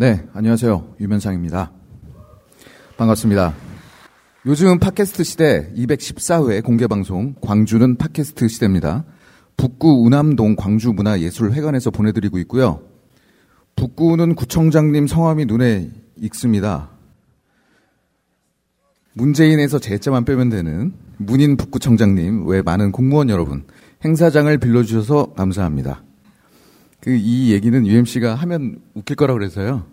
네, 안녕하세요. 유면상입니다. 반갑습니다. 요즘은 팟캐스트 시대 214회 공개방송 광주는 팟캐스트 시대입니다. 북구 우남동 광주문화예술회관에서 보내드리고 있고요. 북구는 구청장님 성함이 눈에 익습니다. 문재인에서 제자만 빼면 되는 문인 북구청장님 외 많은 공무원 여러분 행사장을 빌려주셔서 감사합니다. 그 이 얘기는 UMC가 하면 웃길 거라 그래서요.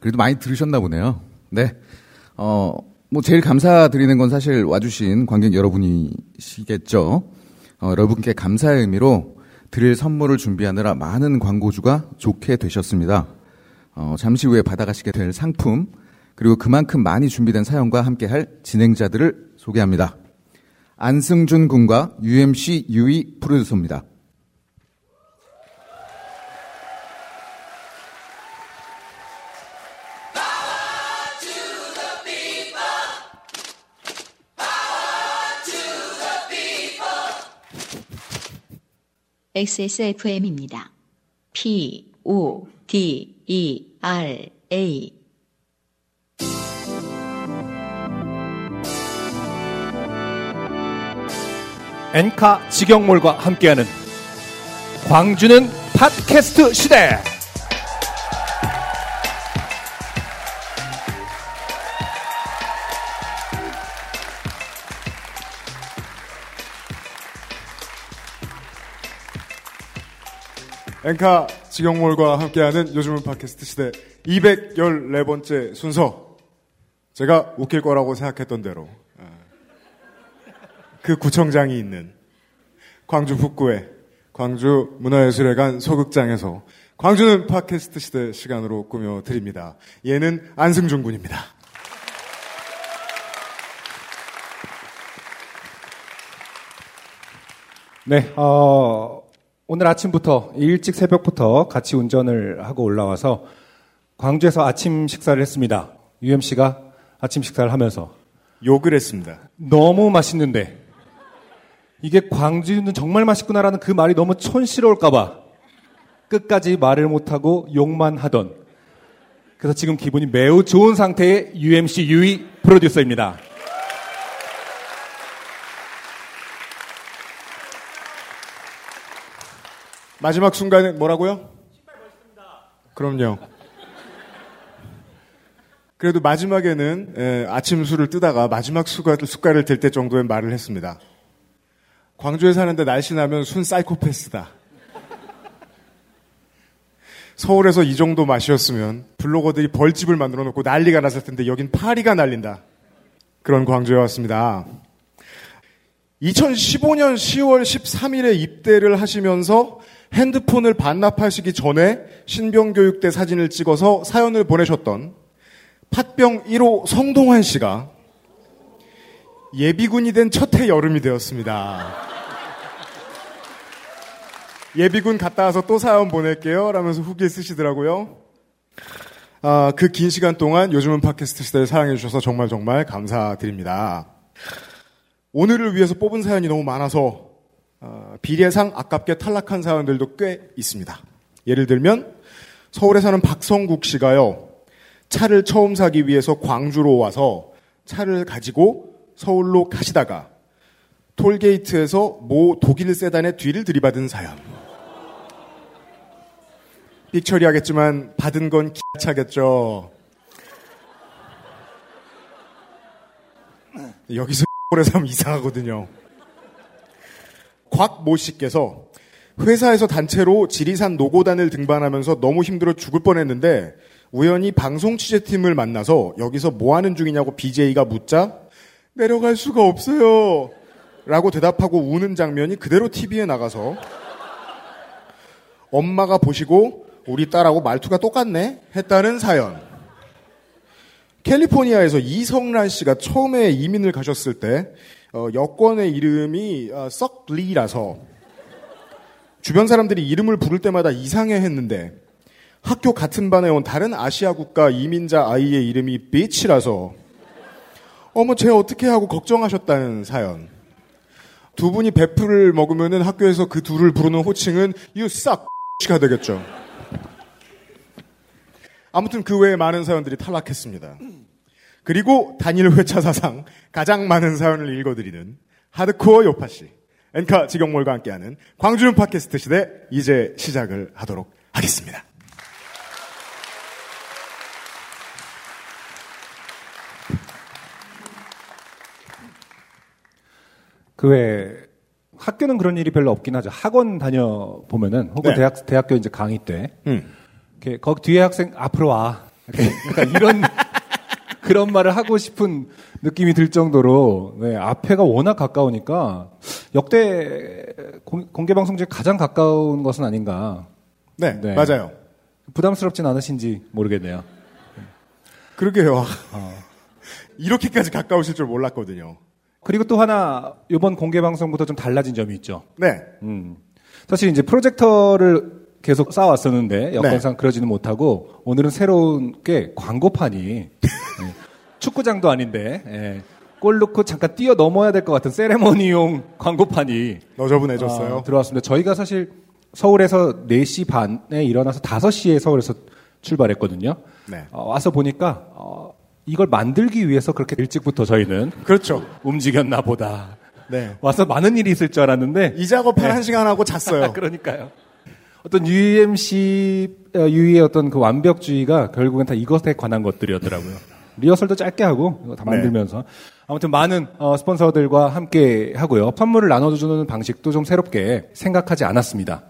그래도 많이 들으셨나 보네요. 네. 어, 뭐 제일 감사드리는 건 사실 와주신 관객 여러분이시겠죠. 어, 여러분께 감사의 의미로 드릴 선물을 준비하느라 많은 광고주가 좋게 되셨습니다. 어, 잠시 후에 받아가시게 될 상품, 그리고 그만큼 많이 준비된 사연과 함께할 진행자들을 소개합니다. 안승준 군과 UMC 유이 프로듀서입니다. XSFM입니다. P, O, D, E, R, A. 엔카 직영몰과 함께하는 광주는 팟캐스트 시대. 엔카 직영몰과 함께하는 요즘은 팟캐스트 시대 214번째 순서. 제가 웃길 거라고 생각했던 대로 아, 그 구청장이 있는 광주 북구의 광주 문화예술회관 소극장에서 광주는 팟캐스트 시대 시간으로 꾸며드립니다. 얘는 안승준 군입니다. 네, 어, 오늘 아침부터 일찍 새벽부터 같이 운전을 하고 올라와서 광주에서 아침 식사를 했습니다. UMC가 아침 식사를 하면서 욕을 했습니다. 너무 맛있는데 이게 광주는 정말 맛있구나라는 그 말이 너무 촌스러울까봐 끝까지 말을 못하고 욕만 하던 그래서 지금 기분이 매우 좋은 상태의 UMC 유이 프로듀서입니다. 마지막 순간에 뭐라고요? 그럼요. 그래도 마지막에는 에, 아침 술을 뜨다가 마지막 숟갈, 숟갈을 들 때 정도의 말을 했습니다. 광주에 사는데 날씬하면 순 사이코패스다. 서울에서 이 정도 맛이었으면 블로거들이 벌집을 만들어 놓고 난리가 났을 텐데 여긴 파리가 날린다. 그런 광주에 왔습니다. 2015년 10월 13일에 입대를 하시면서 핸드폰을 반납하시기 전에 신병교육대 사진을 찍어서 사연을 보내셨던 팥병 1호 성동환 씨가 예비군이 된 첫 해 여름이 되었습니다. 예비군 갔다 와서 또 사연 보낼게요. 라면서 후기에 쓰시더라고요. 아, 그 긴 시간 동안 요즘은 팟캐스트 시대를 사랑해주셔서 정말 정말 감사드립니다. 오늘을 위해서 뽑은 사연이 너무 많아서 어, 비례상 아깝게 탈락한 사연들도 꽤 있습니다. 예를 들면 서울에 사는 박성국 씨가요. 차를 처음 사기 위해서 광주로 와서 차를 가지고 서울로 가시다가 톨게이트에서 모 독일 세단의 뒤를 들이받은 사연. 삑 처리하겠지만 받은 건 기차겠죠. 여기서 오래서 하면 이상하거든요. 곽모 씨께서 회사에서 단체로 지리산 노고단을 등반하면서 너무 힘들어 죽을 뻔했는데 우연히 방송 취재팀을 만나서 여기서 뭐 하는 중이냐고 BJ가 묻자 내려갈 수가 없어요. 라고 대답하고 우는 장면이 그대로 TV에 나가서 엄마가 보시고 우리 딸하고 말투가 똑같네 했다는 사연. 캘리포니아에서 이성란 씨가 처음에 이민을 가셨을 때 어, 여권의 이름이 어, 썩리라서 주변 사람들이 이름을 부를 때마다 이상해 했는데 학교 같은 반에 온 다른 아시아 국가 이민자 아이의 이름이 비치라서 어머 쟤 어떻게 하고 걱정하셨다는 사연. 두 분이 베프를 먹으면은 학교에서 그 둘을 부르는 호칭은 you suck 가 되겠죠. 아무튼 그 외에 많은 사연들이 탈락했습니다. 그리고 단일 회차 사상 가장 많은 사연을 읽어드리는 하드코어 요파 씨, 엔카 직영몰과 함께하는 광주는 팟캐스트 시대 이제 시작을 하도록 하겠습니다. 그외 학교는 그런 일이 별로 없긴 하죠. 학원 다녀 보면은 혹은 네. 대학 대학교 이제 강의 때 음. 이렇게 거기 뒤에 학생 앞으로 와. 이런 그런 말을 하고 싶은 느낌이 들 정도로 네, 앞에가 워낙 가까우니까 역대 공, 공개 방송 중에 가장 가까운 것은 아닌가. 네, 네. 맞아요. 부담스럽진 않으신지 모르겠네요. 그러게요. 어. 이렇게까지 가까우실 줄 몰랐거든요. 그리고 또 하나 이번 공개 방송부터 좀 달라진 점이 있죠. 네. 음. 사실 이제 프로젝터를 계속 쌓아왔었는데 여건상 그러지는 못하고 오늘은 새로운 게 광고판이 예. 축구장도 아닌데 예. 골 넣고 잠깐 뛰어 넘어야 될 것 같은 세레머니용 광고판이 너저분해졌어요. 아, 들어왔습니다. 저희가 사실 서울에서 4시 반에 일어나서 5시에 서울에서 출발했거든요. 네. 어, 와서 보니까 어, 이걸 만들기 위해서 그렇게 일찍부터 저희는 그렇죠. 움직였나 보다. 네. 와서 많은 일이 있을 줄 알았는데 이 작업한 한 시간 하고 잤어요. 그러니까요. 어떤 UMC 유의 어떤 그 완벽주의가 결국엔 다 이것에 관한 것들이었더라고요. 리허설도 짧게 하고 이거 다 네. 만들면서 아무튼 많은 어, 스폰서들과 함께 하고요. 선물을 나눠주는 방식도 좀 새롭게 생각하지 않았습니다.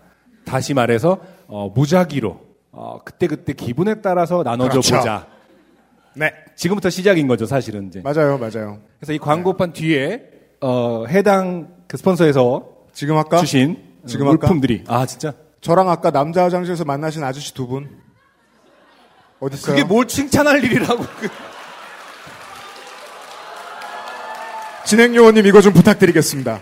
다시 말해서 어, 무작위로 어, 그때 그때 기분에 따라서 나눠줘 그렇죠. 보자. 네. 지금부터 시작인 거죠, 사실은 이제. 맞아요, 맞아요. 그래서 이 광고판 뒤에 어, 해당 그 스폰서에서 지금 아까 주신 지금 어? 물품들이 아 진짜 저랑 아까 남자 화장실에서 만나신 아저씨 두 분. 어디 있어요? 그게 뭘 칭찬할 일이라고 그- 진행 요원님 이거 좀 부탁드리겠습니다.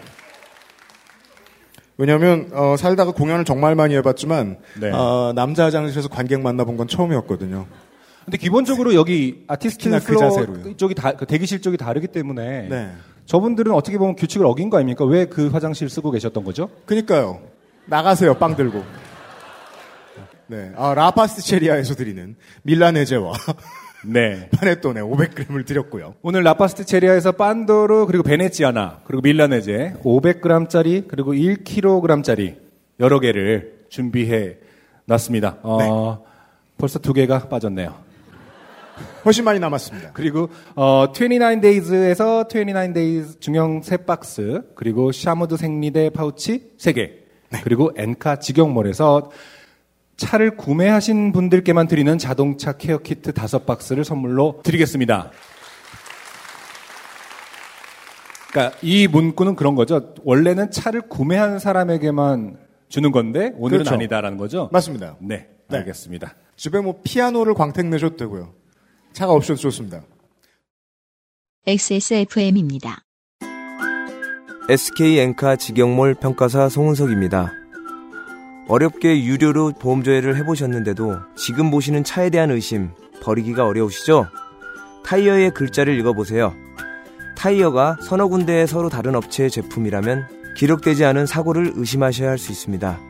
왜냐하면 어, 살다가 공연을 정말 많이 해봤지만 네. 어, 남자 화장실에서 관객 만나본 건 처음이었거든요. 근데 기본적으로 여기 아티스트 특히나 그 플로어 자세로요. 쪽이 다, 그 대기실 쪽이 다르기 때문에 네. 저분들은 어떻게 보면 규칙을 어긴 거 아닙니까? 왜 그 화장실 쓰고 계셨던 거죠? 그니까요. 나가세요, 빵 들고. 네. 아, 라파스티체리아에서 드리는 밀라네제와 네. 파네톤에 500g을 드렸고요. 오늘 라파스티체리아에서 판도르 그리고 베네치아나 그리고 밀라네제 500g짜리 그리고 1kg짜리 여러 개를 준비해 놨습니다. 어, 벌써 두 개가 빠졌네요. 훨씬 많이 남았습니다. 그리고 어 29days에서 29days 중형 세 박스 그리고 샤무드 생리대 파우치 세 개. 그리고 엔카 직영몰에서 차를 구매하신 분들께만 드리는 자동차 care kit 다섯 박스를 선물로 드리겠습니다. 그러니까 이 문구는 그런 거죠. 원래는 차를 구매한 사람에게만 주는 건데 오늘은 그렇죠. 아니다라는 거죠. 맞습니다. 네, 네. 알겠습니다. 집에 뭐 피아노를 광택 내셔도 되고요. 차가 없어도 좋습니다. XSFM입니다. SK 엔카 직영몰 평가사 송은석입니다. 어렵게 유료로 보험조회를 해보셨는데도 지금 보시는 차에 대한 의심 버리기가 어려우시죠? 타이어의 글자를 읽어보세요. 타이어가 서너 군데의 서로 다른 업체의 제품이라면 기록되지 않은 사고를 의심하셔야 할 수 있습니다.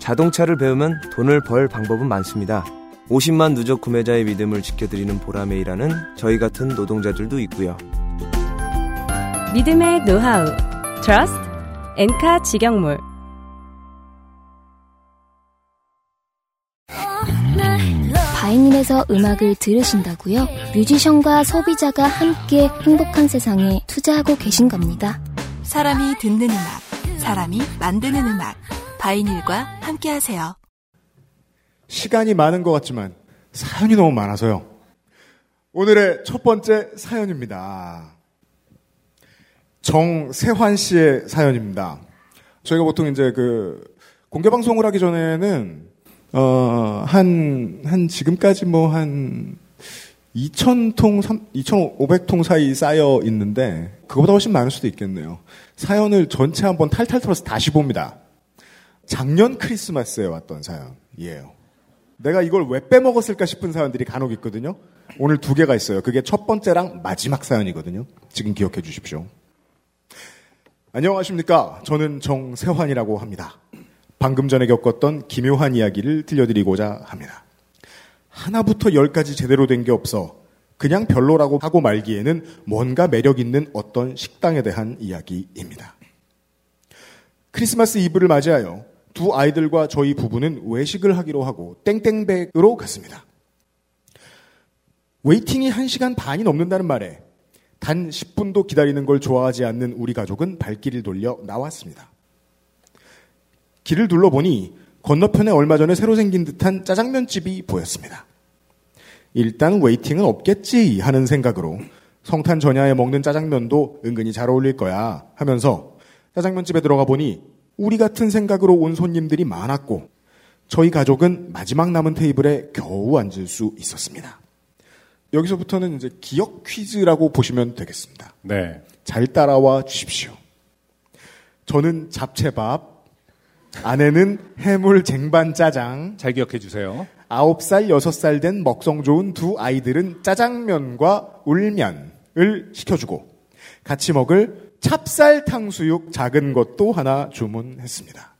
자동차를 배우면 돈을 벌 방법은 많습니다. 50만 누적 구매자의 믿음을 지켜드리는 일하는 저희 같은 노동자들도 있고요. 믿음의 노하우 트러스트 엔카 직영몰 vinyl에서 음악을 들으신다고요? 뮤지션과 소비자가 함께 행복한 세상에 투자하고 계신 겁니다. 사람이 듣는 음악, 사람이 만드는 음악. 바이닐과 함께하세요. 시간이 많은 것 같지만 사연이 너무 많아서요. 오늘의 첫 번째 사연입니다. 정세환 씨의 사연입니다. 저희가 보통 이제 그 공개 방송을 하기 전에는 어한 한 지금까지 뭐 한 2,000통, 2,500통 사이 쌓여 있는데 그거보다 훨씬 많을 수도 있겠네요. 사연을 전체 한번 탈탈 털어서 다시 봅니다. 작년 크리스마스에 왔던 사연이에요. 내가 이걸 왜 빼먹었을까 싶은 사연들이 간혹 있거든요. 오늘 두 개가 있어요. 그게 첫 번째랑 마지막 사연이거든요. 지금 기억해 주십시오. 안녕하십니까. 저는 정세환이라고 합니다. 방금 전에 겪었던 기묘한 이야기를 들려드리고자 합니다. 하나부터 열까지 제대로 된 게 없어 그냥 별로라고 하고 말기에는 뭔가 매력 있는 어떤 식당에 대한 이야기입니다. 크리스마스 이브를 맞이하여 두 아이들과 저희 부부는 외식을 하기로 하고 땡땡백으로 갔습니다. waiting이 1시간 반이 넘는다는 말에 단 10분 도 기다리는 걸 좋아하지 않는 우리 가족은 발길을 돌려 나왔습니다. 길을 둘러보니 건너편에 얼마 전에 새로 생긴 듯한 짜장면집이 보였습니다. 일단 waiting은 없겠지 하는 생각으로 성탄 전야에 먹는 짜장면도 은근히 잘 어울릴 거야 하면서 짜장면집에 들어가 보니 우리 같은 생각으로 온 손님들이 많았고 저희 가족은 마지막 남은 테이블에 겨우 앉을 수 있었습니다. 여기서부터는 이제 기억 퀴즈라고 보시면 되겠습니다. 네. 잘 따라와 주십시오. 저는 잡채밥, 아내는 해물 쟁반 짜장, 잘 기억해 주세요. 9살, 6살 된 먹성 좋은 두 아이들은 짜장면과 울면을 시켜주고 같이 먹을 찹쌀 탕수육 작은 것도 하나 주문했습니다.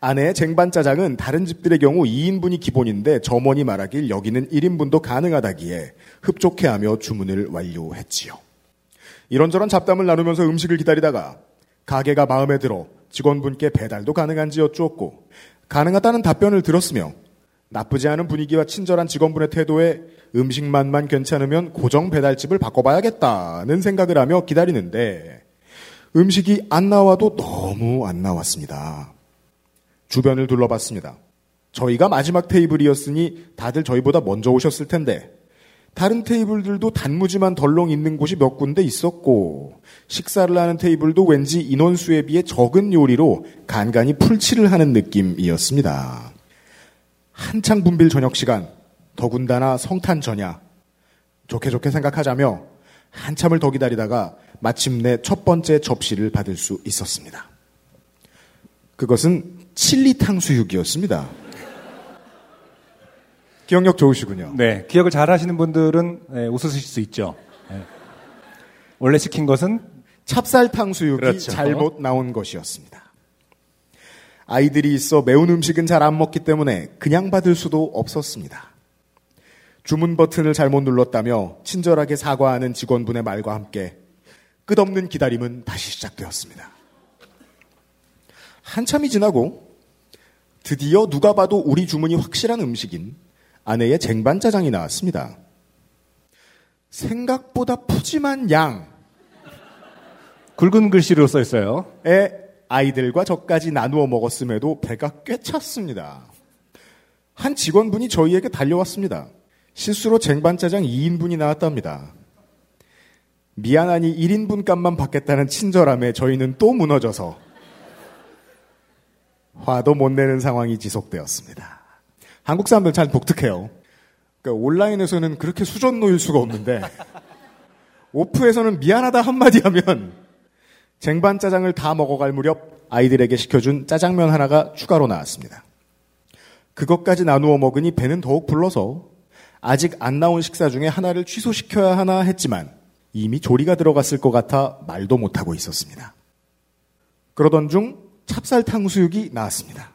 아내의 쟁반짜장은 다른 집들의 경우 2인분이 기본인데 점원이 말하길 여기는 1인분도 가능하다기에 흡족해하며 주문을 완료했지요. 이런저런 잡담을 나누면서 음식을 기다리다가 가게가 마음에 들어 직원분께 배달도 가능한지 여쭈었고 가능하다는 답변을 들었으며 나쁘지 않은 분위기와 친절한 직원분의 태도에 음식만만 괜찮으면 고정 배달집을 바꿔봐야겠다는 생각을 하며 기다리는데 음식이 안 나와도 너무 안 나왔습니다. 주변을 둘러봤습니다. 저희가 마지막 테이블이었으니 다들 저희보다 먼저 오셨을 텐데 다른 테이블들도 단무지만 덜렁 있는 곳이 몇 군데 있었고 식사를 하는 테이블도 왠지 인원수에 비해 적은 요리로 간간히 풀칠을 하는 느낌이었습니다. 한창 분빌 저녁 시간 더군다나 성탄 전야 좋게 좋게 생각하자며 한참을 더 기다리다가 마침내 첫 번째 접시를 받을 수 있었습니다. 그것은 칠리 탕수육이었습니다. 기억력 좋으시군요. 네. 기억을 잘 하시는 분들은 네, 웃으실 수 있죠. 네. 원래 시킨 것은 찹쌀 탕수육이 그렇죠. 잘못 나온 것이었습니다. 아이들이 있어 매운 음식은 잘 안 먹기 때문에 그냥 받을 수도 없었습니다. 주문 버튼을 잘못 눌렀다며 친절하게 사과하는 직원분의 말과 함께 끝없는 기다림은 다시 시작되었습니다. 한참이 지나고 드디어 누가 봐도 우리 주문이 확실한 음식인 아내의 쟁반짜장이 나왔습니다. 생각보다 푸짐한 양, 굵은 글씨로 써 있어요. 에 아이들과 저까지 나누어 먹었음에도 배가 꽤 찼습니다. 한 직원분이 저희에게 달려왔습니다. 실수로 쟁반짜장 2인분이 나왔답니다. 미안하니 1인분 값만 받겠다는 친절함에 저희는 또 무너져서 화도 못 내는 상황이 지속되었습니다. 한국 사람들 잘 독특해요. 그러니까 온라인에서는 그렇게 수전 놓일 수가 없는데 오프에서는 미안하다 한마디 하면 쟁반 짜장을 다 먹어갈 무렵 아이들에게 시켜준 짜장면 하나가 추가로 나왔습니다. 그것까지 나누어 먹으니 배는 더욱 불러서 아직 안 나온 식사 중에 하나를 취소시켜야 하나 했지만 이미 조리가 들어갔을 것 같아 말도 못하고 있었습니다. 그러던 중 찹쌀 탕수육이 나왔습니다.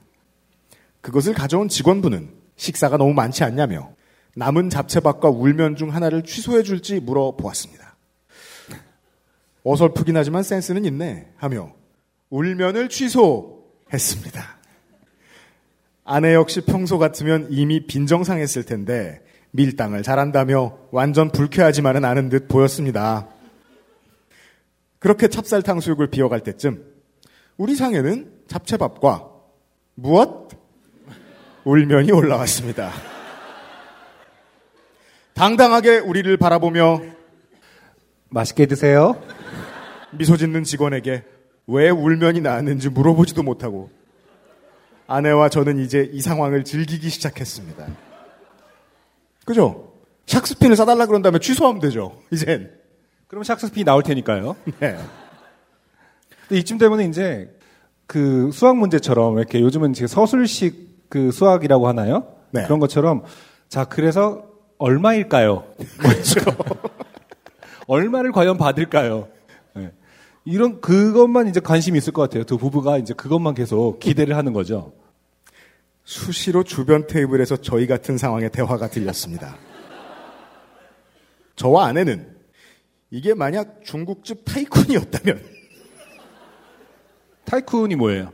그것을 가져온 직원분은 식사가 너무 많지 않냐며 남은 잡채밥과 울면 중 하나를 취소해 줄지 물어보았습니다. 어설프긴 하지만 센스는 있네 하며 울면을 취소했습니다. 아내 역시 평소 같으면 이미 빈정상했을 텐데 밀당을 잘한다며 완전 불쾌하지만은 않은 듯 보였습니다. 그렇게 찹쌀 탕수육을 비워갈 때쯤 우리 상에는 잡채밥과 무엇? 울면이 올라왔습니다. 당당하게 우리를 바라보며 맛있게 드세요. 미소 짓는 직원에게 왜 울면이 나왔는지 물어보지도 못하고 아내와 저는 이제 이 상황을 즐기기 시작했습니다. 그죠? 샥스핀을 사달라 그런 다음에 취소하면 되죠. 이젠. 그럼 샥스핀이 나올 테니까요. 네. 근데 이쯤 되면 이제 그 수학 문제처럼 이렇게 요즘은 지금 서술식 그 수학이라고 하나요? 네. 그런 것처럼 자 그래서 얼마일까요? 그렇죠. 얼마를 과연 받을까요? 네. 이런 그것만 이제 관심이 있을 것 같아요. 두 부부가 이제 그것만 계속 기대를 하는 거죠. 수시로 주변 테이블에서 저희 같은 상황의 대화가 들렸습니다. 저와 아내는 이게 만약 중국집 tycoon이었다면 tycoon이 뭐예요?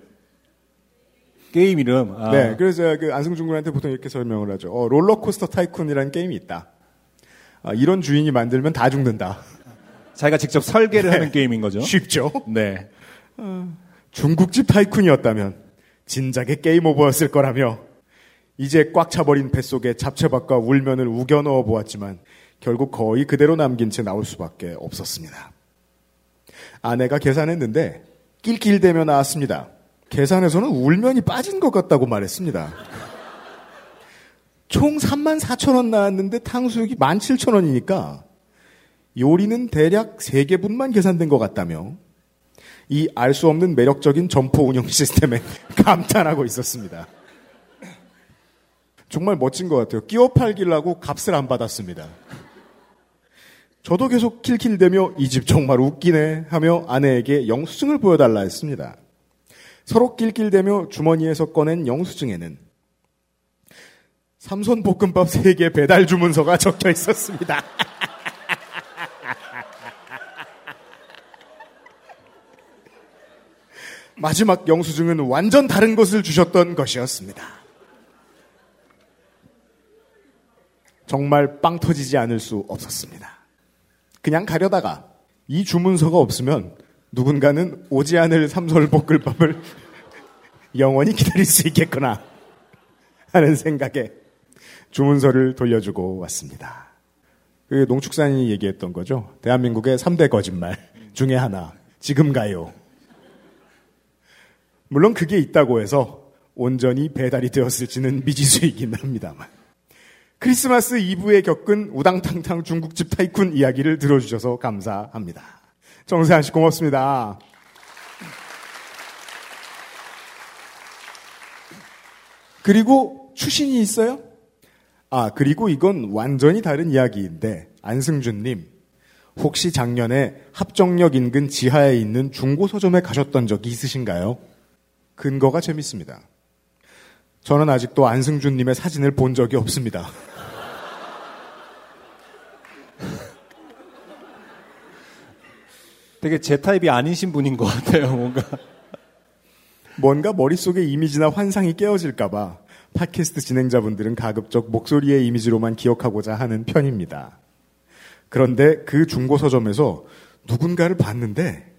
게임 이름. 아. 네, 그래서 그 안승준 군한테 보통 이렇게 설명을 하죠. 어, RollerCoaster Tycoon이라는 게임이 있다. 아, 이런 주인이 만들면 다 죽는다. 자기가 직접 설계를 네. 하는 게임인 거죠. 쉽죠? 네. 중국집 tycoon이었다면 진작에 game over였을 거라며 이제 꽉 차버린 뱃속에 잡채밥과 울면을 우겨 넣어 보았지만 결국 거의 그대로 남긴 채 나올 수밖에 없었습니다. 아내가 계산했는데 낄낄대며 나왔습니다. 계산에서는 울면이 빠진 것 같다고 말했습니다. 총 3만 4천 원 나왔는데 탕수육이 1만 7천 원이니까 요리는 대략 3개분만 계산된 것 같다며 이 알 수 없는 매력적인 점포 운영 시스템에 감탄하고 있었습니다. 정말 멋진 것 같아요. 끼워 팔기라고 값을 안 받았습니다. 저도 계속 킬킬대며 이 집 정말 웃기네 하며 아내에게 영수증을 보여달라 했습니다. 서로 낄낄대며 주머니에서 꺼낸 영수증에는 삼선 볶음밥 3개 배달 주문서가 적혀 있었습니다. 마지막 영수증은 완전 다른 것을 주셨던 것이었습니다. 정말 빵 터지지 않을 수 없었습니다. 그냥 가려다가 이 주문서가 없으면 누군가는 오지 않을 삼솔볶음밥을 영원히 기다릴 수 있겠구나 하는 생각에 주문서를 돌려주고 왔습니다. 그 농축산인이 얘기했던 거죠. 대한민국의 3대 거짓말 중에 하나. 지금 가요. 물론 그게 있다고 해서 온전히 배달이 되었을지는 미지수이긴 합니다만. 크리스마스 이브에 겪은 우당탕탕 중국집 타이쿤 이야기를 들어주셔서 감사합니다. 정세한 씨 고맙습니다. 그리고 추신이 있어요? 아, 그리고 이건 완전히 다른 이야기인데, 안승준님, 혹시 작년에 합정역 인근 지하에 있는 중고서점에 가셨던 적이 있으신가요? 근거가 재밌습니다. 저는 아직도 안승준님의 사진을 본 적이 없습니다. 되게 제 타입이 아니신 분인 것 같아요, 뭔가. 뭔가 머릿속에 이미지나 환상이 깨어질까봐 팟캐스트 진행자분들은 가급적 목소리의 이미지로만 기억하고자 하는 편입니다. 그런데 그 중고 서점에서 누군가를 봤는데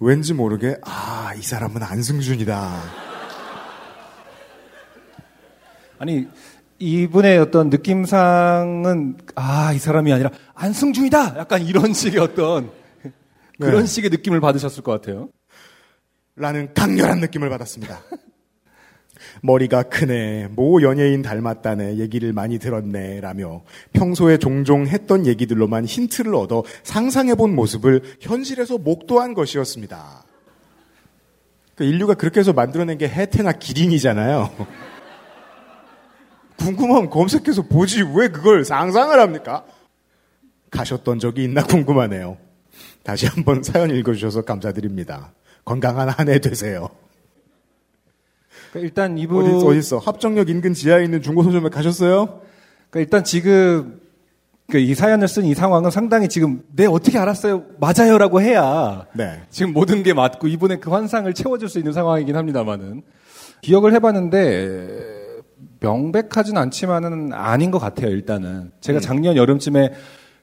왠지 모르게 아, 이 사람은 안승준이다. 아니, 이분의 어떤 느낌상은, 아, 이 사람이 아니라 안승준이다! 약간 이런 식의 어떤, 그런 네. 식의 느낌을 받으셨을 것 같아요. 라는 강렬한 느낌을 받았습니다. 머리가 크네, 모 연예인 닮았다네, 얘기를 많이 들었네, 라며 평소에 종종 했던 얘기들로만 힌트를 얻어 상상해본 모습을 현실에서 목도한 것이었습니다. 그 인류가 그렇게 해서 만들어낸 게 해태나 기린이잖아요. 궁금하면 검색해서 보지 왜 그걸 상상을 합니까? 가셨던 적이 있나 궁금하네요. 다시 한번 사연 읽어주셔서 감사드립니다. 건강한 한 해 되세요. 그러니까 일단 이분. 어디, 어디 있어? 합정역 인근 지하에 있는 중고서점에 가셨어요? 그러니까 일단 지금 그이 사연을 쓴 이 상황은 상당히 지금 네 어떻게 알았어요 맞아요라고 해야 네. 지금 모든 게 맞고 이분의 그 환상을 채워줄 수 있는 상황이긴 합니다만은 기억을 해봤는데 명백하진 않지만은 아닌 것 같아요 일단은 제가 작년 여름쯤에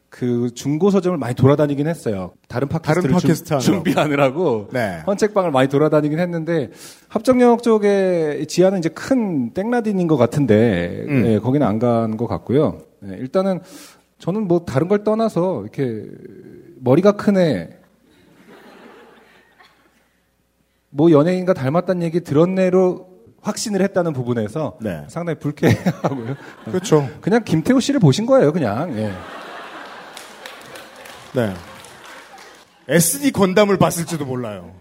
그 중고 서점을 많이 돌아다니긴 했어요 다른 팟캐스트를 다른 팟캐스트 하느라고. 준비하느라고 네. 헌책방을 많이 돌아다니긴 했는데 합정역 쪽에 지하는 이제 큰 땡라딘인 것 같은데 음. 예, 거기는 안 간 것 같고요. 예, 일단은 저는 뭐 다른 걸 떠나서 이렇게 머리가 크네. 뭐 연예인과 닮았다는 얘기 들었네로 확신을 했다는 부분에서 네. 상당히 불쾌하고요. 그렇죠. 그냥 김태우 씨를 보신 거예요, 그냥. 예. 네. SD 건담을 봤을지도 몰라요.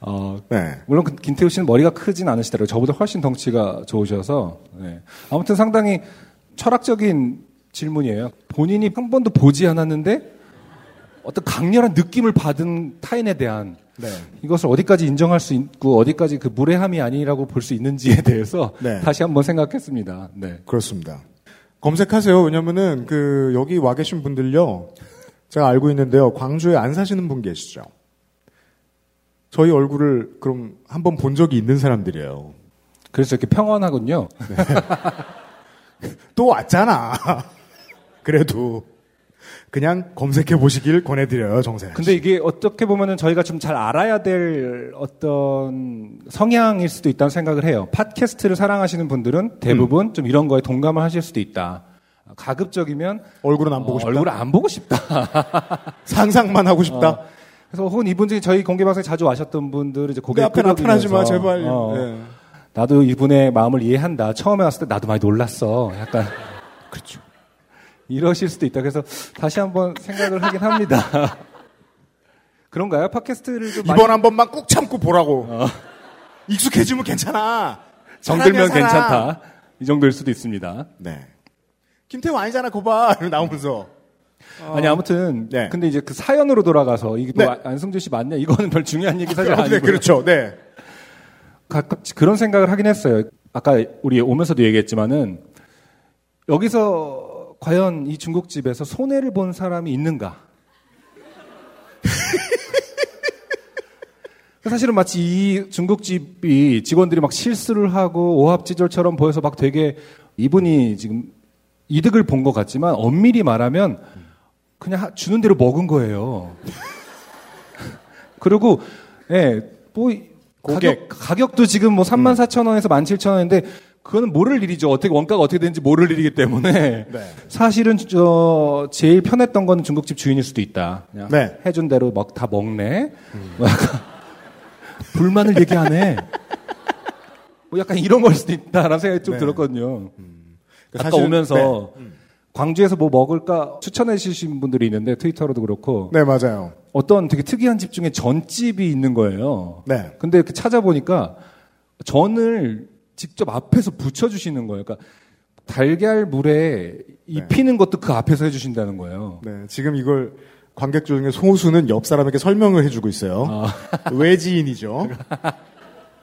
어, 네. 물론 그 김태우 씨는 머리가 크진 않으시더라고요. 저보다 훨씬 덩치가 좋으셔서. 네. 아무튼 상당히 철학적인 질문이에요. 본인이 한 번도 보지 않았는데 어떤 강렬한 느낌을 받은 타인에 대한 네. 이것을 어디까지 인정할 수 있고 어디까지 그 무례함이 아니라고 볼 수 있는지에 대해서 네. 다시 한번 생각했습니다. 네. 그렇습니다. 검색하세요. 왜냐면은 그 여기 와 계신 분들요. 제가 알고 있는데요. 광주에 안 사시는 분 계시죠. 저희 얼굴을 그럼 한번 본 적이 있는 사람들이에요. 그래서 이렇게 평온하군요. 또 왔잖아. 그래도 그냥 검색해 보시길 권해드려요, 정세. 근데 이게 어떻게 보면은 저희가 좀 잘 알아야 될 어떤 성향일 수도 있다는 생각을 해요. 팟캐스트를 사랑하시는 분들은 대부분 좀 이런 거에 동감을 하실 수도 있다. 가급적이면 얼굴은 안 보고 어, 싶다. 얼굴을 안 보고 싶다. 상상만 하고 싶다. 어, 그래서 혹은 이분 중에 저희 공개 방송에 자주 와셨던 분들은 이제 고개 내 앞에 나타나지 마, 제발. 어, 네. 나도 이분의 마음을 이해한다. 처음에 왔을 때 나도 많이 놀랐어. 약간 그렇죠. 이러실 수도 있다. 그래서 다시 한번 생각을 하긴 합니다. 그런가요? 팟캐스트를 좀 이번 많이 한 번만 꾹 참고 보라고. 익숙해지면 괜찮아. 정들면. 괜찮다. 이 정도일 수도 있습니다. 네. 김태우 아니잖아, 거봐. 이러고 나오면서. 아니 아무튼 네. 근데 이제 그 사연으로 돌아가서 이게 또 네. 아- 안승준 씨 맞냐? 이거는 별 중요한 얘기 사실 네, 아니고 그렇죠. 네. 가끔씩 그런 생각을 하긴 했어요. 아까 우리 오면서도 얘기했지만은 여기서 과연 이 중국집에서 손해를 본 사람이 있는가? 사실은 마치 이 중국집이 직원들이 막 실수를 하고 오합지졸처럼 보여서 막 되게 이분이 지금 이득을 본 것 같지만 엄밀히 말하면 그냥 하- 주는 대로 먹은 거예요. 그리고 예, 뭐 고객. 가격, 가격도 지금 뭐 3만 4천 원에서 1만 7천 원인데 그거는 모를 일이죠. 어떻게 원가가 어떻게 되는지 모를 일이기 때문에 네. 사실은 저 제일 편했던 거는 중국집 주인일 수도 있다. 네. 해준 대로 막 다 먹네. 뭐 약간 불만을 얘기하네. 뭐 약간 이런 걸 수도 있다라는 생각이 좀 네. 들었거든요. 아까 사실은- 오면서 네. 광주에서 뭐 먹을까 추천해 주신 분들이 있는데 트위터로도 그렇고 네, 맞아요. 어떤 되게 특이한 집 중에 전집이 있는 거예요. 네. 근데 이렇게 찾아보니까 전을 직접 앞에서 붙여주시는 거예요. 그러니까 달걀 물에 입히는 것도 그 앞에서 해주신다는 거예요. 네, 지금 이걸 관객 중에 소수는 옆 사람에게 설명을 해주고 있어요. 아. 외지인이죠.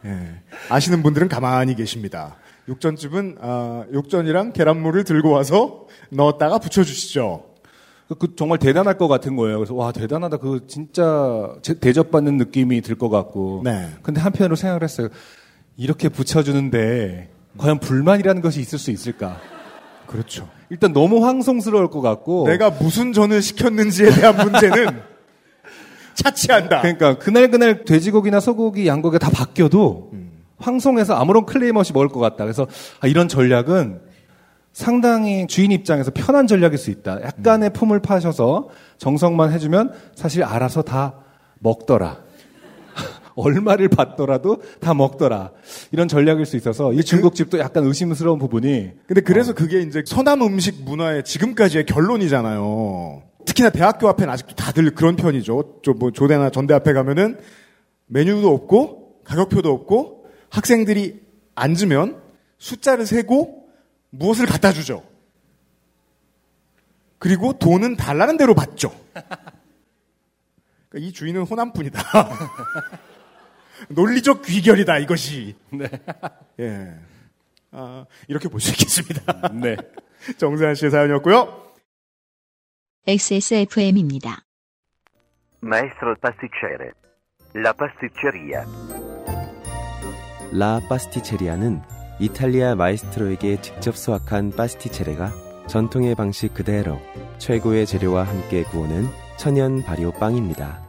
예. 아시는 분들은 가만히 계십니다. 육전집은 아, 육전이랑 계란물을 들고 와서 넣었다가 붙여주시죠. 그 정말 대단할 것 같은 거예요. 그래서 와 대단하다. 그 진짜 제- 대접받는 느낌이 들 것 같고. 네. 근데 한편으로 생각을 했어요. 이렇게 붙여주는데 과연 불만이라는 것이 있을 수 있을까? 그렇죠. 일단 너무 황송스러울 것 같고. 내가 무슨 전을 시켰는지에 대한 문제는 차치한다. 그러니까 그날 그날 돼지고기나 소고기, 양고기가 다 바뀌어도 황송해서 아무런 클레임 없이 먹을 것 같다. 그래서 아, 이런 전략은 상당히 주인 입장에서 편한 전략일 수 있다. 약간의 품을 파셔서 정성만 해주면 사실 알아서 다 먹더라. 얼마를 받더라도 다 먹더라. 이런 전략일 수 있어서 이 중국집도 약간 의심스러운 부분이 근데 그래서 그게 이제 서남 음식 문화의 지금까지의 결론이잖아요. 특히나 대학교 앞에는 아직도 다들 그런 편이죠. 저뭐 조대나 전대 앞에 가면은 메뉴도 없고 가격표도 없고 학생들이 앉으면 숫자를 세고 무엇을 갖다 주죠. 그리고 돈은 달라는 대로 받죠. 그러니까 이 주인은 호남뿐이다. 논리적 귀결이다 이것이. 예. 아, 이렇게 볼 수 있겠습니다. 네. 정세한 씨의 사연이었고요. XSFM입니다. Maestro pasticcere. La pasticceria. 라 파스티체리아는 이탈리아 마에스트로에게 직접 수학한 pasticcere가 전통의 방식 그대로 최고의 재료와 함께 구우는 천연 발효 빵입니다.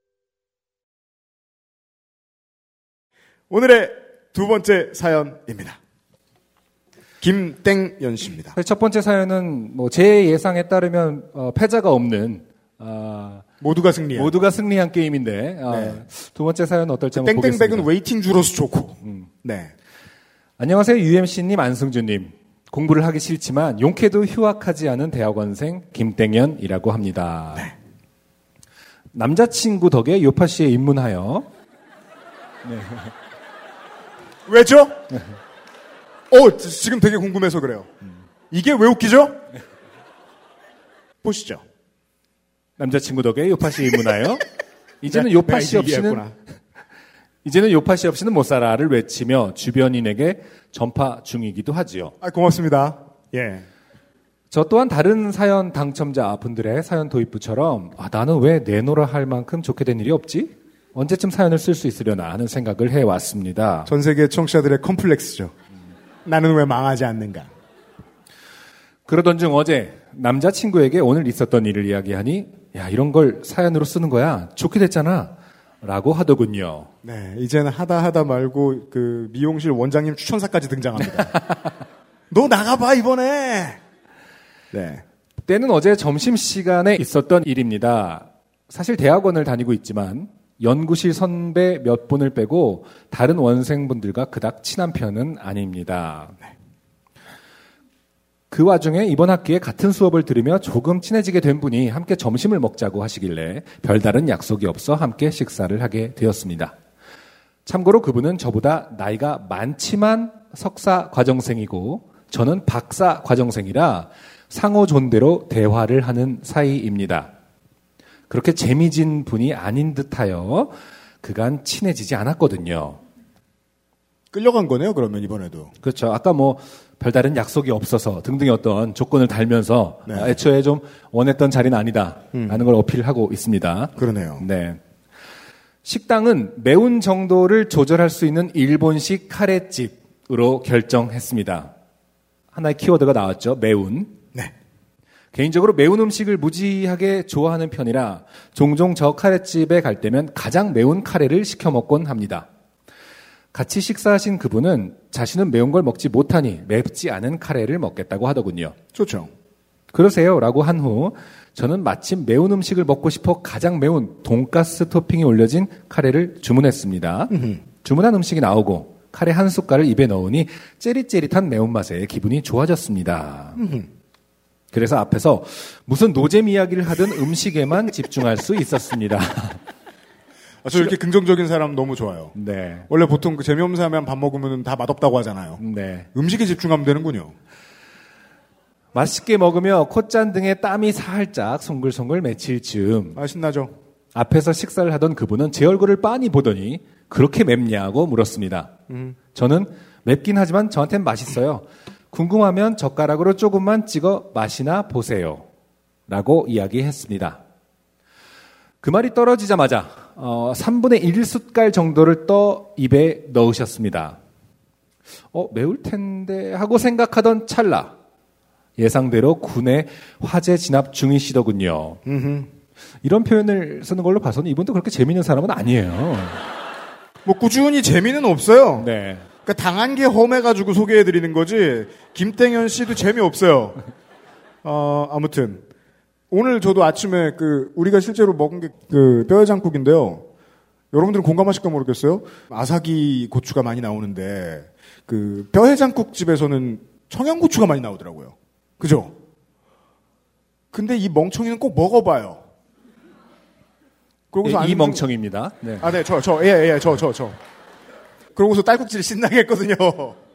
오늘의 두 번째 사연입니다. 김땡연 씨입니다. 첫 번째 사연은 뭐 제 예상에 따르면 어, 패자가 없는 아, 모두가 승리한 모두가 승리한 게임인데 아, 네. 두 번째 사연 어떨지 한번 보겠습니다. 땡땡백은 waiting 주로서 좋고. 네. 안녕하세요 UMC님 안승준님 공부를 하기 싫지만 용케도 휴학하지 않은 대학원생 김땡연이라고 합니다. 네. 남자친구 덕에 요팟시에 입문하여 왜죠? 어, 지- 지금 되게 궁금해서 그래요. 이게 왜 웃기죠? 보시죠. 남자친구 덕에 요파 씨에 입문하여 이제는 네, 요파 내가 씨 이제 없이는. 이제는 요파 씨 없이는 못 살아를 외치며 주변인에게 전파 중이기도 하지요. 아, 고맙습니다. 예. 저 또한 다른 사연 당첨자 분들의 사연 도입부처럼 아, 나는 왜 내노라 할 만큼 좋게 된 일이 없지? 언제쯤 사연을 쓸 수 있으려나 하는 생각을 해왔습니다. 전 세계 청취자들의 컴플렉스죠. 나는 왜 망하지 않는가? 그러던 중 어제 남자친구에게 오늘 있었던 일을 이야기하니 야 이런 걸 사연으로 쓰는 거야 좋게 됐잖아 라고 하더군요. 네, 이제는 하다 하다 말고 그 미용실 원장님 추천사까지 등장합니다. 너 나가봐 이번에. 네. 때는 어제 점심 시간에 있었던 일입니다. 사실 대학원을 다니고 있지만 연구실 선배 몇 분을 빼고 다른 원생분들과 그닥 친한 편은 아닙니다. 그 와중에 이번 학기에 같은 수업을 들으며 조금 친해지게 된 분이 함께 점심을 먹자고 하시길래 별다른 약속이 없어 함께 식사를 하게 되었습니다. 참고로 그분은 저보다 나이가 많지만 석사 과정생이고 저는 박사 과정생이라 상호 존대로 대화를 하는 사이입니다. 그렇게 재미진 분이 아닌 듯하여 그간 친해지지 않았거든요. 끌려간 거네요, 그러면 이번에도. 그렇죠. 아까 뭐 별다른 약속이 없어서 등등의 어떤 조건을 달면서 네. 아, 애초에 좀 원했던 자리는 아니다 라는 걸 어필하고 있습니다. 그러네요. 네. 식당은 매운 정도를 조절할 수 있는 일본식 카레집으로 결정했습니다. 하나의 키워드가 나왔죠. 매운. 네. 개인적으로 매운 음식을 무지하게 좋아하는 편이라 종종 저 카레집에 갈 때면 가장 매운 카레를 시켜 먹곤 합니다. 같이 식사하신 그분은 자신은 매운 걸 먹지 못하니 맵지 않은 카레를 먹겠다고 하더군요. 좋죠. 그러세요. 라고 한 후 저는 마침 매운 음식을 먹고 싶어 가장 매운 돈가스 토핑이 올려진 카레를 주문했습니다. 주문한 음식이 나오고 카레 한 숟갈을 입에 넣으니 째릿째릿한 매운맛에 기분이 좋아졌습니다. 그래서 앞에서 무슨 노잼 이야기를 하든 음식에만 집중할 수 있었습니다. 아, 저 이렇게 긍정적인 사람 너무 좋아요. 네. 원래 보통 그 재미없는 사람이랑 밥 먹으면 다 맛없다고 하잖아요. 네. 음식에 집중하면 되는군요. 맛있게 먹으며 콧잔 등에 땀이 살짝 송글송글 맺힐 즈음 아, 신나죠? 앞에서 식사를 하던 그분은 제 얼굴을 빤히 보더니 그렇게 맵냐고 물었습니다. 저는 맵긴 하지만 저한텐 맛있어요. 궁금하면 젓가락으로 조금만 찍어 맛이나 보세요. 라고 이야기했습니다. 그 말이 떨어지자마자 어, 3분의 1 숟갈 정도를 떠 입에 넣으셨습니다. 어, 매울 텐데 하고 생각하던 찰나 예상대로 군의 화재 진압 중이시더군요. 이런 표현을 쓰는 걸로 봐서는 이분도 그렇게 재미있는 사람은 아니에요. 뭐 꾸준히 재미는 없어요. 네. 그러니까 당한 게 험해가지고 소개해드리는 거지. 김땡현 씨도 재미없어요. 어, 아무튼 오늘 저도 아침에 그 우리가 실제로 먹은 게 그 뼈해장국인데요. 여러분들은 공감하실까 모르겠어요. 아사기 고추가 많이 나오는데 그 뼈해장국 집에서는 청양고추가 많이 나오더라고요. 그죠? 근데 이 멍청이는 꼭 먹어봐요. 그러고서 예, 이 멍청입니다. 네. 아, 네, 저, 저, 예, 예, 저, 저, 저. 그러고서 딸꾹질을 신나게 했거든요.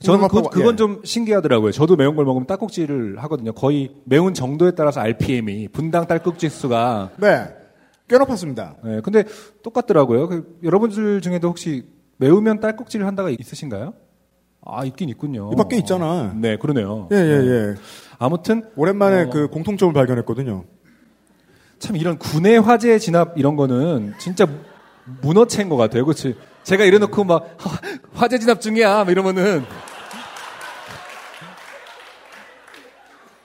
저는 그, 그건 예. 좀 신기하더라고요. 저도 매운 걸 먹으면 딸꾹질을 하거든요. 거의 매운 정도에 따라서 RPM이 분당 딸꾹질 수가 네. 꽤 높았습니다. 네, 근데 똑같더라고요. 그, 여러분들 중에도 혹시 매우면 딸꾹질을 한다가 있으신가요? 아, 있긴 있군요. 이 밖에 있잖아. 네, 그러네요. 예, 예, 예. 아무튼 오랜만에 어. 그 공통점을 발견했거든요. 참 이런 군의 화재 진압 이런 거는 진짜 문어체인 것 같아요. 그렇지? 제가 이래놓고 막 화- 화재 진압 중이야 막 이러면은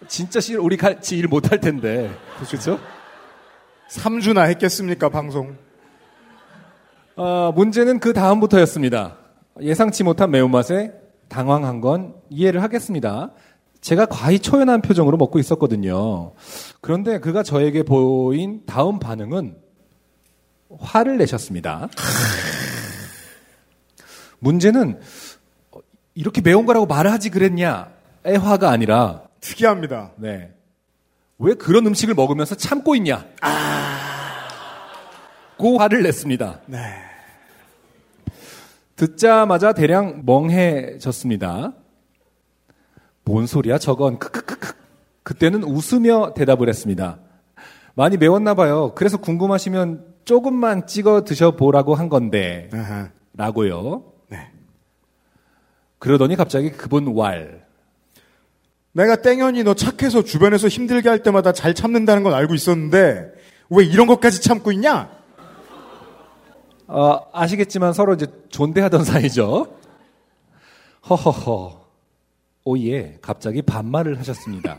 진짜 실 우리 같이 일 못할 텐데 그렇죠? 3주나 했겠습니까, 방송? 어, 문제는 그 다음부터였습니다. 예상치 못한 매운맛에 당황한 건 이해를 하겠습니다. 제가 과히 초연한 표정으로 먹고 있었거든요. 그런데 그가 저에게 보인 다음 반응은 화를 내셨습니다. 문제는 어, 이렇게 매운 거라고 말하지 그랬냐의 화가 아니라 특이합니다. 네. 왜 그런 음식을 먹으면서 참고 있냐? 고 화를 냈습니다. 네. 듣자마자 대량 멍해졌습니다. 뭔 소리야 저건 크크크크. 그때는 웃으며 대답을 했습니다. 많이 매웠나 봐요. 그래서 궁금하시면 조금만 찍어 드셔보라고 한 건데 아하. 라고요. 네. 그러더니 갑자기 그분 왈. 내가 땡연이 너 착해서 주변에서 힘들게 할 때마다 잘 참는다는 건 알고 있었는데 왜 이런 것까지 참고 있냐? 어, 아시겠지만 서로 이제 존대하던 사이죠. 허허허. 오예. 갑자기 반말을 하셨습니다.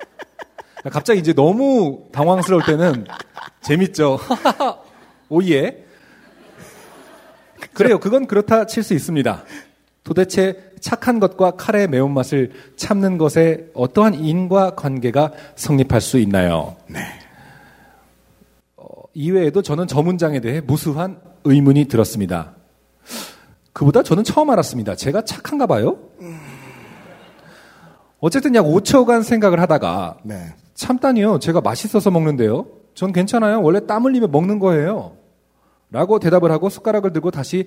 갑자기 이제 너무 당황스러울 때는 재밌죠. 오예. 그래요. 그건 그렇다 칠 수 있습니다. 도대체 착한 것과 칼의 매운맛을 참는 것에 어떠한 인과 관계가 성립할 수 있나요? 네. 이외에도 저는 저 문장에 대해 무수한 의문이 들었습니다. 그보다 저는 처음 알았습니다. 제가 착한가 봐요? 어쨌든 약 5초간 생각을 하다가 네. 참다니요. 제가 맛있어서 먹는데요. 전 괜찮아요. 원래 땀 흘리며 먹는 거예요. 라고 대답을 하고 숟가락을 들고 다시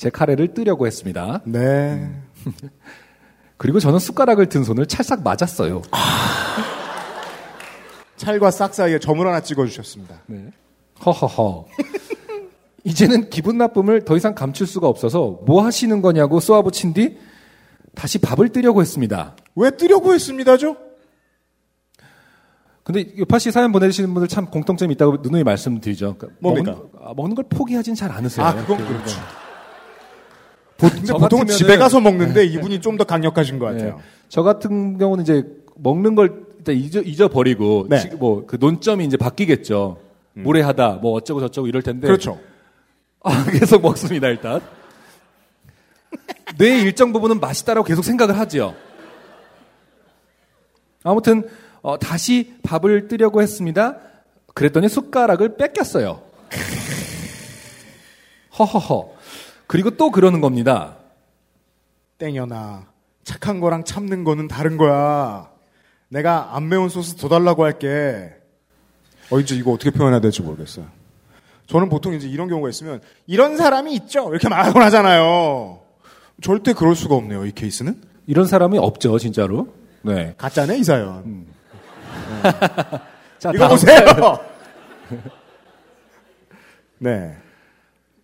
제 카레를 뜨려고 했습니다. 네. 그리고 저는 숟가락을 든 손을 찰싹 맞았어요. 찰과 싹 사이에 점을 하나 찍어주셨습니다. 네. 허허허. 이제는 기분 나쁨을 더 이상 감출 수가 없어서 뭐 하시는 거냐고 쏘아붙인 뒤 다시 밥을 뜨려고 했습니다. 왜 뜨려고 했습니다죠? 근데 요파 씨 사연 보내주시는 분들 참 공통점이 있다고 누누이 말씀드리죠. 그러니까 뭡니까? 먹는, 아, 먹는 걸 포기하진 잘 않으세요. 아, 그건 그- 그렇죠. 근데 저 보통 집에 가서 먹는데 이분이 좀 더 강력하신 것 네. 같아요. 저 같은 경우는 이제 먹는 걸 일단 잊어, 잊어버리고 네. 음. 뭐그 논점이 이제 바뀌겠죠. 무례하다, 뭐 어쩌고 저쩌고 이럴 텐데. 그렇죠. 아, 계속 먹습니다, 일단. 뇌의 일정 부분은 맛있다라고 계속 생각을 하죠. 아무튼, 어, 다시 밥을 뜨려고 했습니다. 그랬더니 숟가락을 뺏겼어요. 허허허. 그리고 또 그러는 겁니다. 땡연아. 착한 거랑 참는 거는 다른 거야. 내가 안 매운 소스 더 달라고 할게. 어, 이제 이거 어떻게 표현해야 될지 모르겠어요. 저는 보통 이제 이런 경우가 있으면 이런 사람이 있죠. 이렇게 말하곤 하잖아요. 절대 그럴 수가 없네요. 이 케이스는 이런 사람이 없죠, 진짜로. 네. 가짜네 이 사연. 자, 이거 보세요. 네.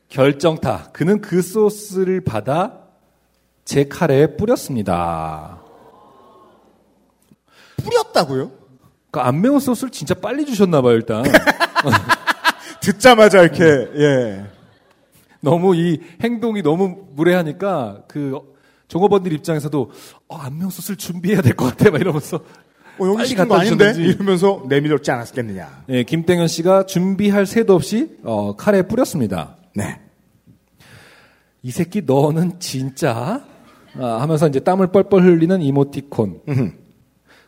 결정타. 그는 그 소스를 받아 제 카레에 뿌렸습니다. 뿌렸다고요? 그안 매운 소스를 진짜 빨리 주셨나봐요, 일단. 듣자마자 이렇게 예. 너무 이 행동이 너무 무례하니까 그 종업원들 입장에서도 어, 안 매운 소스를 준비해야 될 것 같아, 막 이러면서. 어, 여기 빨리 시킨 거 아닌데 주셨는지. 이러면서 내밀었지 않았겠느냐. 예, 김땡현 씨가 준비할 새도 없이 어, 카레에 뿌렸습니다. 네. 이 새끼 너는 진짜 아, 하면서 이제 땀을 뻘뻘 흘리는 이모티콘.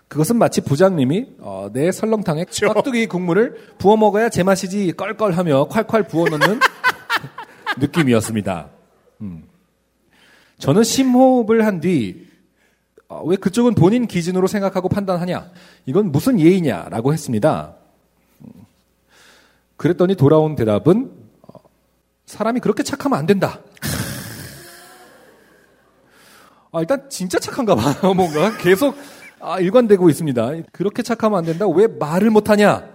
그것은 마치 부장님이 어, 내 설렁탕에 깍두기 국물을 부어 먹어야 제맛이지 껄껄하며 콸콸 부어 넣는 느낌이었습니다. 음. 저는 심호흡을 한뒤 어, 왜 그쪽은 본인 기준으로 생각하고 판단하냐? 이건 무슨 예의냐라고 했습니다. 음. 그랬더니 돌아온 대답은 어, 사람이 그렇게 착하면 안 된다. 아, 일단 진짜 착한가 봐요, 뭔가. 계속 아, 일관되고 있습니다. 그렇게 착하면 안 된다. 왜 말을 못하냐?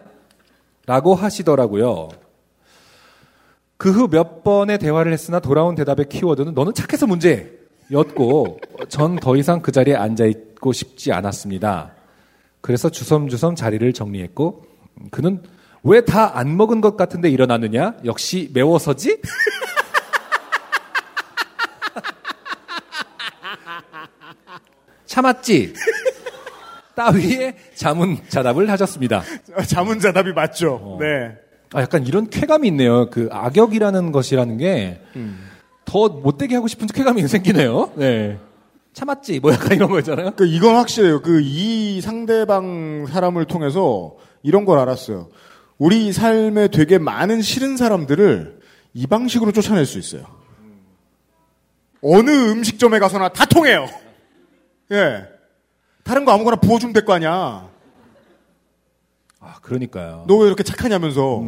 라고 하시더라고요. 그 후 몇 번의 대화를 했으나 돌아온 대답의 키워드는 너는 착해서 문제 였고 전 더 이상 그 자리에 앉아있고 싶지 않았습니다. 그래서 주섬주섬 자리를 정리했고 그는 왜 다 안 먹은 것 같은데 일어나느냐? 역시 매워서지? 참았지? 따위의 자문자답을 하셨습니다. 자문자답이 맞죠. 어. 네. 아, 약간 이런 쾌감이 있네요. 그 악역이라는 것이라는 게. 음. 더 못되게 하고 싶은 쾌감이 생기네요. 네. 참았지 뭐 약간 이런 거였잖아요. 그 이건 확실해요. 그 이 상대방 사람을 통해서 이런 걸 알았어요. 우리 삶에 되게 많은 싫은 사람들을 이 방식으로 쫓아낼 수 있어요. 어느 음식점에 가서나 다 통해요. 예. 다른 거 아무거나 부어주면 될 거 아니야. 아, 그러니까요. 너 왜 이렇게 착하냐면서.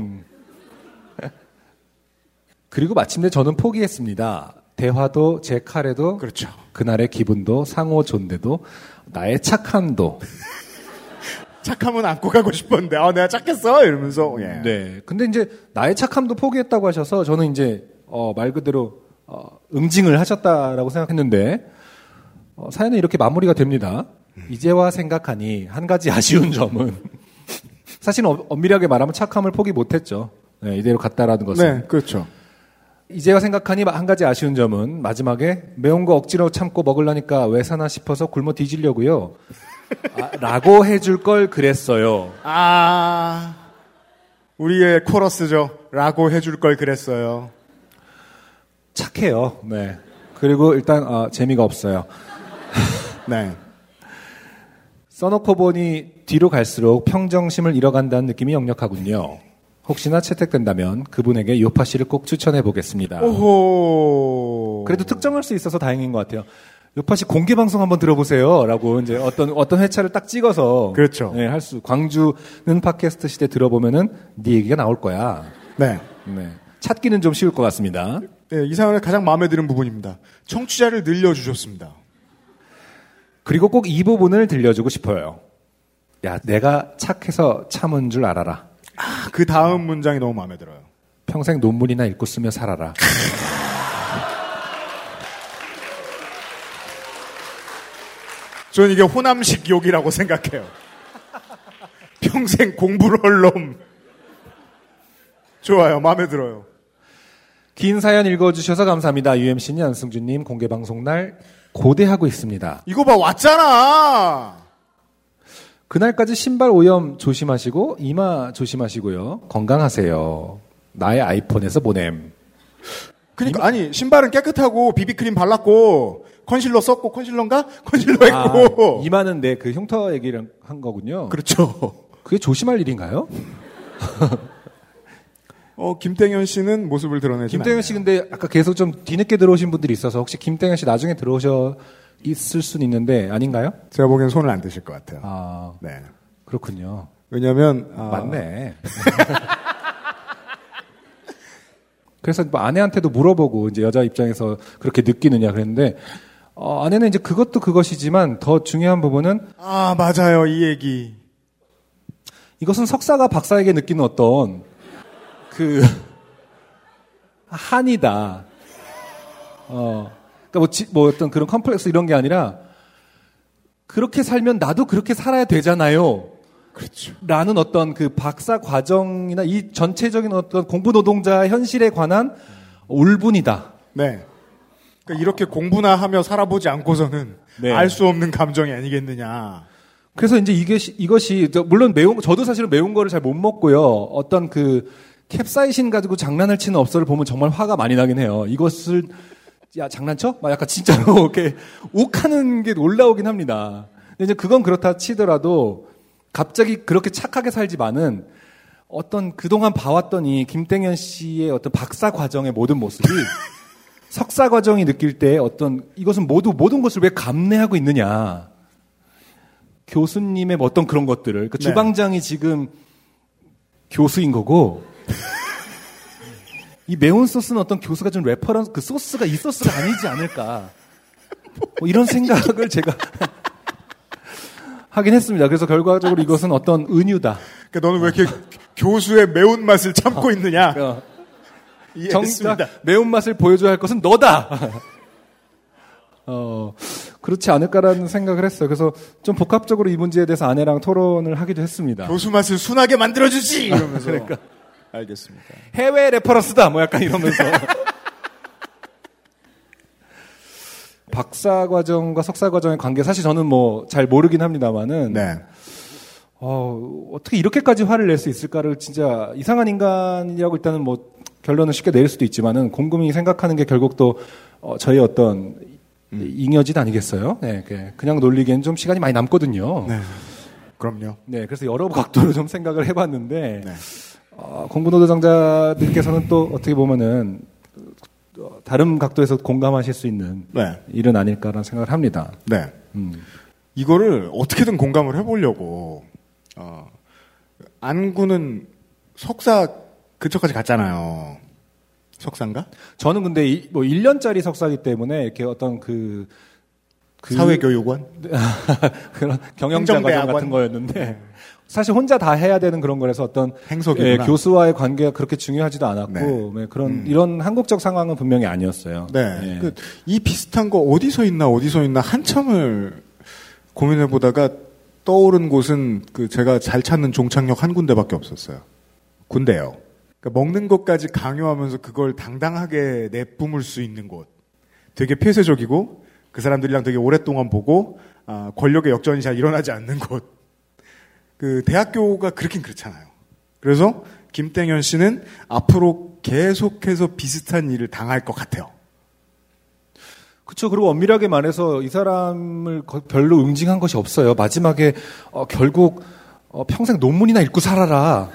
그리고 마침내 저는 포기했습니다. 대화도 제 카레도 그렇죠. 그날의 기분도 상호 존대도 나의 착함도 착하면 안고 가고 싶었는데, 아, 내가 착했어? 이러면서, 예. 네. 근데 이제 나의 착함도 포기했다고 하셔서 저는 이제 어, 말 그대로 어, 응징을 하셨다라고 생각했는데 어, 사연은 이렇게 마무리가 됩니다. 이제와 생각하니 한 가지 아쉬운 점은 사실은 어- 엄밀하게 말하면 착함을 포기 못했죠. 네, 이대로 갔다라는 것은. 네, 그렇죠. 이제와 생각하니 한 가지 아쉬운 점은 마지막에 매운 거 억지로 참고 먹으려니까 왜 사나 싶어서 굶어 뒤지려고요. 아, 라고 해줄 걸 그랬어요. 아, 우리의 코러스죠. 라고 해줄 걸 그랬어요. 착해요. 네. 그리고 일단 어, 재미가 없어요. 네. 써놓고 보니 뒤로 갈수록 평정심을 잃어간다는 느낌이 역력하군요. 혹시나 채택된다면 그분에게 요파 씨를 꼭 추천해 보겠습니다. 오호. 그래도 특정할 수 있어서 다행인 것 같아요. 요파 씨 공개 방송 한번 들어보세요라고 이제 어떤 어떤 회차를 딱 찍어서 그렇죠. 네, 할 수. 광주는 팟캐스트 시대 들어보면은 네 얘기가 나올 거야. 네. 네. 찾기는 좀 쉬울 것 같습니다. 네, 이 사연의 가장 마음에 드는 부분입니다. 청취자를 늘려주셨습니다. 그리고 꼭 이 부분을 들려주고 싶어요. 야, 내가 착해서 참은 줄 알아라. 아, 그 다음 문장이 너무 마음에 들어요. 평생 논문이나 읽고 쓰며 살아라. 저는 이게 호남식 욕이라고 생각해요. 평생 공부를 할 놈. 좋아요. 마음에 들어요. 긴 사연 읽어주셔서 감사합니다. UMC님, 안승준님, 공개방송 날 고대하고 있습니다. 이거 봐, 왔잖아! 그날까지 신발 오염 조심하시고, 이마 조심하시고요. 건강하세요. 나의 아이폰에서 보냄. 그니까, 아니, 신발은 깨끗하고, 비비크림 발랐고, 컨실러 썼고, 컨실러인가? 컨실러 했고. 아, 이마는 내 그 흉터 얘기를 한 거군요. 그렇죠. 그게 조심할 일인가요? 어, 김땡현 씨는 모습을 드러내지 김땡현 씨 근데 아까 계속 좀 뒤늦게 들어오신 분들이 있어서 혹시 김땡현 씨 나중에 들어오셔 있을 수는 있는데 아닌가요? 제가 보기엔 손을 안 드실 것 같아요. 아, 네. 그렇군요. 왜냐면, 아, 맞네. 그래서 뭐 아내한테도 물어보고 이제 여자 입장에서 그렇게 느끼느냐 그랬는데 어, 아내는 이제 그것도 그것이지만 더 중요한 부분은 아, 맞아요. 이 얘기. 이것은 석사가 박사에게 느끼는 어떤 그 한이다. 어, 그러니까 뭐, 지- 뭐 어떤 그런 컴플렉스 이런 게 아니라 그렇게 살면 나도 그렇게 살아야 되잖아요. 그렇죠. 라는 어떤 그 박사 과정이나 이 전체적인 어떤 공부 노동자 현실에 관한 울분이다. 네. 그러니까 이렇게 공부나 하며 살아보지 않고서는 네. 알수 없는 감정이 아니겠느냐. 그래서 이제 이게 시- 이것이 저- 물론 매운 저도 사실은 매운 거를 잘 못 먹고요. 어떤 그 캡사이신 가지고 장난을 치는 업소를 보면 정말 화가 많이 나긴 해요. 이것을 야 장난쳐? 막 약간 진짜로 이렇게 욱하는 게 올라오긴 합니다. 근데 이제 그건 그렇다 치더라도 갑자기 그렇게 착하게 살지만은 어떤 그동안 봐왔던 이 김땡현 씨의 어떤 박사 과정의 모든 모습이 석사 과정이 느낄 때 어떤 이것은 모두 모든 것을 왜 감내하고 있느냐. 교수님의 뭐 어떤 그런 것들을 그 네. 주방장이 지금 교수인 거고 이 매운 소스는 어떤 교수가 좀 reference 그 소스가 이 소스가 아니지 않을까 뭐 이런 생각을 제가 하긴 했습니다. 그래서 결과적으로 이것은 어떤 은유다. 그러니까 너는 왜 이렇게 교수의 매운 맛을 참고 있느냐. 어, 이해했습니다. 정작 매운맛을 보여줘야 할 것은 너다. 어, 그렇지 않을까라는 생각을 했어요. 그래서 좀 복합적으로 이 문제에 대해서 아내랑 토론을 하기도 했습니다. 교수 맛을 순하게 만들어주지! 이러면서. 그러니까. 알겠습니다. 해외 레퍼런스다. 뭐 약간 이러면서. 박사 과정과 석사 과정의 관계 사실 저는 뭐 잘 모르긴 합니다만은 네. 어, 어떻게 이렇게까지 화를 낼 수 있을까를 진짜 이상한 인간이라고 일단은 뭐 결론을 쉽게 내릴 수도 있지만은 곰곰이 생각하는 게 결국 또 어, 저희 어떤 잉여짓 아니겠어요? 네, 그- 그냥 놀리기엔 좀 시간이 많이 남거든요. 네. 그럼요. 네, 그래서 여러 각도로 좀 생각을 해봤는데 네. 어, 공부노동자들께서는 또 어떻게 보면은 어, 다른 각도에서 공감하실 수 있는 네. 일은 아닐까라는 생각을 합니다. 네. 음. 이거를 어떻게든 공감을 해보려고 어, 안구는 석사 근처까지 갔잖아요. 석사인가? 저는 근데 이, 뭐 1년짜리 석사기 때문에 이렇게 어떤 그, 그 사회교육원? 그런 경영자 과정? 같은 거였는데 사실 혼자 다 해야 되는 그런 거라서 어떤. 예, 교수와의 관계가 그렇게 중요하지도 않았고 네. 네, 그런 이런 한국적 상황은 분명히 아니었어요. 네. 예. 그, 이 비슷한 거 어디서 있나 어디서 있나 한참을 고민해 보다가 떠오른 곳은 그 제가 잘 찾는 종착역 한 군데밖에 없었어요. 군대요. 그러니까 먹는 것까지 강요하면서 그걸 당당하게 내뿜을 수 있는 곳. 되게 폐쇄적이고 그 사람들이랑 되게 오랫동안 보고 아, 권력의 역전이 잘 일어나지 않는 곳. 그 대학교가 그렇긴 그렇잖아요. 그래서 김땡현 씨는 앞으로 계속해서 비슷한 일을 당할 것 같아요. 그렇죠. 그리고 엄밀하게 말해서 이 사람을 거- 별로 응징한 것이 없어요. 마지막에 어, 결국 어, 평생 논문이나 읽고 살아라.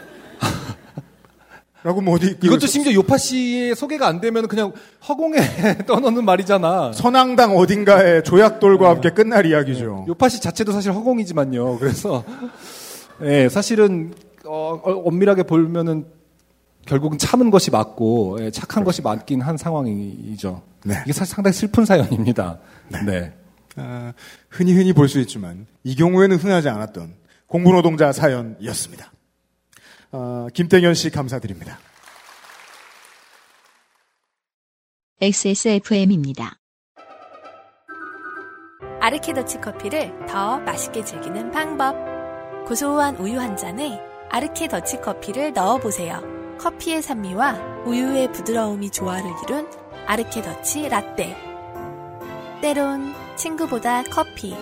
라고 뭐 어디 그 이것도 심지어 요파 씨의 소개가 안 되면 그냥 허공에 떠놓는 말이잖아. 선앙당 어딘가에 조약돌과 함께 끝날 이야기죠. 요파 씨 자체도 사실 허공이지만요. 그래서 예, 사실은 어, 어, 엄밀하게 보면은 결국은 참은 것이 맞고 예, 착한 것이 맞긴 한 상황이죠. 네. 이게 사실 상당히 슬픈 사연입니다. 네. 아, 흔히 흔히 볼 수 있지만 이 경우에는 흔하지 않았던 공부노동자 사연이었습니다. 아, 김땡현 씨 감사드립니다. XSFM입니다. 아르케더치 커피를 더 맛있게 즐기는 방법. 고소한 우유 한 잔에 아르케더치 커피를 넣어보세요. 커피의 산미와 우유의 부드러움이 조화를 이룬 아르케 더치 라떼. 때론 친구보다 커피.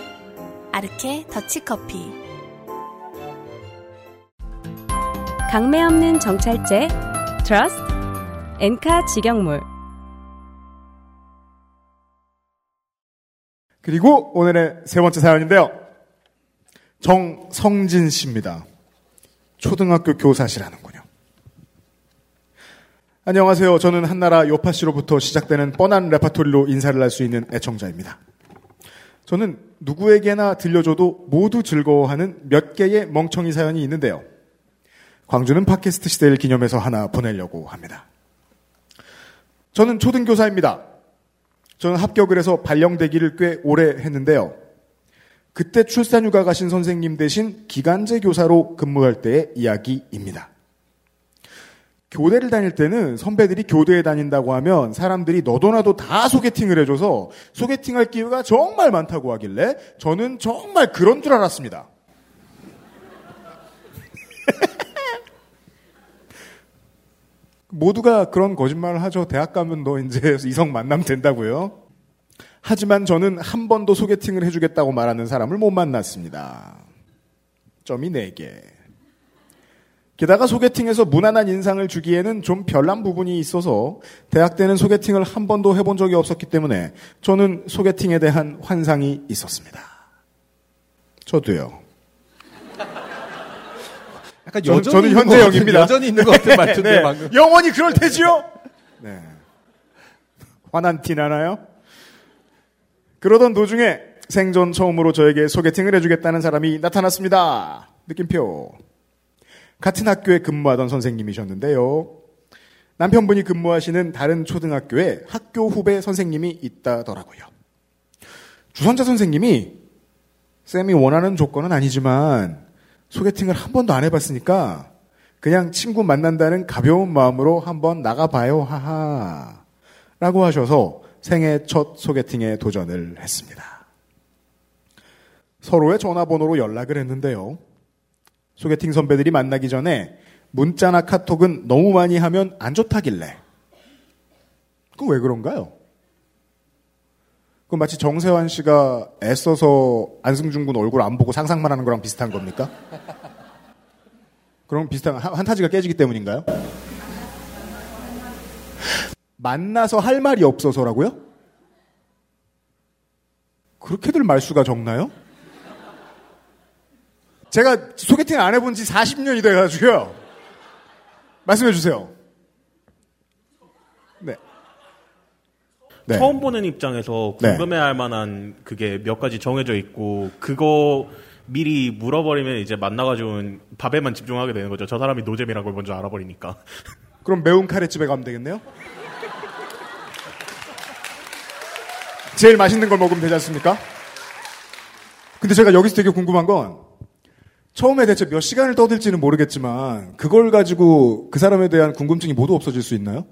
아르케 더치 커피. 강매 없는 정찰제 트러스트 엔카 직영몰 그리고 오늘의 세 번째 사연인데요. 정성진 씨입니다. 초등학교 교사시라는군요. 안녕하세요. 저는 한나라 요파 씨로부터 시작되는 뻔한 레파토리로 인사를 할 수 있는 애청자입니다. 저는 누구에게나 들려줘도 모두 즐거워하는 몇 개의 멍청이 사연이 있는데요. 광주는 팟캐스트 시대를 기념해서 하나 보내려고 합니다. 저는 초등교사입니다. 저는 합격을 해서 발령되기를 꽤 오래 했는데요. 그때 출산휴가 가신 선생님 대신 기간제 교사로 근무할 때의 이야기입니다. 교대를 다닐 때는 선배들이 교대에 다닌다고 하면 사람들이 너도나도 다 소개팅을 해줘서 소개팅할 기회가 정말 많다고 하길래 저는 정말 그런 줄 알았습니다. 모두가 그런 거짓말을 하죠. 대학 가면 너 이제 이성 만남 된다고요. 하지만 저는 한 번도 소개팅을 해주겠다고 말하는 사람을 못 만났습니다. 점이 4개. 게다가 소개팅에서 무난한 인상을 주기에는 좀 별난 부분이 있어서 대학 때는 소개팅을 한 번도 해본 적이 없었기 때문에 저는 소개팅에 대한 환상이 있었습니다. 저도요. 약간 저는, 여전히 저는 같은- 현재형입니다. 여전히 있는 것 같은 말투인데 네, 방금. 영원히 그럴 테지요? 네. 화난 티 나나요? 그러던 도중에 생전 처음으로 저에게 소개팅을 해주겠다는 사람이 나타났습니다. 느낌표. 같은 학교에 근무하던 선생님이셨는데요. 남편분이 근무하시는 다른 초등학교에 학교 후배 선생님이 있다더라고요. 주선자 선생님이 쌤이 원하는 조건은 아니지만 소개팅을 한 번도 안 해봤으니까 그냥 친구 만난다는 가벼운 마음으로 한번 나가봐요, 하하. 라고 하셔서 생애 첫 소개팅에 도전을 했습니다. 서로의 전화번호로 연락을 했는데요. 소개팅 선배들이 만나기 전에 문자나 카톡은 너무 많이 하면 안 좋다길래. 그 왜 그런가요? 그럼 마치 정세환 씨가 애써서 안승준 군 얼굴 안 보고 상상만 하는 거랑 비슷한 겁니까? 그럼 비슷한 한- 한타지가 깨지기 때문인가요? 만나서 할 말이 없어서라고요? 그렇게들 말수가 적나요? 제가 소개팅 안 해본 지 40년이 돼가지고요. 말씀해 주세요. 네. 처음 보는 입장에서 네. 궁금해할 만한 그게 몇 가지 정해져 있고 그거 미리 물어버리면 이제 만나가지고 밥에만 집중하게 되는 거죠. 저 사람이 노잼이라는 걸 먼저 알아버리니까. 그럼 매운 카레집에 가면 되겠네요? 제일 맛있는 걸 먹으면 되지 않습니까? 근데 제가 여기서 되게 궁금한 건 처음에 대체 몇 시간을 떠들지는 모르겠지만 그걸 가지고 그 사람에 대한 궁금증이 모두 없어질 수 있나요?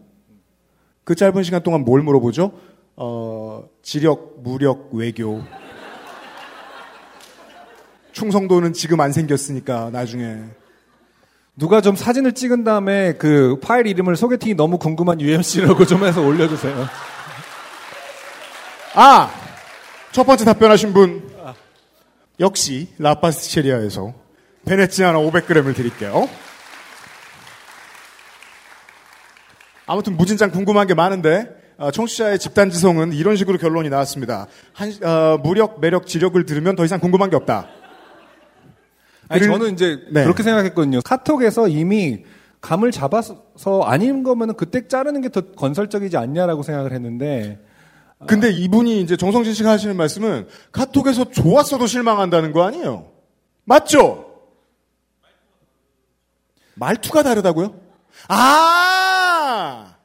그 짧은 시간 동안 뭘 물어보죠? 어, 지력, 무력, 외교. 충성도는 지금 안 생겼으니까 나중에 누가 좀 사진을 찍은 다음에 그 파일 이름을 소개팅이 너무 궁금한 UMC라고 좀 해서 올려주세요. 아! 첫 번째 답변하신 분. 역시, 라파스티체리아에서 베네치아나 500g을 드릴게요. 아무튼 무진장 궁금한 게 많은데, 아, 청취자의 집단 지성은 이런 식으로 결론이 나왔습니다. 한, 아, 무력, 매력, 지력을 들으면 더 이상 궁금한 게 없다. 아니, 그를- 저는 이제 네. 그렇게 생각했거든요. 카톡에서 이미 감을 잡아서 아닌 거면 그때 자르는 게 더 건설적이지 않냐라고 생각을 했는데 근데 이분이 이제 정성진 씨가 하시는 말씀은 카톡에서 좋았어도 실망한다는 거 아니에요? 맞죠? 말투가 다르다고요? 아!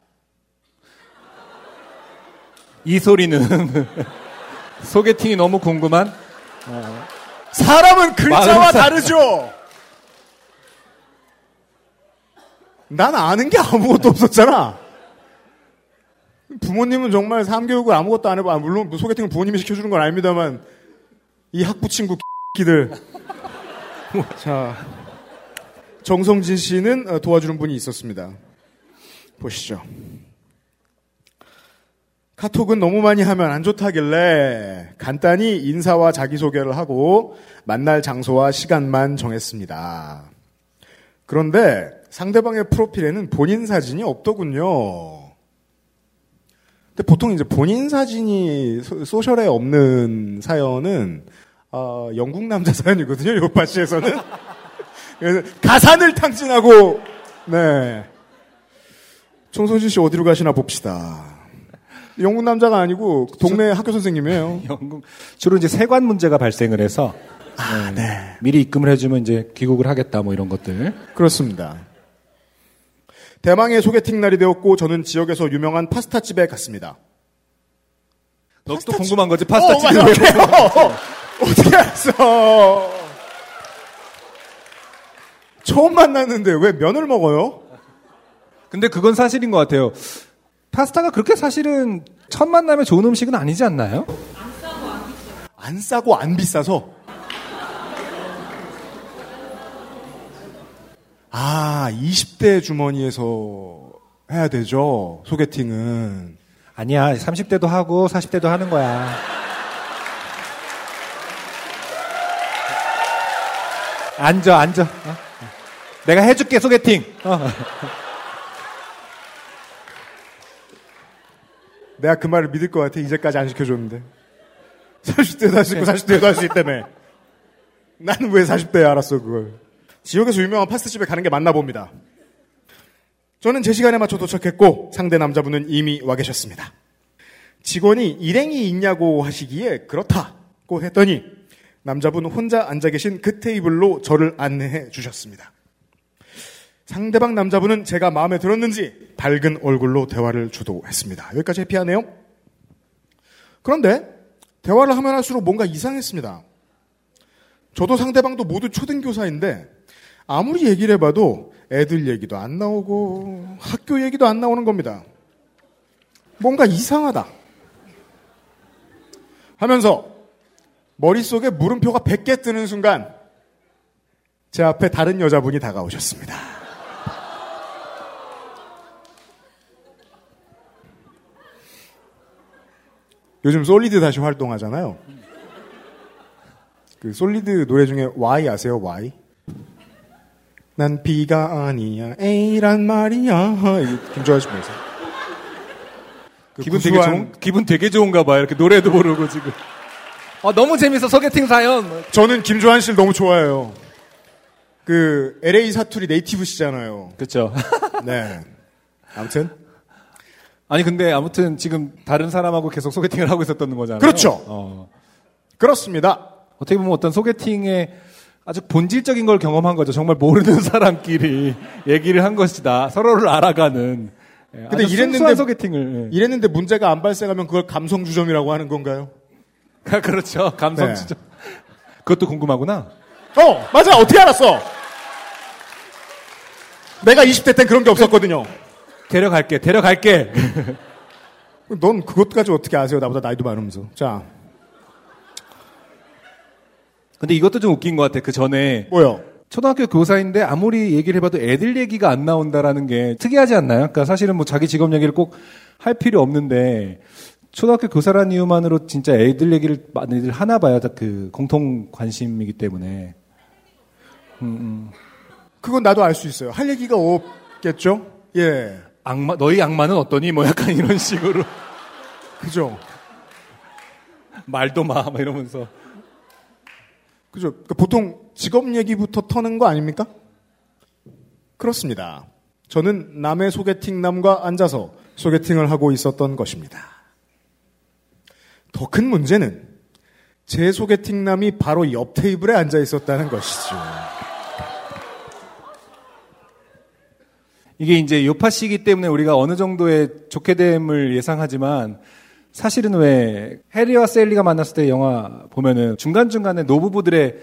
이 소리는 소개팅이 너무 궁금한 사람은 글자와. 다르죠. 난 아는 게 아무것도 없었잖아. 부모님은 정말 삼교육을 아무것도 안 해봐. 아, 물론 소개팅을 부모님이 시켜주는 건 아닙니다만 이 학부 친구 끼들. 자, 정성진 씨는 어, 도와주는 분이 있었습니다. 보시죠. 카톡은 너무 많이 하면 안 좋다길래 간단히 인사와 자기소개를 하고 만날 장소와 시간만 정했습니다. 그런데 상대방의 프로필에는 본인 사진이 없더군요. 근데 보통 이제 본인 사진이 소- 소셜에 없는 사연은 어, 영국 남자 사연이거든요. 요파시에서는 그래서 가산을 탕진하고 네 총선진 씨 어디로 가시나 봅시다. 영국 남자가 아니고 동네 학교 선생님이에요. 영국 주로 이제 세관 문제가 발생을 해서 네, 미리 입금을 해주면 이제 귀국을 하겠다 뭐 이런 것들. 그렇습니다. 대망의 소개팅 날이 되었고 저는 지역에서 유명한 파스타 집에 갔습니다. 너또 궁금한 거지 파스타 어, 맞아, 왜 그래요. 어떻게 알았어? 처음 만났는데 왜 면을 먹어요? 근데 그건 사실인 것 같아요. 파스타가 그렇게 사실은 첫 만남에 좋은 음식은 아니지 않나요? 안 싸고 안 비싸서. 아, 20대 주머니에서 해야 되죠. 소개팅은. 아니야. 30대도 하고 40대도 하는 거야. 앉아, 앉아. 어? 내가 해줄게, 소개팅. 어. 내가 그 말을 믿을 것 같아. 이제까지 안 시켜줬는데. 30대도 할 수 있고 40대도 할 수 있다며. 나는 왜 40대에 알았어, 그걸. 지역에서 유명한 파스타집에 가는 게 맞나 봅니다. 저는 제 시간에 맞춰 도착했고 상대 남자분은 이미 와 계셨습니다. 직원이 일행이 있냐고 하시기에 그렇다고 했더니 남자분 혼자 앉아 계신 그 테이블로 저를 안내해 주셨습니다. 상대방 남자분은 제가 마음에 들었는지 밝은 얼굴로 대화를 주도했습니다. 여기까지 해피하네요. 그런데 대화를 하면 할수록 뭔가 이상했습니다. 저도 상대방도 모두 초등교사인데 아무리 얘기를 해봐도 애들 얘기도 안 나오고 학교 얘기도 안 나오는 겁니다. 뭔가 이상하다. 하면서 머릿속에 물음표가 100개 뜨는 순간 제 앞에 다른 여자분이 다가오셨습니다. 요즘 솔리드 다시 활동하잖아요. 그 솔리드 노래 중에 Y 아세요? Y? 난 B가 아니야 A란 말이야. 김조아 씨 보면서. 그 기분 되게 구수한- 좋은 기분 되게 좋은가 봐요. 이렇게 노래도 모르고 지금. 아, 너무 재밌어 소개팅 사연. 저는 김조한 씨를 너무 좋아해요. 그 LA 사투리 네이티브시잖아요. 그렇죠. 네. 아무튼 아니 근데 아무튼 지금 다른 사람하고 계속 소개팅을 하고 있었던 거잖아요. 그렇죠. 어. 그렇습니다. 어떻게 보면 어떤 소개팅의 아주 본질적인 걸 경험한 거죠. 정말 모르는 사람끼리 얘기를 한 것이다. 서로를 알아가는. 예, 근데 이랬는데 소개팅을. 예. 이랬는데 문제가 안 발생하면 그걸 감성 주점이라고 하는 건가요? 그렇죠. 감성 네. 진짜. 그것도 궁금하구나. 어, 맞아. 어떻게 알았어? 내가 20대 땐 그런 게 없었거든요. 데려갈게. 데려갈게. 넌 그것까지 어떻게 아세요? 나보다 나이도 많으면서. 자, 근데 이것도 좀 웃긴 것 같아. 그 전에 뭐요? 초등학교 교사인데 아무리 얘기를 해봐도 애들 얘기가 안 나온다라는 게 특이하지 않나요? 그러니까 사실은 뭐 자기 직업 얘기를 꼭 할 필요 없는데 초등학교 교사라는 이유만으로 진짜 애들 얘기를 많이들 하나 봐요. 다그 공통 관심이기 때문에. 그건 나도 알 수 있어요. 할 얘기가 없겠죠? 예. 악마 너희 악마는 어떠니? 뭐 약간 이런 식으로 그죠? 말도 마, 막 이러면서. 그죠? 그러니까 보통 직업 얘기부터 터는 거 아닙니까? 그렇습니다. 저는 남의 소개팅 남과 앉아서 소개팅을 하고 있었던 것입니다. 더 큰 문제는 제 소개팅 남이 바로 옆 테이블에 앉아 있었다는 것이죠. 이게 이제 요파시기 때문에 우리가 어느 정도의 좋게 됨을 예상하지만 사실은 왜 해리와 셀리가 만났을 때 영화 보면은 중간중간에 노부부들의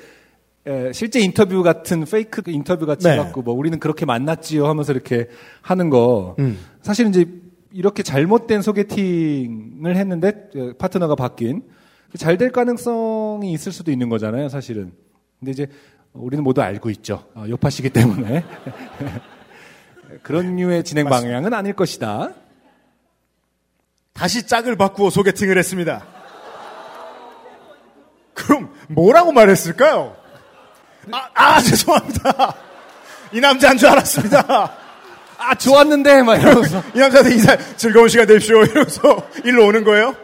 에, 실제 인터뷰 같은 페이크 인터뷰 같이 네. 해갖고 뭐 우리는 그렇게 만났지요 하면서 이렇게 하는 거. 음. 사실은 이제 이렇게 잘못된 소개팅을 했는데 어, 파트너가 바뀐. 잘 될 가능성이 있을 수도 있는 거잖아요 사실은. 근데 이제 우리는 모두 알고 있죠. 어, 요파시기 때문에 그런 류의 진행 방향은 아닐 것이다. 다시 짝을 바꾸어 소개팅을 했습니다. 그럼 뭐라고 말했을까요? 아, 아, 죄송합니다. 이 남자인 줄 알았습니다. 아 좋았는데 막 이러면서 이 남자한테 인사 즐거운 시간 되십시오 이러면서 일로 오는 거예요?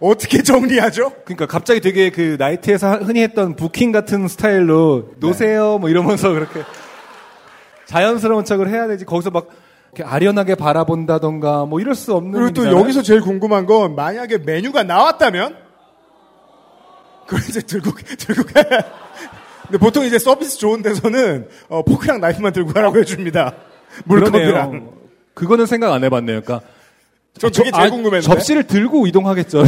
어떻게 정리하죠? 그러니까 갑자기 되게 그 나이트에서 흔히 했던 부킹 같은 스타일로 노세요 뭐 이러면서 그렇게 자연스러운 척을 해야 되지 거기서 막 이렇게 아련하게 바라본다던가 뭐 이럴 수 없는 그리고 또 일이잖아요. 여기서 제일 궁금한 건 만약에 메뉴가 나왔다면 그걸 이제 들고 들고 가. 근데 보통 이제 서비스 좋은 데서는 어, 포크랑 나이프만 들고 가라고 해줍니다. 물컵이랑. 그거는 생각 안 해봤네요. 그러니까 저 그게 제일 아, 궁금했는데. 접시를 들고 이동하겠죠.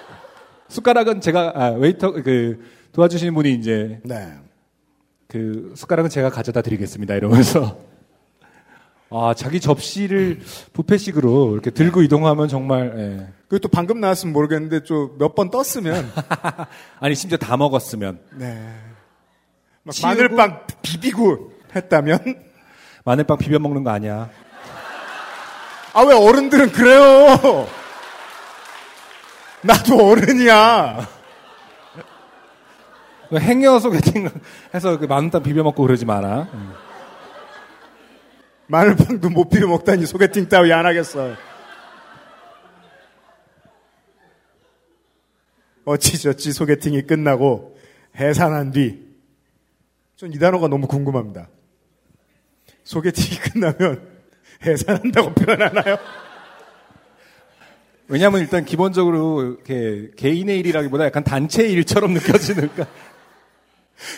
숟가락은 제가 아, 웨이터 그 도와주시는 분이 이제 네. 그 숟가락은 제가 가져다 드리겠습니다. 이러면서 아 자기 접시를 부페식으로 이렇게 들고 이동하면 정말 예. 그리고 또 방금 나왔으면 모르겠는데 좀 몇 번 떴으면 아니 심지어 다 먹었으면 네. 막 치우고- 마늘빵 비비고 했다면 마늘빵 비벼 먹는 거 아니야. 아 왜 어른들은 그래요? 나도 어른이야. 그 행여 소개팅 해서 그 마늘빵 비벼 먹고 그러지 마라. 마늘빵도 못 비벼 먹다니 소개팅 따위 안 하겠어. 어찌저찌 소개팅이 끝나고 해산한 뒤, 전 이 단어가 너무 궁금합니다. 소개팅이 끝나면 해산한다고 표현하나요? 왜냐하면 일단 기본적으로 이렇게 개인의 일이라기보다 약간 단체 일처럼 느껴지는 그러니까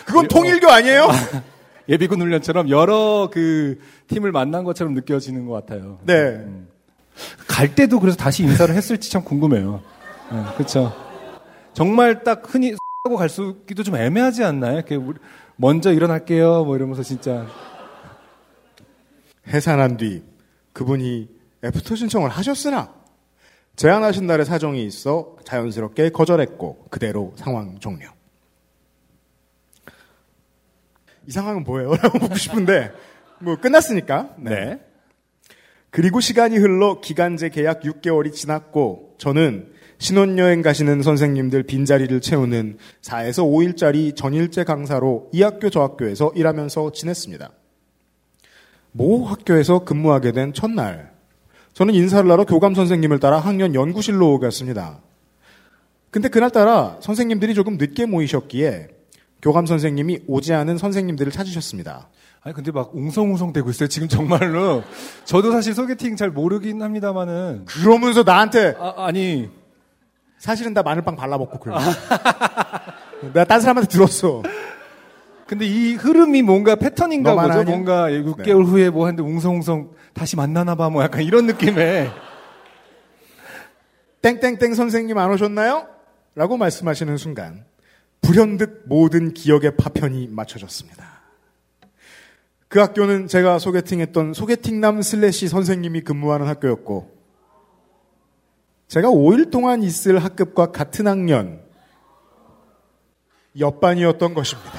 그건 통일교 아니에요? 예비군 훈련처럼 여러 그 팀을 만난 것처럼 느껴지는 것 같아요. 네. 갈 때도 그래서 다시 인사를 했을지 참 궁금해요. 그렇죠. 정말 딱 흔히 하고 갈 수기도 좀 애매하지 않나요? 이렇게 우리- 먼저 일어날게요. 뭐 이러면서 진짜 해산한 뒤 그분이 애프터 신청을 하셨으나 제안하신 날에 사정이 있어 자연스럽게 거절했고 그대로 상황 종료. 이 상황은 뭐예요? 라고 묻고 싶은데 뭐 끝났으니까. 네. 그리고 시간이 흘러 기간제 계약 6개월이 지났고 저는 신혼여행 가시는 선생님들 빈자리를 채우는 4에서 5일짜리 전일제 강사로 이 학교 저 학교에서 일하면서 지냈습니다. 모 학교에서 근무하게 된 첫날, 저는 인사를 하러 교감 선생님을 따라 학년 연구실로 갔습니다. 근데 그날따라 선생님들이 조금 늦게 모이셨기에 교감 선생님이 오지 않은 선생님들을 찾으셨습니다. 아니 근데 막 웅성웅성 되고 있어요. 지금 정말로 저도 사실 소개팅 잘 모르긴 합니다만은 그러면서 나한테 아, 니 사실은 나 마늘빵 발라 먹고 그래. 내가 딴 사람한테 들었어. 근데 이 흐름이 뭔가 패턴인가 보죠. 아냐? 뭔가 6개월 후에 뭐 하는데 웅성웅성 다시 만나나 봐. 뭐 약간 이런 느낌의 땡땡땡 선생님 안 오셨나요? 라고 말씀하시는 순간 불현듯 모든 기억의 파편이 맞춰졌습니다. 그 학교는 제가 소개팅했던 소개팅남 슬래시 선생님이 근무하는 학교였고 제가 5일 동안 있을 학급과 같은 학년 옆반이었던 것입니다.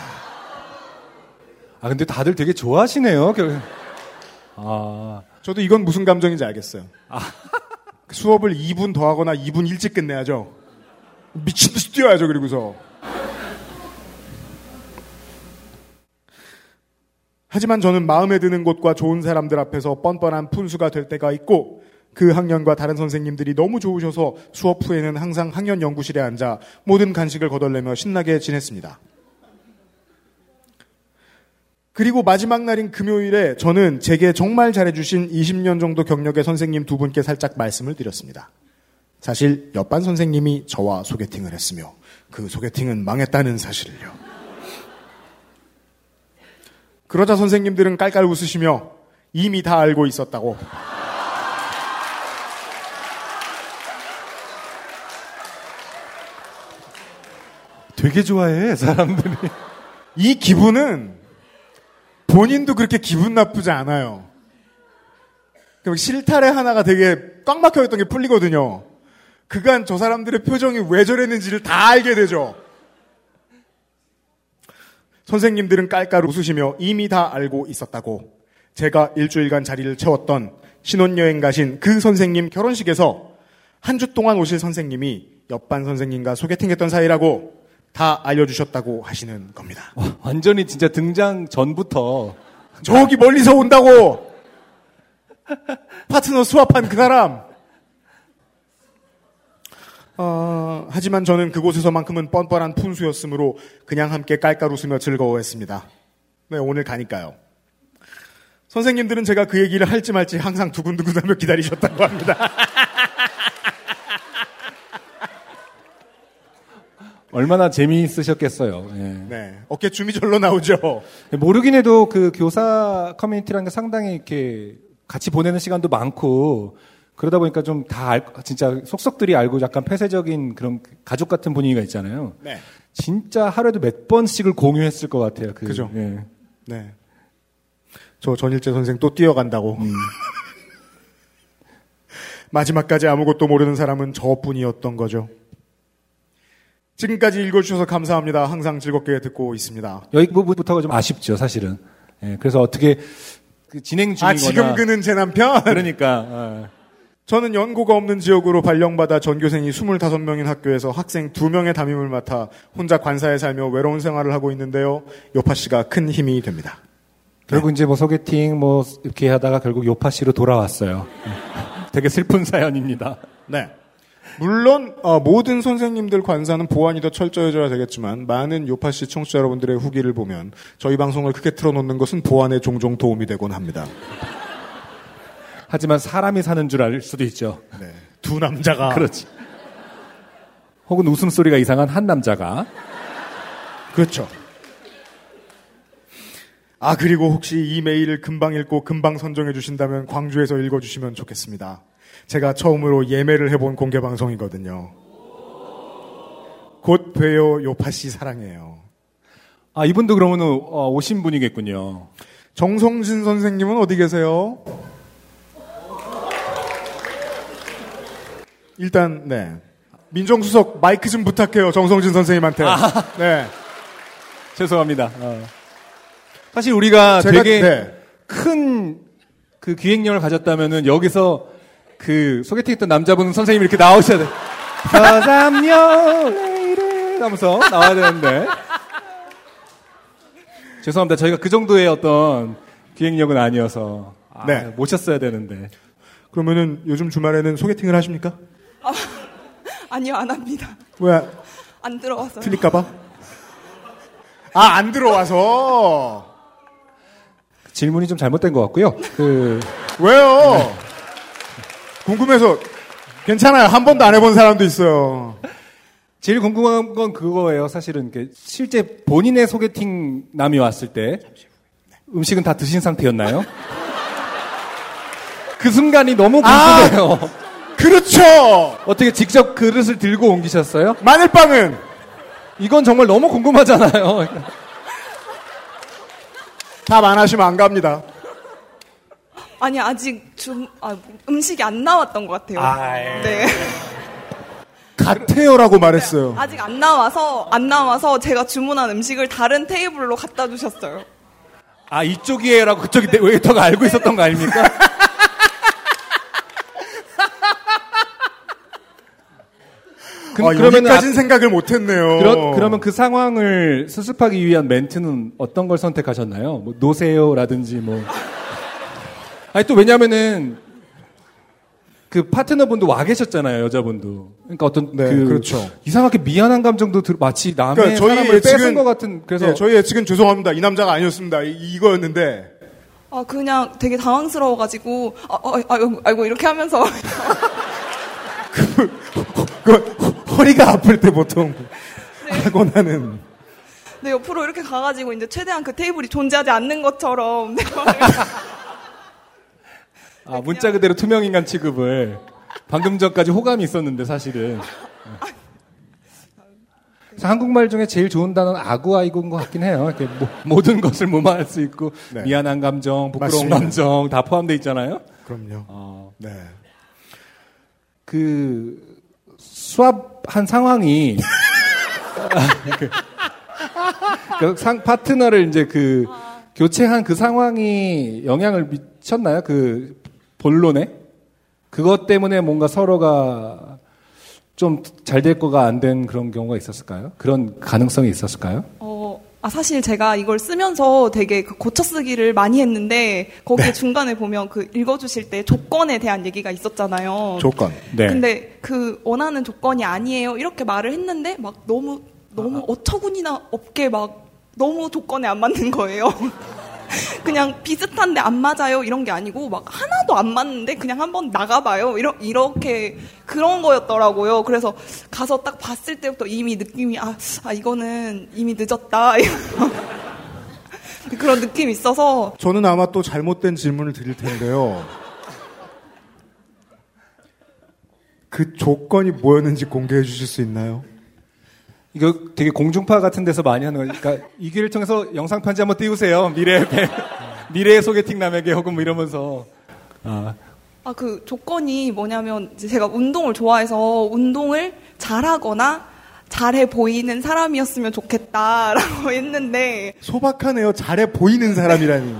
아 근데 다들 되게 좋아하시네요. 결- 아 저도 이건 무슨 감정인지 알겠어요. 수업을 2분 더 하거나 2분 일찍 끝내야죠. 미친 듯이 뛰어야죠, 그리고서. 하지만 저는 마음에 드는 곳과 좋은 사람들 앞에서 뻔뻔한 푼수가 될 때가 있고 그 학년과 다른 선생님들이 너무 좋으셔서 수업 후에는 항상 학년 연구실에 앉아 모든 간식을 거덜내며 신나게 지냈습니다. 그리고 마지막 날인 금요일에 저는 제게 정말 잘해주신 20년 정도 경력의 선생님 두 분께 살짝 말씀을 드렸습니다. 사실 옆반 선생님이 저와 소개팅을 했으며 그 소개팅은 망했다는 사실을요. 그러자 선생님들은 깔깔 웃으시며 이미 다 알고 있었다고. 되게 좋아해 사람들이. 이 기분은 본인도 그렇게 기분 나쁘지 않아요. 그 실타래 하나가 되게 꽉 막혀있던 게 풀리거든요. 그간 저 사람들의 표정이 왜 저랬는지를 다 알게 되죠. 선생님들은 깔깔 웃으시며 이미 다 알고 있었다고. 제가 일주일간 자리를 채웠던 신혼여행 가신 그 선생님 결혼식에서 한 주 동안 오실 선생님이 옆반 선생님과 소개팅했던 사이라고 다 알려주셨다고 하시는 겁니다. 완전히 진짜 등장 전부터 저기 멀리서 온다고! 파트너 수합한 그 사람! 어, 하지만 저는 그곳에서만큼은 뻔뻔한 푼수였으므로 그냥 함께 깔깔 웃으며 즐거워했습니다. 네, 오늘 가니까요. 선생님들은 제가 그 얘기를 할지 말지 항상 두근두근하며 기다리셨다고 합니다. 얼마나 재미있으셨겠어요. 예. 네, 어깨 춤이 절로 나오죠. 모르긴 해도 그 교사 커뮤니티라는 게 상당히 이렇게 같이 보내는 시간도 많고 그러다 보니까 좀 다 진짜 속속들이 알고 약간 폐쇄적인 그런 가족 같은 분위기가 있잖아요. 네. 진짜 하루에도 몇 번씩을 공유했을 것 같아요. 그, 그죠. 예. 네. 저 전일재 선생 또 뛰어간다고. 마지막까지 아무것도 모르는 사람은 저뿐이었던 거죠. 지금까지 읽어주셔서 감사합니다. 항상 즐겁게 듣고 있습니다. 여기 부분부터가 좀 아쉽죠, 사실은. 예, 그래서 어떻게 그 진행 중이거나 아, 지금 그는 제 남편? 그러니까 어. 저는 연고가 없는 지역으로 발령받아 전교생이 25명인 학교에서 학생 2명의 담임을 맡아 혼자 관사에 살며 외로운 생활을 하고 있는데요. 요파 씨가 큰 힘이 됩니다. 결국 이제 뭐 소개팅 뭐 이렇게 하다가 결국 요파 씨로 돌아왔어요. 예. 되게 슬픈 사연입니다. 네. 물론 어, 모든 선생님들 관사는 보안이 더 철저해져야 되겠지만 많은 요파 씨 청취자 여러분들의 후기를 보면 저희 방송을 크게 틀어놓는 것은 보안에 종종 도움이 되곤 합니다. 하지만 사람이 사는 줄 알 수도 있죠. 네. 두 남자가 그렇지. 혹은 웃음소리가 이상한 한 남자가 그렇죠. 아 그리고 혹시 이 메일을 금방 읽고 금방 선정해 주신다면 광주에서 읽어 주시면 좋겠습니다. 제가 처음으로 예매를 해본 공개 방송이거든요. 곧 봬요 요파 씨 사랑해요. 아 이분도 그러면 어, 오신 분이겠군요. 정성진 선생님은 어디 계세요? 일단 네 민정수석 마이크 좀 부탁해요 정성진 선생님한테. 네. 죄송합니다. 어. 사실 우리가 제가- 되게 네. 큰그 기획력을 가졌다면은 여기서 그 소개팅했던 남자분 선생님이 이렇게 나오셔야 돼. Lady 하면서 나와야 되는데 죄송합니다. 저희가 그 정도의 어떤 기획력은 아니어서 아, 네. 모셨어야 되는데 그러면은 요즘 주말에는 소개팅을 하십니까? 아니요, 안 합니다. 왜 안 들어와서요. 틀릴까봐? 아, 안 들어와서. 질문이 좀 잘못된 것 같고요. 그 왜요? 궁금해서. 괜찮아요. 한 번도 안 해본 사람도 있어요. 제일 궁금한 건 그거예요. 사실은 이렇게 실제 본인의 소개팅 남이 왔을 때 음식은 다 드신 상태였나요? 그 순간이 너무 궁금해요. 그렇죠! 어떻게 직접 그릇을 들고 옮기셨어요? 마늘빵은? 이건 정말 너무 궁금하잖아요. 답 안 하시면 안 갑니다. 아니, 아직 좀, 아, 음식이 안 나왔던 것 같아요. 네. 같아요라고 말했어요. 아직 안 나와서, 안 나와서 제가 주문한 음식을 다른 테이블로 갖다 주셨어요. 아 이쪽이에요라고 그쪽이 내- 웨이터가 알고 있었던 거 아닙니까? 그, 아, 그러면은 여기까진 앞- 생각을 못했네요. 그러, 그러면 그 상황을 수습하기 위한 멘트는 어떤 걸 선택하셨나요? 뭐 노세요라든지 뭐. 아니 또 왜냐면은 그 파트너분도 와 계셨잖아요 여자분도. 그러니까 어떤 네, 그 그렇죠. 이상하게 미안한 감정도 들, 마치 남의 그러니까 저희 사람을 뺏은 예측은- 것 같은 그래서 네, 저희 예측은 죄송합니다. 이 남자가 아니었습니다. 이, 이거였는데. 아, 그냥 되게 당황스러워가지고, 아, 아, 아이고, 아이고, 이렇게 하면서. 그 허리가 아플 때 보통 하고 나는 네, 옆으로 이렇게 가가지고 이제 최대한 그 테이블이 존재하지 않는 것처럼. 네, 아, 문자 그대로 투명인간 취급을 방금 전까지 호감이 있었는데 사실은. 그래서 한국말 중에 제일 좋은 단어는 아구아이고인 것 같긴 해요. 이렇게 모, 모든 것을 무마할 수 있고 네. 미안한 감정, 부끄러운 맞습니다. 감정 다 포함되어 있잖아요. 그럼요. 어, 네. 그 수합한 상황이 그, 그 상, 파트너를 이제 그 교체한 그 상황이 영향을 미쳤나요? 그 본론에 그것 때문에 뭔가 서로가 좀 잘 될 거가 안 된 그런 경우가 있었을까요? 그런 가능성이 있었을까요? 어, 아, 사실 제가 이걸 쓰면서 되게 그 고쳐 쓰기를 많이 했는데, 거기에 네. 중간에 보면 그 읽어주실 때 조건에 대한 얘기가 있었잖아요. 조건. 네. 근데 그 원하는 조건이 아니에요. 이렇게 말을 했는데, 막 너무, 너무 아. 어처구니나 없게 막 너무 조건에 안 맞는 거예요. 그냥 비슷한데 안 맞아요? 이런 게 아니고 막 하나도 안 맞는데 그냥 한번 나가봐요? 이러, 이렇게 그런 거였더라고요. 그래서 가서 딱 봤을 때부터 이미 느낌이 아, 아 이거는 이미 늦었다. 그런 느낌이 있어서. 저는 아마 또 잘못된 질문을 드릴 텐데요. 그 조건이 뭐였는지 공개해 주실 수 있나요? 이거 되게 공중파 같은 데서 많이 하는 거니까 이 기회를 통해서 영상 편지 한번 띄우세요. 미래의 배- 미래의 소개팅 남에게 혹은 뭐 이러면서 아, 아 그 조건이 뭐냐면 제가 운동을 좋아해서 운동을 잘하거나 잘해 보이는 사람이었으면 좋겠다라고 했는데 소박하네요. 잘해 보이는 사람이라니.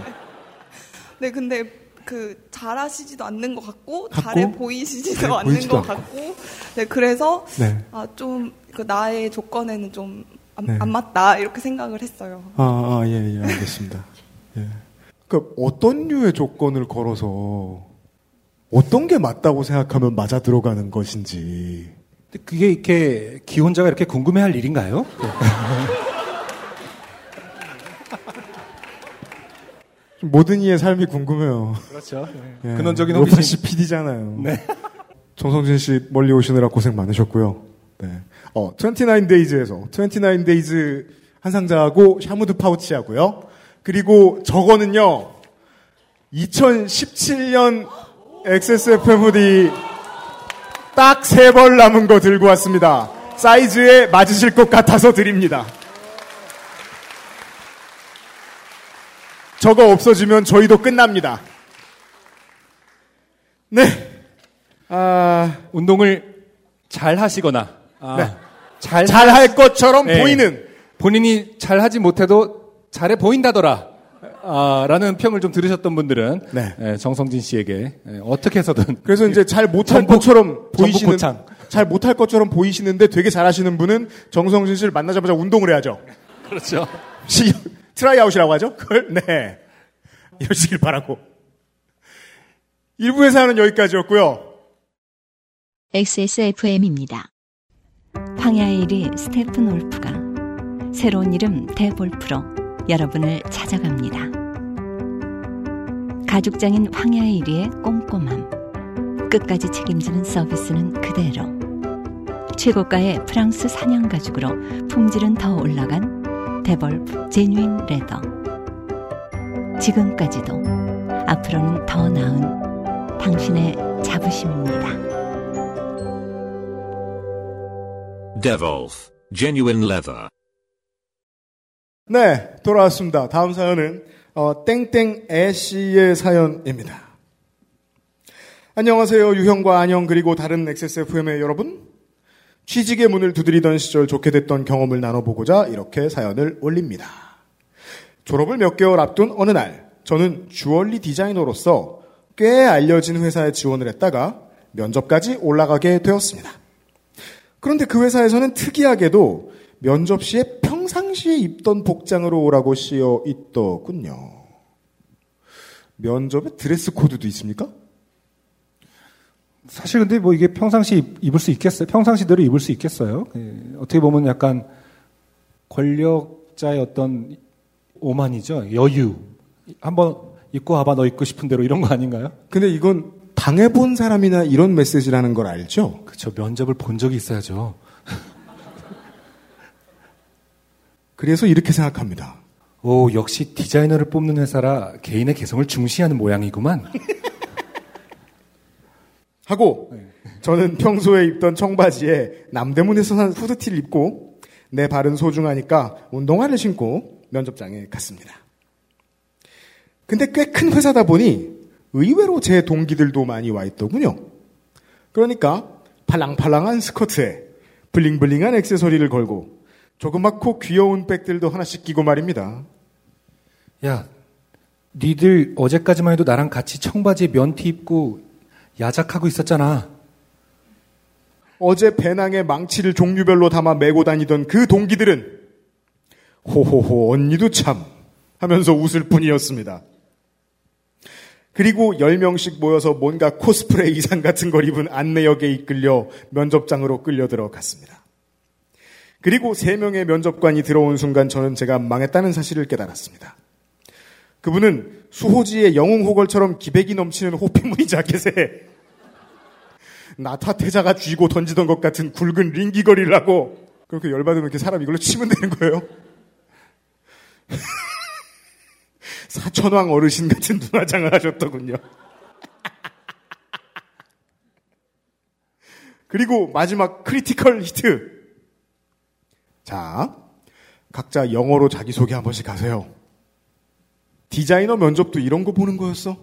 네, 근데 그 잘하시지도 않는 것 같고, 같고? 잘해 보이시지도 잘해 않는 보이지도 것 같고, 네 그래서 네. 아좀 그 나의 조건에는 좀 안 네. 맞다 이렇게 생각을 했어요. 아, 아, 예, 예, 알겠습니다. 예. 그 어떤 류의 조건을 걸어서 어떤 게 맞다고 생각하면 맞아 들어가는 것인지. 근데 그게 이렇게 기혼자가 이렇게 궁금해할 일인가요? 모든 이의 삶이 궁금해요. 그렇죠. 예. 근원적인 노파심 호기심. PD잖아요. 네. 정성진 씨 멀리 오시느라 고생 많으셨고요. 네. 어, 29데이즈에서 29데이즈 한 상자하고 샤무드 파우치하고요. 그리고 저거는요. 2017년 XSFM 후디 딱 세 벌 남은 거 들고 왔습니다. 사이즈에 맞으실 것 같아서 드립니다. 저거 없어지면 저희도 끝납니다. 네. 아, 운동을 잘 하시거나 아, 네. 잘 잘 할 것처럼 네. 보이는 본인이 잘 하지 못해도 잘해 보인다더라. 아, 라는 평을 좀 들으셨던 분들은 네. 예, 정성진 씨에게 예, 어떻게 해서든 그래서 이제 잘 못할 것처럼 보이시는. 잘 못할 것처럼 보이시는데 되게 잘하시는 분은 정성진 씨를 만나자마자 운동을 해야죠. 그렇죠. 시, tryout이라고 하죠? 그걸? 네. 이러시길 바라고. 1부의 사연은 여기까지였고요. XSFM입니다. 황야의 이리 스테픈울프가 새로운 이름 대볼프로 여러분을 찾아갑니다. 가죽장인 황야의 이리의 꼼꼼함. 끝까지 책임지는 서비스는 그대로. 최고가의 프랑스 사냥 가죽으로 품질은 더 올라간 데볼프 제뉴인 레더. 지금까지도 앞으로는 더 나은 당신의 자부심입니다. Devolf Genuine Leather. 네, 돌아왔습니다. 다음 사연은 어, 땡땡 애씨의 사연입니다. 안녕하세요. 유형과 안녕 그리고 다른 XSFM의 여러분. 취직의 문을 두드리던 시절 좋게 됐던 경험을 나눠보고자 이렇게 사연을 올립니다. 졸업을 몇 개월 앞둔 어느 날 저는 주얼리 디자이너로서 꽤 알려진 회사에 지원을 했다가 면접까지 올라가게 되었습니다. 그런데 그 회사에서는 특이하게도 면접 시에 평상시에 입던 복장으로 오라고 씌어 있더군요. 면접에 드레스 코드도 있습니까? 사실 근데 뭐 이게 평상시 입- 입을 수 있겠어요? 평상시대로 입을 수 있겠어요? 예, 어떻게 보면 약간 권력자의 어떤 오만이죠. 여유. 한번 입고 와봐 너 입고 싶은 대로 이런 거 아닌가요? 근데 이건 당해본 사람이나 이런 메시지라는 걸 알죠? 그렇죠. 면접을 본 적이 있어야죠. 그래서 이렇게 생각합니다. 오, 역시 디자이너를 뽑는 회사라 개인의 개성을 중시하는 모양이구만. 하고 저는 평소에 입던 청바지에 남대문에서 산 후드티를 입고 내 발은 소중하니까 운동화를 신고 면접장에 갔습니다. 근데 꽤 큰 회사다 보니 의외로 제 동기들도 많이 와 있더군요. 그러니까 팔랑팔랑한 스커트에 bling-bling한 액세서리를 걸고 조그맣고 귀여운 백들도 하나씩 끼고 말입니다. 야, 니들 어제까지만 해도 나랑 같이 청바지에 면티 입고 야작하고 있었잖아. 어제 배낭에 망치를 종류별로 담아 메고 다니던 그 동기들은 호호호 언니도 참 하면서 웃을 뿐이었습니다. 그리고 10명씩 모여서 뭔가 코스프레 의상 같은 걸 입은 안내역에 이끌려 면접장으로 끌려 들어갔습니다. 그리고 3명의 면접관이 들어온 순간 저는 제가 망했다는 사실을 깨달았습니다. 그분은 수호지의 영웅 호걸처럼 기백이 넘치는 호피무늬 자켓에 나타태자가 쥐고 던지던 것 같은 굵은 링기거리를 하고 그렇게 열받으면 이렇게 사람 이걸로 치면 되는 거예요. 사천왕 어르신 같은 눈화장을 하셨더군요. 그리고 마지막 critical hit. 자, 각자 영어로 자기소개 한 번씩 하세요. 디자이너 면접도 이런 거 보는 거였어?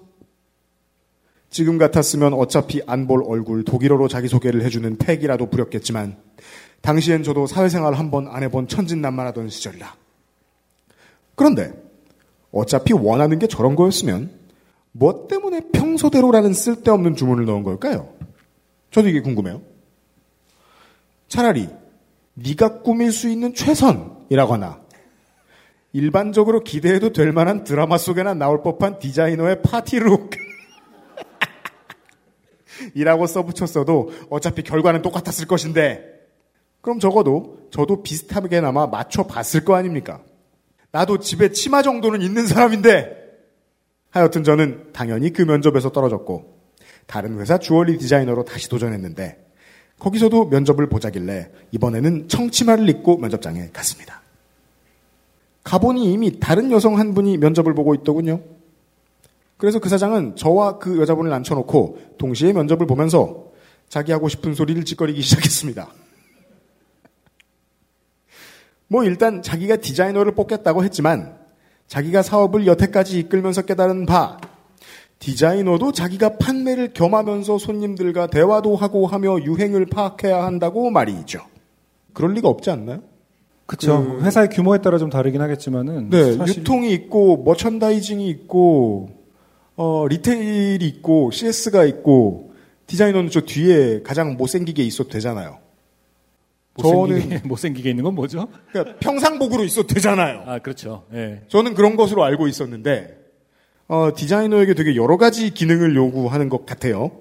지금 같았으면 어차피 안 볼 얼굴 독일어로 자기소개를 해주는 패기라도 부렸겠지만 당시엔 저도 사회생활 한 번 안 해본 천진난만하던 시절이라. 그런데 어차피 원하는 게 저런 거였으면 뭐 때문에 평소대로라는 쓸데없는 주문을 넣은 걸까요? 저도 이게 궁금해요. 차라리 네가 꾸밀 수 있는 최선이라거나 일반적으로 기대해도 될 만한 드라마 속에나 나올 법한 디자이너의 파티룩 이라고 써붙였어도 어차피 결과는 똑같았을 것인데 그럼 적어도 저도 비슷하게나마 맞춰봤을 거 아닙니까? 나도 집에 치마 정도는 있는 사람인데 하여튼 저는 당연히 그 면접에서 떨어졌고 다른 회사 주얼리 디자이너로 다시 도전했는데 거기서도 면접을 보자길래 이번에는 청치마를 입고 면접장에 갔습니다. 가보니 이미 다른 여성 한 분이 면접을 보고 있더군요. 그래서 그 사장은 저와 그 여자분을 앉혀놓고 동시에 면접을 보면서 자기 하고 싶은 소리를 짓거리기 시작했습니다. 뭐 일단 자기가 디자이너를 뽑겠다고 했지만 자기가 사업을 여태까지 이끌면서 깨달은 바 디자이너도 자기가 판매를 겸하면서 손님들과 대화도 하고 하며 유행을 파악해야 한다고 말이죠. 그럴 리가 없지 않나요? 그쵸. 그- 회사의 규모에 따라 좀 다르긴 하겠지만은. 네, 사실 유통이 있고 머천다이징이 있고 어, 리테일이 있고 CS가 있고 디자이너는 저 뒤에 가장 못생기게 있어도 되잖아요. 못생기게, 못생기게 있는 건 뭐죠? 그러니까 평상복으로 있어도 되잖아요. 아, 그렇죠. 예. 저는 그런 것으로 알고 있었는데 어, 디자이너에게 되게 여러 가지 기능을 요구하는 것 같아요.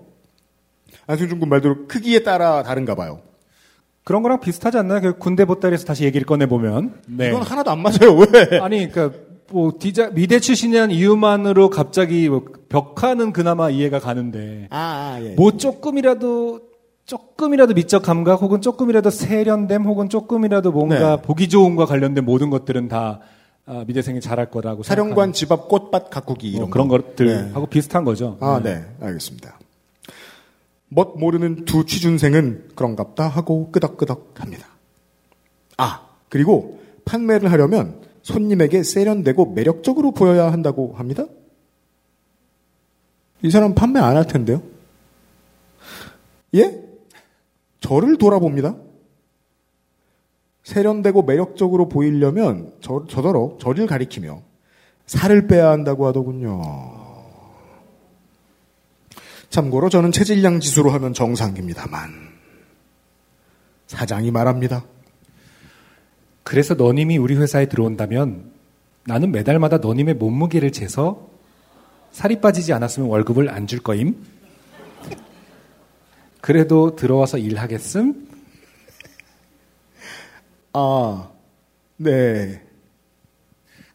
안승준 군 말대로 크기에 따라 다른가 봐요. 그런 거랑 비슷하지 않나요? 그 군대 보따리에서 다시 얘기를 꺼내 보면. 네. 이건 하나도 안 맞아요. 왜? 아니, 그니까, 뭐, 디자, 미대 출신이란 이유만으로 갑자기 뭐 벽화는 그나마 이해가 가는데. 아, 아, 예. 뭐 조금이라도, 조금이라도 미적 감각 혹은 조금이라도 세련됨 혹은 조금이라도 뭔가 네. 보기 좋은과 관련된 모든 것들은 다 아, 미대생이 잘할 거라고 사령관 집 앞 꽃밭 가꾸기 뭐 이런 그런 거. 것들하고 비슷한 거죠. 아, 네. 알겠습니다. 멋 모르는 두 취준생은 그런갑다 하고 끄덕끄덕 합니다. 아, 그리고 판매를 하려면 손님에게 세련되고 매력적으로 보여야 한다고 합니다? 이 사람 판매 안 할 텐데요? 예? 저를 돌아봅니다. 세련되고 매력적으로 보이려면 저, 저더러 저를 가리키며 살을 빼야 한다고 하더군요. 참고로 저는 체질량 지수로 하면 정상입니다만 사장이 말합니다. 그래서 너님이 우리 회사에 들어온다면 나는 매달마다 너님의 몸무게를 재서 살이 빠지지 않았으면 월급을 안 줄 거임. 그래도 들어와서 일하겠음? 아, 네.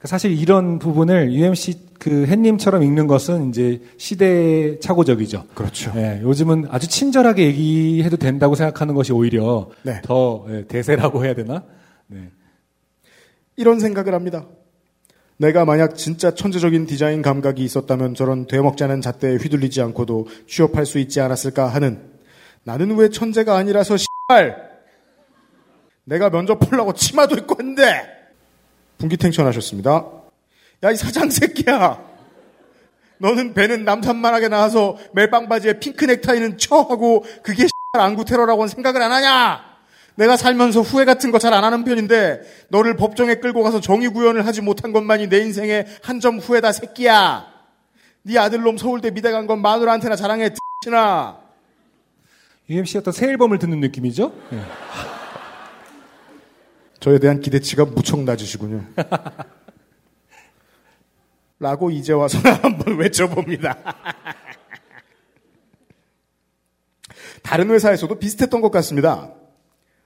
사실 이런 부분을 UMC 그 햇님처럼 읽는 것은 이제 시대 착오적이죠. 그렇죠. 예, 요즘은 아주 친절하게 얘기해도 된다고 생각하는 것이 오히려 네. 더 예, 대세라고 해야 되나? 네. 이런 생각을 합니다. 내가 만약 진짜 천재적인 디자인 감각이 있었다면 저런 되먹자는 잣대에 휘둘리지 않고도 취업할 수 있지 않았을까 하는 나는 왜 천재가 아니라서 씨발 내가 면접 보려고 치마도 입고 했는데 분기탱천하셨습니다. 야 이 사장 새끼야 너는 배는 남산만하게 나와서 멜빵 바지에 핑크 넥타이는 쳐하고 그게 안구 테러라고는 생각을 안 하냐 내가 살면서 후회 같은 거 잘 안 하는 편인데 너를 법정에 끌고 가서 정의 구현을 하지 못한 것만이 내 인생의 한 점 후회다 새끼야. 네 아들놈 서울대 미대 간 건 마누라한테나 자랑해 X나. UMC 어떤 새 앨범을 듣는 느낌이죠? 예. 저에 대한 기대치가 무척 낮으시군요. 라고 이제 와서 한번 외쳐봅니다. 다른 회사에서도 비슷했던 것 같습니다.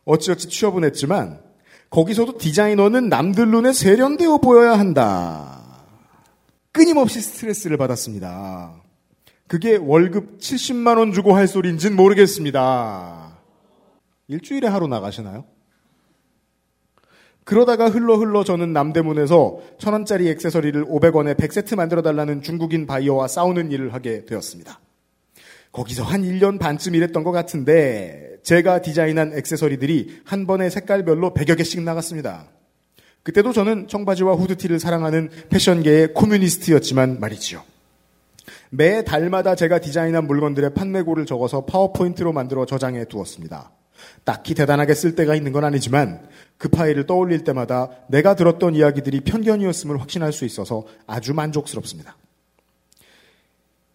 어찌어찌 취업은 했지만 거기서도 디자이너는 남들 눈에 세련되어 보여야 한다. 끊임없이 스트레스를 받았습니다. 그게 월급 70만 원 주고 할 소리인진 모르겠습니다. 일주일에 하루 나가시나요? 그러다가 흘러 흘러 저는 남대문에서 천 원짜리 액세서리를 500원에 100세트 만들어 달라는 중국인 바이어와 싸우는 일을 하게 되었습니다. 거기서 한 1년 반쯤 일했던 것 같은데 제가 디자인한 액세서리들이 한 번에 색깔별로 100여 개씩 나갔습니다. 그때도 저는 청바지와 후드티를 사랑하는 패션계의 코뮤니스트였지만 말이지요. 매 달마다 제가 디자인한 물건들의 판매고를 적어서 파워포인트로 만들어 저장해 두었습니다. 딱히 대단하게 쓸 때가 있는 건 아니지만 그 파일을 떠올릴 때마다 내가 들었던 이야기들이 편견이었음을 확신할 수 있어서 아주 만족스럽습니다.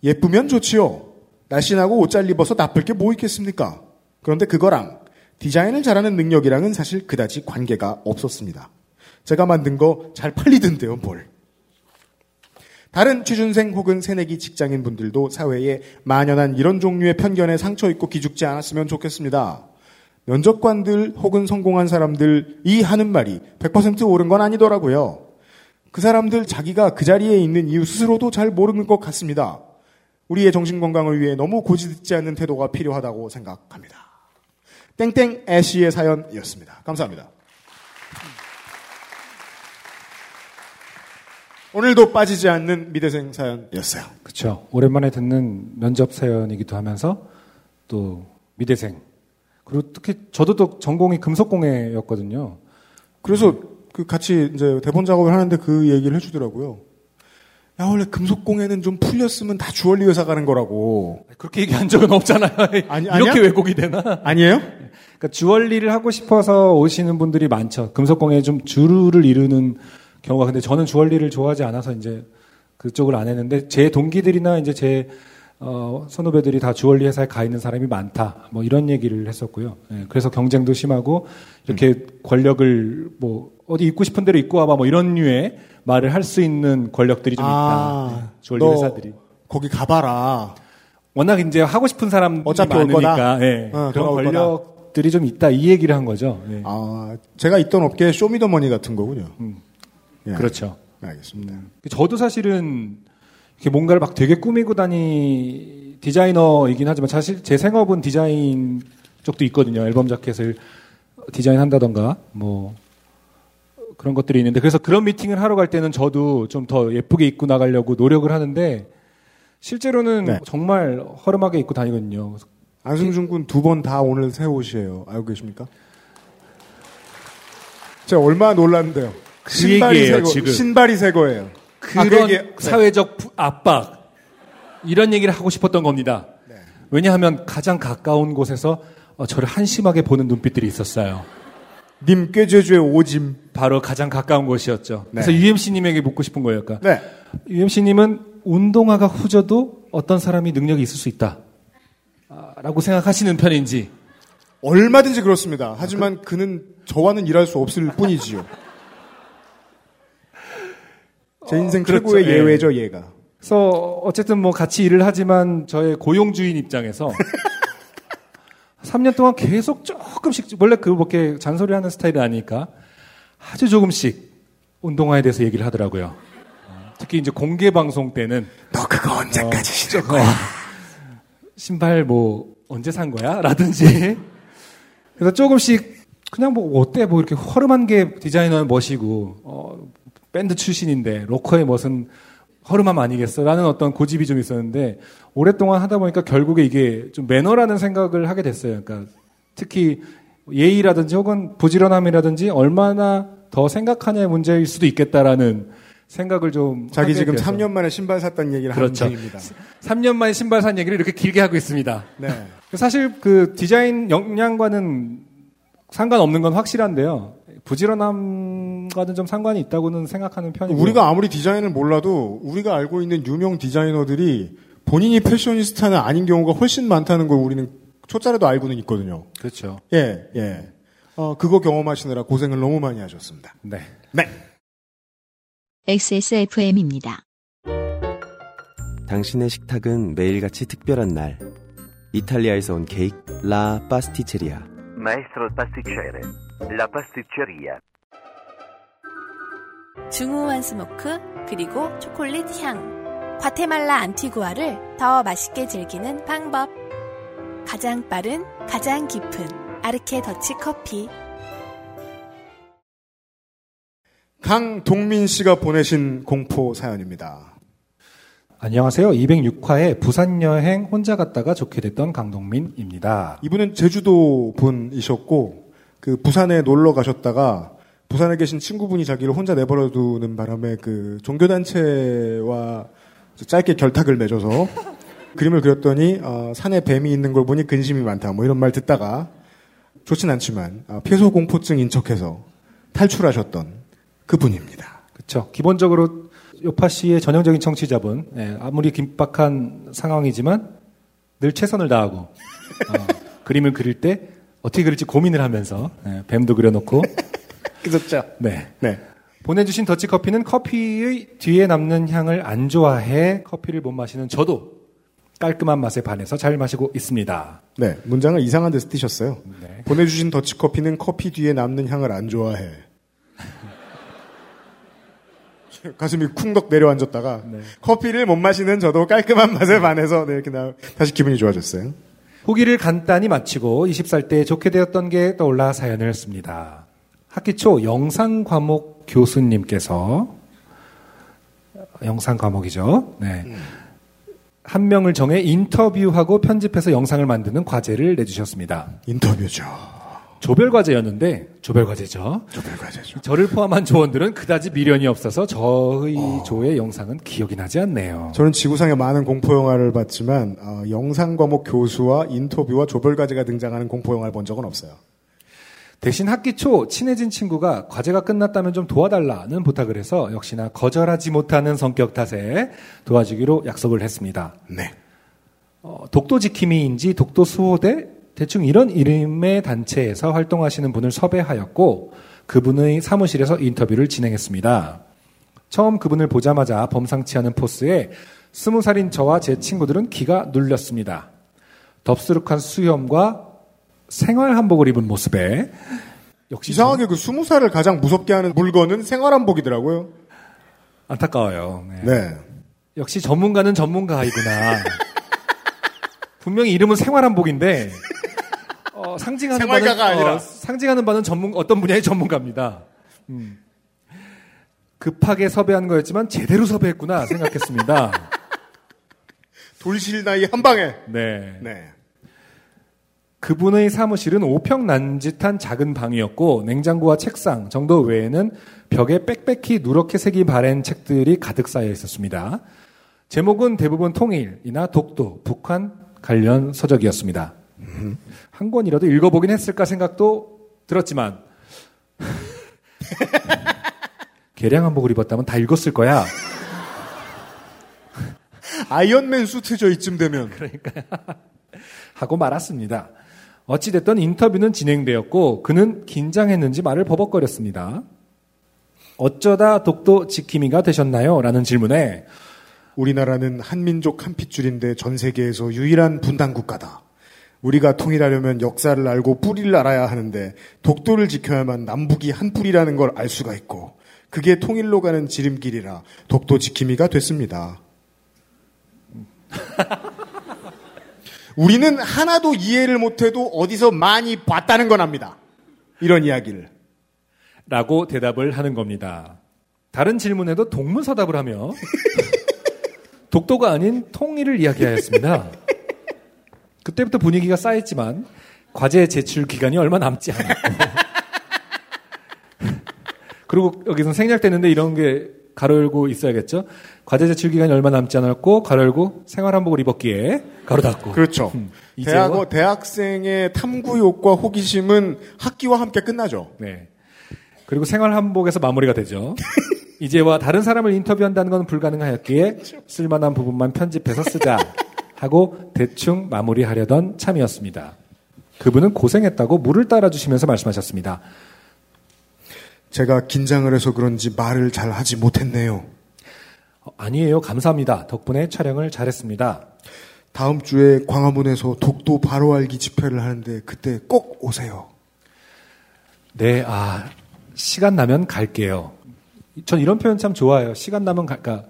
예쁘면 좋지요. 날씬하고 옷 잘 입어서 나쁠 게 뭐 있겠습니까? 그런데 그거랑 디자인을 잘하는 능력이랑은 사실 그다지 관계가 없었습니다. 제가 만든 거 잘 팔리던데요, 뭘. 다른 취준생 혹은 새내기 직장인 분들도 사회에 만연한 이런 종류의 편견에 상처 입고 기죽지 않았으면 좋겠습니다. 면접관들 혹은 성공한 사람들이 하는 말이 100% 옳은 건 아니더라고요. 그 사람들 자기가 그 자리에 있는 이유 스스로도 잘 모르는 것 같습니다. 우리의 정신 건강을 위해 너무 고지듣지 않는 태도가 필요하다고 생각합니다. 땡땡 애쉬의 사연이었습니다. 감사합니다. 오늘도 빠지지 않는 미대생 사연이었어요. 그렇죠. 오랜만에 듣는 면접 사연이기도 하면서 또 미대생 그리고 특히 저도 또 전공이 금속공예였거든요. 그래서 그 같이 이제 대본 작업을 하는데 그 얘기를 해주더라고요. 야 원래 금속공예는 좀 풀렸으면 다 주얼리 회사 가는 거라고. 그렇게 얘기한 적은 없잖아요. 아니, 이렇게 아니야? 왜곡이 되나? 아니에요? 그러니까 주얼리를 하고 싶어서 오시는 분들이 많죠. 금속공예에 좀 주류를 이루는 경우가 근데 저는 주얼리를 좋아하지 않아서 이제 그쪽을 안 했는데 제 동기들이나 이제 제 어, 선후배들이 다 주얼리 회사에 가 있는 사람이 많다. 뭐 이런 얘기를 했었고요. 예, 그래서 경쟁도 심하고 이렇게 음. 권력을 뭐 어디 있고 싶은 대로 있고 와봐 뭐 이런 류의 말을 할 수 있는 권력들이 좀 아, 있다. 예, 주얼리 너 회사들이. 거기 가봐라. 워낙 이제 하고 싶은 사람이 어차피 올 많으니까. 예, 어, 그런. 권력들이 좀 있다 이 얘기를 한 거죠. 예. 아, 제가 있던 업계 쇼미더머니 같은 거군요. 예. 그렇죠. 알겠습니다. 저도 사실은 이렇게 뭔가를 막 되게 꾸미고 다니 디자이너이긴 하지만 사실 제 생업은 디자인 쪽도 있거든요. 앨범 자켓을 디자인한다던가 뭐 그런 것들이 있는데 그래서 그런 미팅을 하러 갈 때는 저도 좀 더 예쁘게 입고 나가려고 노력을 하는데 실제로는 네. 정말 허름하게 입고 다니거든요. 안승준 군 두 번 다 오늘 새 옷이에요. 알고 계십니까? 제가 얼마나 놀랐는데요. 그 신발이 얘기예요, 새 거, 지금. 신발이 새 거예요. 그런 아, 그 네. 사회적 부- 압박 이런 얘기를 하고 싶었던 겁니다. 네. 왜냐하면 가장 가까운 곳에서 어, 저를 한심하게 보는 눈빛들이 있었어요. 님 꾀죄죄 오짐. 바로 가장 가까운 곳이었죠. 네. 그래서 UMC님에게 묻고 싶은 거예요. 그러니까 네. UMC님은 운동화가 후져도 어떤 사람이 능력이 있을 수 있다. 아, 라고 생각하시는 편인지. 얼마든지 그렇습니다. 하지만 그는 저와는 일할 수 없을 뿐이지요. 제 인생 그렇죠. 최고의 예. 예외죠, 얘가. 그래서 어쨌든 뭐 같이 일을 하지만 저의 고용주인 입장에서 3년 동안 계속 조금씩 원래 그렇게 잔소리 하는 스타일이 아니니까 아주 조금씩 운동화에 대해서 얘기를 하더라고요. 어, 특히 이제 공개 방송 때는 너 그거 언제까지 신을 어, 신발 뭐 언제 산 거야? 라든지 그래서 조금씩 그냥 뭐 어때 뭐 이렇게 허름한 게 디자이너의 멋이고 어, 밴드 출신인데 로커의 멋은 허름함 아니겠어? 라는 어떤 고집이 좀 있었는데 오랫동안 하다 보니까 결국에 이게 좀 매너라는 생각을 하게 됐어요. 그러니까 특히 예의라든지 혹은 부지런함이라든지 얼마나 더 생각하냐의 문제일 수도 있겠다라는 생각을 좀 자기 지금 돼서. 3년 만에 신발 샀다는 얘기를 그렇죠. 하는 중입니다. 3년 만에 신발 산 얘기를 이렇게 길게 하고 있습니다. 네. 사실 그 디자인 역량과는 상관없는 건 확실한데요. 부지런함과는 좀 상관이 있다고는 생각하는 편이고. 우리가 아무리 디자인을 몰라도 우리가 알고 있는 유명 디자이너들이 본인이 패셔니스타는 아닌 경우가 훨씬 많다는 걸 우리는 초짜라도 알고는 있거든요. 그렇죠. 예, 예. 어, 그거 경험하시느라 고생을 너무 많이 하셨습니다. 네. 네. XSFM입니다. 당신의 식탁은 매일같이 특별한 날. 이탈리아에서 온 케이크 라 파스티체리아. Maestro pasticcere. La pasticceria. 중후한 스모크 그리고 초콜릿 향. 과테말라 안티구아를 더 맛있게 즐기는 방법. 가장 빠른, 가장 깊은 아르케 더치 커피. 강동민 씨가 보내신 공포 사연입니다. 안녕하세요. 206화에 부산 여행 혼자 갔다가 좋게 됐던 강동민입니다. 이분은 제주도 분이셨고 그 부산에 놀러 가셨다가 부산에 계신 친구분이 자기를 혼자 내버려 두는 바람에 그 종교단체와 짧게 결탁을 맺어서 그림을 그렸더니 어, 산에 뱀이 있는 걸 보니 근심이 많다 뭐 이런 말 듣다가 좋진 않지만 어, 폐소 공포증 인척해서 탈출하셨던 그분입니다. 그렇죠. 기본적으로 요파 씨의 전형적인 청취자분, 예, 아무리 긴박한 상황이지만 늘 최선을 다하고 어, 그림을 그릴 때 어떻게 그릴지 고민을 하면서 예, 뱀도 그려놓고 그렇죠. 네. 네. 보내주신 더치커피는 커피의 뒤에 남는 향을 안 좋아해 커피를 못 마시는 저도 깔끔한 맛에 반해서 잘 마시고 있습니다. 네, 문장을 이상한 데서 띄셨어요. 네. 보내주신 더치커피는 커피 뒤에 남는 향을 안 좋아해. 가슴이 쿵덕 내려앉았다가 네. 커피를 못 마시는 저도 깔끔한 맛에 반해서 네, 이렇게 나, 다시 기분이 좋아졌어요. 후기를 간단히 마치고 20살 때 좋게 되었던 게 떠올라 사연을 씁니다. 학기 초 영상 과목 교수님께서 영상 과목이죠. 네. 한 명을 정해 인터뷰하고 편집해서 영상을 만드는 과제를 내주셨습니다. 인터뷰죠. 조별 과제였는데 조별 과제죠. 조별 과제죠. 저를 포함한 조원들은 그다지 미련이 없어서 저의 조의 영상은 기억이 나지 않네요. 저는 지구상의 많은 공포 영화를 봤지만 어, 영상 과목 교수와 인터뷰와 조별 과제가 등장하는 공포 영화를 본 적은 없어요. 대신 학기 초 친해진 친구가 과제가 끝났다면 좀 도와달라는 부탁을 해서 역시나 거절하지 못하는 성격 탓에 도와주기로 약속을 했습니다. 네. 어, 독도 지킴이인지 독도 수호대 대충 이런 이름의 단체에서 활동하시는 분을 섭외하였고 그분의 사무실에서 인터뷰를 진행했습니다. 처음 그분을 보자마자 범상치 않은 포스에 스무 살인 저와 제 친구들은 기가 눌렸습니다. 덥수룩한 수염과 생활 한복을 입은 모습에 역시 이상하게 그 스무 살을 가장 무섭게 하는 물건은 생활 한복이더라고요. 안타까워요. 네. 네. 역시 전문가는 전문가이구나. 분명히 이름은 생활한복인데 어, 상징하는 바는 아니라. 어, 상징하는 바는 전문 어떤 분야의 전문가입니다. 음. 급하게 섭외한 거였지만 제대로 섭외했구나 생각했습니다. 돌실 나이 한 방에. 네. 네. 그분의 사무실은 5평 난짓한 작은 방이었고 냉장고와 책상 정도 외에는 벽에 빽빽히 누렇게 색이 바랜 책들이 가득 쌓여 있었습니다. 제목은 대부분 통일이나 독도, 북한 관련 서적이었습니다. 한 권이라도 읽어보긴 했을까 생각도 들었지만 개량 한복을 입었다면 다 읽었을 거야. 아이언맨 수트죠 이쯤 되면. 그러니까요. 하고 말았습니다. 어찌됐든 인터뷰는 진행되었고 그는 긴장했는지 말을 버벅거렸습니다. 어쩌다 독도 지킴이가 되셨나요? 라는 질문에 우리나라는 한민족 한 핏줄인데 전 세계에서 유일한 분단 국가다. 우리가 통일하려면 역사를 알고 뿌리를 알아야 하는데 독도를 지켜야만 남북이 한 뿌리라는 걸 알 수가 있고 그게 통일로 가는 지름길이라 독도 지킴이가 됐습니다. 우리는 하나도 이해를 못해도 어디서 많이 봤다는 건 압니다. 이런 이야기를. 라고 대답을 하는 겁니다. 다른 질문에도 동문서답을 하며 독도가 아닌 통일을 이야기하였습니다. 그때부터 분위기가 쌓였지만 과제 제출 기간이 얼마 남지 않았고 그리고 여기서 생략되는데 이런 게 가로 열고 있어야겠죠. 과제 제출 기간이 얼마 남지 않았고 가로 열고 생활 한복을 입었기에 가로 닫고 그렇죠. 이제와- 대학, 대학생의 탐구 욕과 호기심은 학기와 함께 끝나죠. 네. 그리고 생활 한복에서 마무리가 되죠. 이제와 다른 사람을 인터뷰한다는 건 불가능하였기에 쓸만한 부분만 편집해서 쓰자 하고 대충 마무리하려던 참이었습니다. 그분은 고생했다고 물을 따라주시면서 말씀하셨습니다. 제가 긴장을 해서 그런지 말을 잘 하지 못했네요. 어, 아니에요. 감사합니다. 덕분에 촬영을 잘했습니다. 다음 주에 광화문에서 독도 바로 알기 집회를 하는데 그때 꼭 오세요. 네, 아, 시간 나면 갈게요. 전 이런 표현 참 좋아해요. 시간 나면 갈까.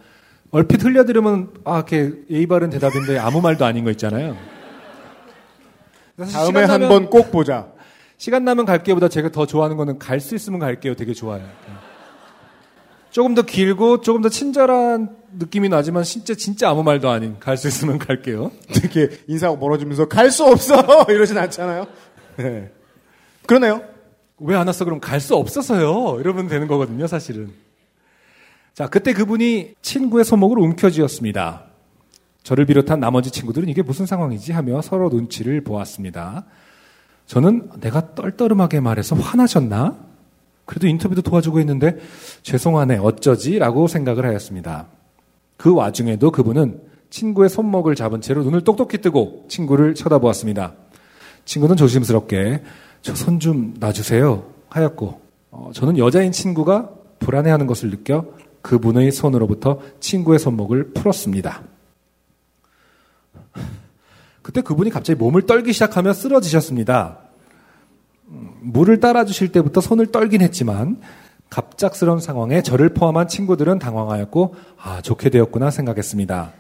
얼핏 흘려들으면, 아, 이렇게 예의 바른 대답인데 아무 말도 아닌 거 있잖아요. 다음에 한 번 꼭 보자. 시간 나면 갈게보다 제가 더 좋아하는 거는 갈 수 있으면 갈게요. 되게 좋아요. 조금 더 길고 조금 더 친절한 느낌이 나지만 진짜 진짜 아무 말도 아닌 갈 수 있으면 갈게요. 되게 인사하고 멀어지면서 갈 수 없어 이러진 않잖아요. 네. 그러네요. 왜 안 왔어? 그럼 갈 수 없어서요. 이러면 되는 거거든요, 사실은. 자, 그때 그분이 친구의 손목을 움켜쥐었습니다. 저를 비롯한 나머지 친구들은 이게 무슨 상황이지 하며 서로 눈치를 보았습니다. 저는 내가 떨떠름하게 말해서 화나셨나? 그래도 인터뷰도 도와주고 있는데 죄송하네, 어쩌지? 라고 생각을 하였습니다. 그 와중에도 그분은 친구의 손목을 잡은 채로 눈을 똑똑히 뜨고 친구를 쳐다보았습니다. 친구는 조심스럽게 저 손 좀 놔주세요 하였고 어, 저는 여자인 친구가 불안해하는 것을 느껴 그분의 손으로부터 친구의 손목을 풀었습니다. 그때 그분이 갑자기 몸을 떨기 시작하며 쓰러지셨습니다. 음, 물을 따라주실 때부터 손을 떨긴 했지만 갑작스러운 상황에 저를 포함한 친구들은 당황하였고 아 좋게 되었구나 생각했습니다.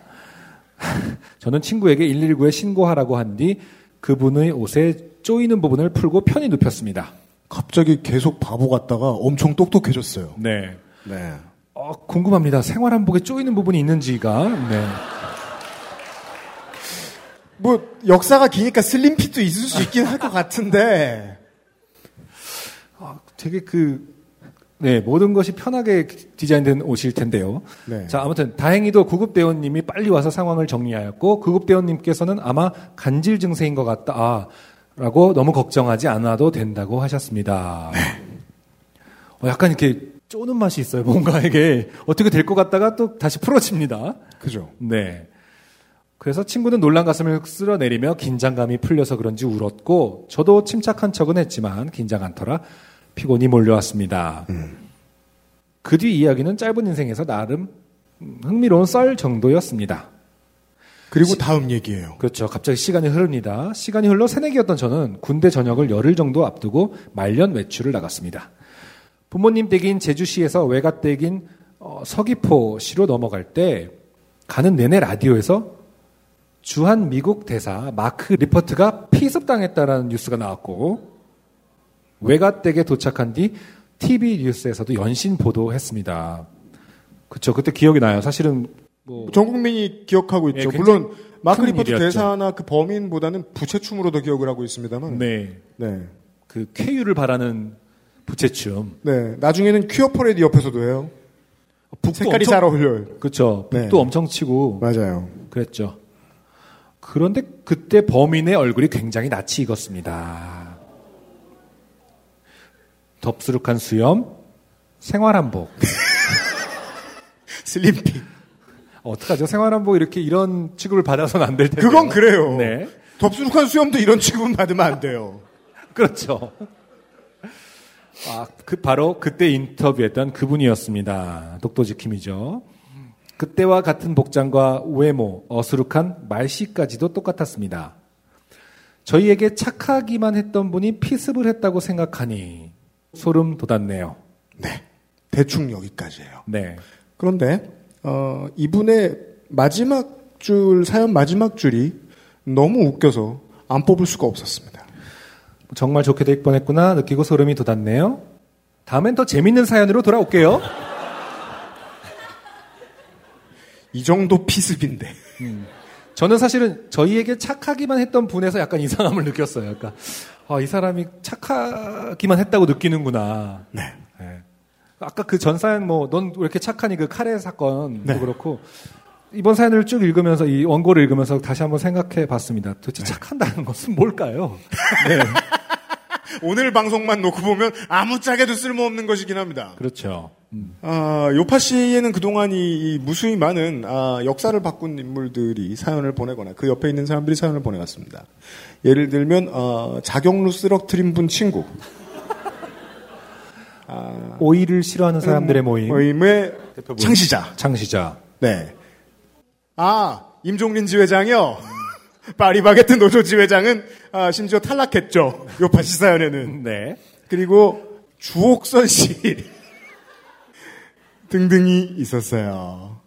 저는 친구에게 119에 신고하라고 한 뒤 그분의 옷에 쪼이는 부분을 풀고 편히 눕혔습니다. 갑자기 계속 바보 같다가 엄청 똑똑해졌어요. 네. 네. 어, 궁금합니다. 생활 한복에 쪼이는 부분이 있는지가. 네. 뭐 역사가 기니까 슬림핏도 있을 수 있긴 할 것 같은데 되게 그, 네, 모든 것이 편하게 디자인된 옷일 텐데요. 네. 자, 아무튼 다행히도 구급대원님이 빨리 와서 상황을 정리하였고, 구급대원님께서는 아마 간질 증세인 것 같다. 아, 라고 너무 걱정하지 않아도 된다고 하셨습니다. 어, 약간 이렇게 쪼는 맛이 있어요. 뭔가 이게 어떻게 될 것 같다가 또 다시 풀어집니다. 그죠. 네. 그래서 친구는 놀란 가슴을 쓸어내리며 긴장감이 풀려서 그런지 울었고 저도 침착한 척은 했지만 긴장 않더라 피곤이 몰려왔습니다. 그뒤 이야기는 짧은 인생에서 나름 음, 흥미로운 썰 정도였습니다. 그리고 다음 얘기예요. 그렇죠. 갑자기 시간이 흐릅니다. 시간이 흘러 새내기였던 저는 군대 전역을 열흘 정도 앞두고 말년 외출을 나갔습니다. 부모님 댁인 제주시에서 외가 댁인 어, 서귀포시로 넘어갈 때 가는 내내 라디오에서 주한 미국 대사 마크 리퍼트가 피습당했다라는 뉴스가 나왔고 외가 댁에 도착한 뒤 TV 뉴스에서도 연신 보도했습니다. 그렇죠. 그때 기억이 나요. 사실은 뭐 전 국민이 기억하고 있죠. 예, 물론 마크 큰 리퍼트 일이었죠. 대사나 그 범인보다는 부채춤으로 더 기억을 하고 있습니다만. 네. 네. 그 쾌유를 바라는 부채춤. 네. 나중에는 퀴어 퍼레이드 옆에서도 해요. 색깔이 엄청- 잘 어울려요. 그렇죠. 네. 북도 엄청 치고 맞아요. 그랬죠. 그런데 그때 범인의 얼굴이 굉장히 낯이 익었습니다. 덥수룩한 수염, 생활한복. 슬림핑. 어떡하죠? 생활한복 이렇게 이런 취급을 받아서는 안 될 텐데. 그건 그래요. 네. 덥수룩한 수염도 이런 취급은 받으면 안 돼요. 그렇죠. 아, 그 바로 그때 인터뷰했던 그분이었습니다. 독도지킴이죠. 그때와 같은 복장과 외모, 어수룩한 말씨까지도 똑같았습니다. 저희에게 착하기만 했던 분이 피습을 했다고 생각하니 소름 돋았네요. 대충 여기까지예요. 네. 그런데 어, 이분의 마지막 줄 사연 마지막 줄이 너무 웃겨서 안 뽑을 수가 없었습니다. 정말 좋게 될 뻔했구나 느끼고 소름이 돋았네요. 다음엔 더 재밌는 사연으로 돌아올게요. 이 정도 피습인데. 저는 사실은 저희에게 착하기만 했던 분에서 약간 이상함을 느꼈어요. 그러니까 아, 이 사람이 착하기만 했다고 느끼는구나. 네. 아까 그 전 사연 뭐 넌 왜 이렇게 착하니 그 카레 사건도 네. 그렇고 이번 사연을 쭉 읽으면서 이 원고를 읽으면서 다시 한번 생각해 봤습니다. 도대체 네. 착한다는 것은 뭘까요? 오늘 방송만 놓고 보면 아무짝에도 쓸모없는 것이긴 합니다. 그렇죠. 아, 요파 씨에는 그동안 이, 이 무수히 많은 아, 역사를 바꾼 인물들이 사연을 보내거나 그 옆에 있는 사람들이 사연을 보내왔습니다. 예를 들면 어, 자경루 쓰러뜨린 분 친구. 아, 오이를 싫어하는 사람들의 모임. 모임의. 창시자. 창시자. 네. 아, 임종린 지회장이요. 파리바게트 노조 지회장은 아, 심지어 탈락했죠. 요파 씨 사연에는. 네. 그리고 주옥선 씨 등등이 있었어요.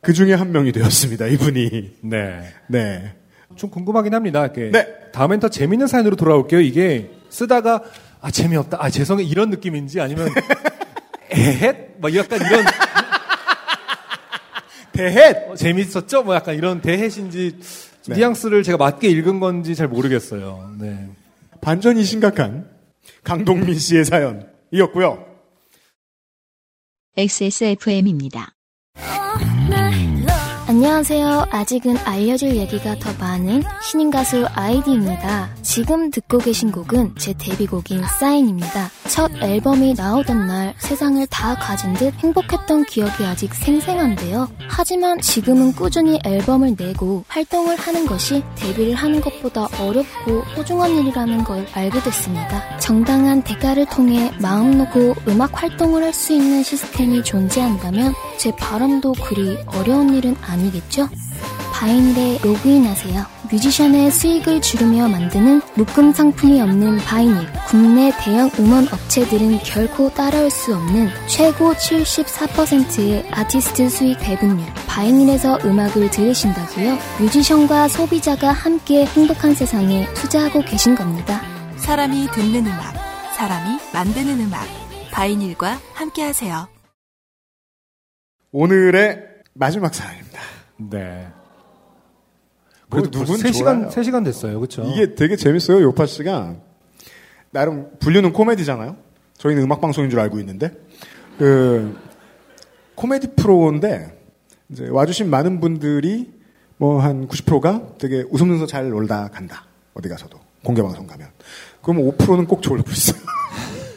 그 중에 한 명이 되었습니다. 이분이. 네. 네. 좀 궁금하긴 합니다. 이렇게 네. 다음엔 더 재밌는 사연으로 돌아올게요. 이게 쓰다가 아 재미없다. 아 죄송해 이런 느낌인지 아니면 에헷 막 약간 이런 대헷 어, 재밌었죠? 뭐 약간 이런 대헷인지 네. 뉘앙스를 제가 맞게 읽은 건지 잘 모르겠어요. 네. 반전이 심각한 강동민 씨의 사연이었고요. XSFM입니다. 안녕하세요. 아직은 알려줄 얘기가 더 많은 신인 가수 아이디입니다. 지금 듣고 계신 곡은 제 데뷔곡인 사인입니다. 첫 앨범이 나오던 날 세상을 다 가진 듯 행복했던 기억이 아직 생생한데요. 하지만 지금은 꾸준히 앨범을 내고 활동을 하는 것이 데뷔를 하는 것보다 어렵고 소중한 일이라는 걸 알게 됐습니다. 정당한 대가를 통해 마음 놓고 음악 활동을 할 수 있는 시스템이 존재한다면 제 바람도 그리 어려운 일은 아니겠죠? 바이닐에 로그인하세요. 뮤지션의 수익을 줄이며 만드는 묶음 상품이 없는 바이닐. 국내 대형 음원 업체들은 결코 따라올 수 없는 최고 74%의 아티스트 수익 배분율. 바이닐에서 음악을 들으신다고요? 뮤지션과 소비자가 함께 행복한 세상에 투자하고 계신 겁니다. 사람이 듣는 음악, 사람이 만드는 음악. 바이닐과 함께하세요. 오늘의 마지막 사연입니다. 네. 뭐 그래도 누군 3시간, 좋아요. 3시간 됐어요. 그렇죠? 이게 되게 재밌어요. 요파 씨가 나름 분류는 코미디잖아요. 저희는 음악 방송인 줄 알고 있는데 그 코미디 프로인데 이제 와주신 많은 분들이 뭐 한 90%가 되게 웃으면서 잘 놀다 간다. 어디 가서도 공개 방송 가면 그러면 5%는 꼭 졸고 있어요.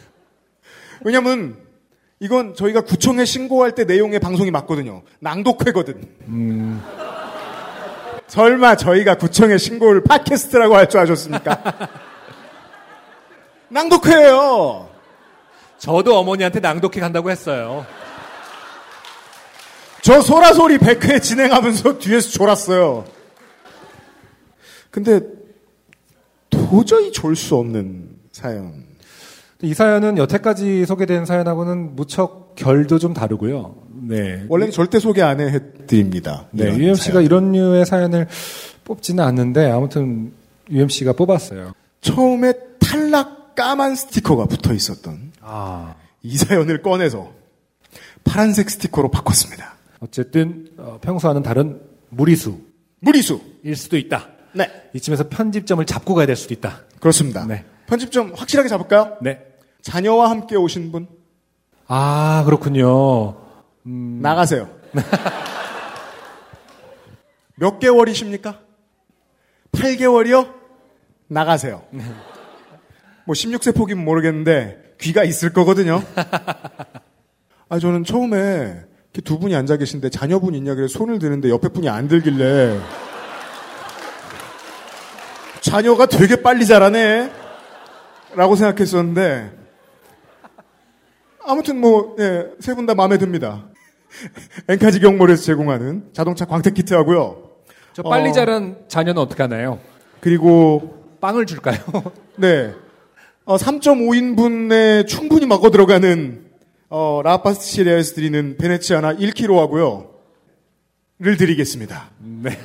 왜냐면 이건 저희가 구청에 신고할 때 내용의 방송이 맞거든요. 낭독회거든. 설마 저희가 구청에 신고를 팟캐스트라고 할 줄 아셨습니까? 낭독회예요. 저도 어머니한테 낭독회 간다고 했어요. 저 소라소리 100회 진행하면서 뒤에서 졸았어요. 근데 도저히 졸 수 없는 사연. 이 사연은 여태까지 소개된 사연하고는 무척 결도 좀 다르고요. 네. 원래는 절대 소개 안 해드립니다. 네, UMC가 사연. 이런 류의 사연을 뽑지는 않는데 아무튼 UMC가 뽑았어요. 처음에 탈락 까만 스티커가 붙어 있었던 아. 이 사연을 꺼내서 파란색 스티커로 바꿨습니다. 어쨌든 어, 평소와는 다른 무리수. 무리수 일 수도 있다. 네. 이쯤에서 편집점을 잡고 가야 될 수도 있다. 그렇습니다. 네. 편집 좀 확실하게 잡을까요? 네. 자녀와 함께 오신 분 아 그렇군요. 음, 나가세요. 몇 개월이십니까? 8개월이요? 나가세요. 뭐 16세 폭이면 모르겠는데 귀가 있을 거거든요. 아 저는 처음에 이렇게 두 분이 앉아 계신데 자녀분 있냐 그래 손을 드는데 옆에 분이 안 들길래 자녀가 되게 빨리 자라네 라고 생각했었는데 아무튼 뭐세분 다 마음에 듭니다. 엔카지 경몰에서 제공하는 자동차 광택 키트 하고요. 저 빨리 어, 자란 자녀는 어떻게 하나요? 그리고 빵을 줄까요? 네. 어, 3.5인분에 충분히 먹어 들어가는 어, 라파스티리아에서 드리는 베네치아나 1kg 하고요. 를 드리겠습니다. 네.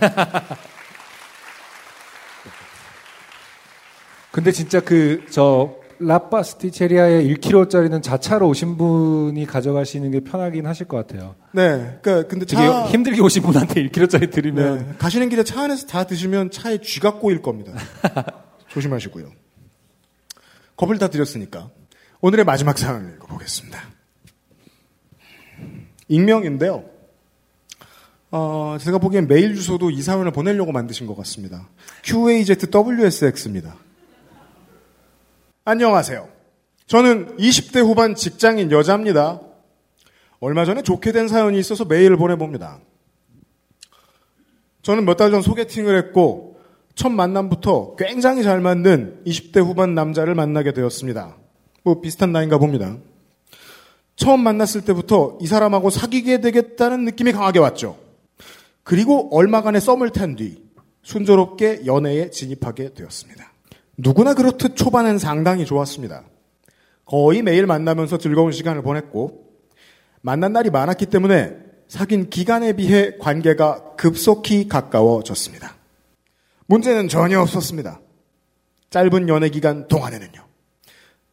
근데 진짜 그 저 라파스티체리아의 1kg짜리는 자차로 오신 분이 가져가시는 게 편하긴 하실 것 같아요. 네. 그러니까 근데 차 힘들게 오신 분한테 1kg짜리 드리면 네. 가시는 길에 차 안에서 다 드시면 차에 쥐가 꼬일 겁니다. 조심하시고요. 겁을 다 드렸으니까 오늘의 마지막 사연을 읽어보겠습니다. 익명인데요. 어, 제가 보기엔 메일 주소도 이 사연을 보내려고 만드신 것 같습니다. QAZWSX입니다. 안녕하세요. 저는 20대 후반 직장인 여자입니다. 얼마 전에 좋게 된 사연이 있어서 메일을 보내봅니다. 저는 몇 달 전 소개팅을 했고 첫 만남부터 굉장히 잘 맞는 20대 후반 남자를 만나게 되었습니다. 뭐 비슷한 나이인가 봅니다. 처음 만났을 때부터 이 사람하고 사귀게 되겠다는 느낌이 강하게 왔죠. 그리고 얼마간의 썸을 탄 뒤 순조롭게 연애에 진입하게 되었습니다. 누구나 그렇듯 초반엔 상당히 좋았습니다. 거의 매일 만나면서 즐거운 시간을 보냈고 만난 날이 많았기 때문에 사귄 기간에 비해 관계가 급속히 가까워졌습니다. 문제는 전혀 없었습니다. 짧은 연애 기간 동안에는요.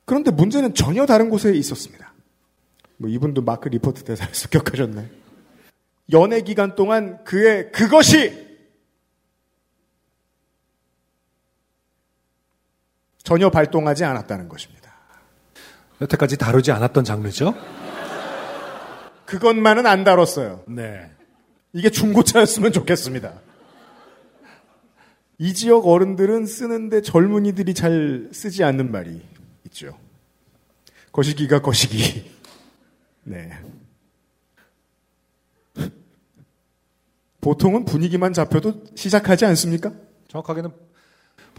그런데 문제는 전혀 다른 곳에 있었습니다. 뭐 이분도 마크 리포트 대사를 습격하셨네. 연애 기간 동안 그의 그것이 전혀 발동하지 않았다는 것입니다. 여태까지 다루지 않았던 장르죠? 그것만은 안 다뤘어요. 네. 이게 중고차였으면 좋겠습니다. 이 지역 어른들은 쓰는데 젊은이들이 잘 쓰지 않는 말이 있죠. 거시기가 거시기. 네. 보통은 분위기만 잡혀도 시작하지 않습니까? 정확하게는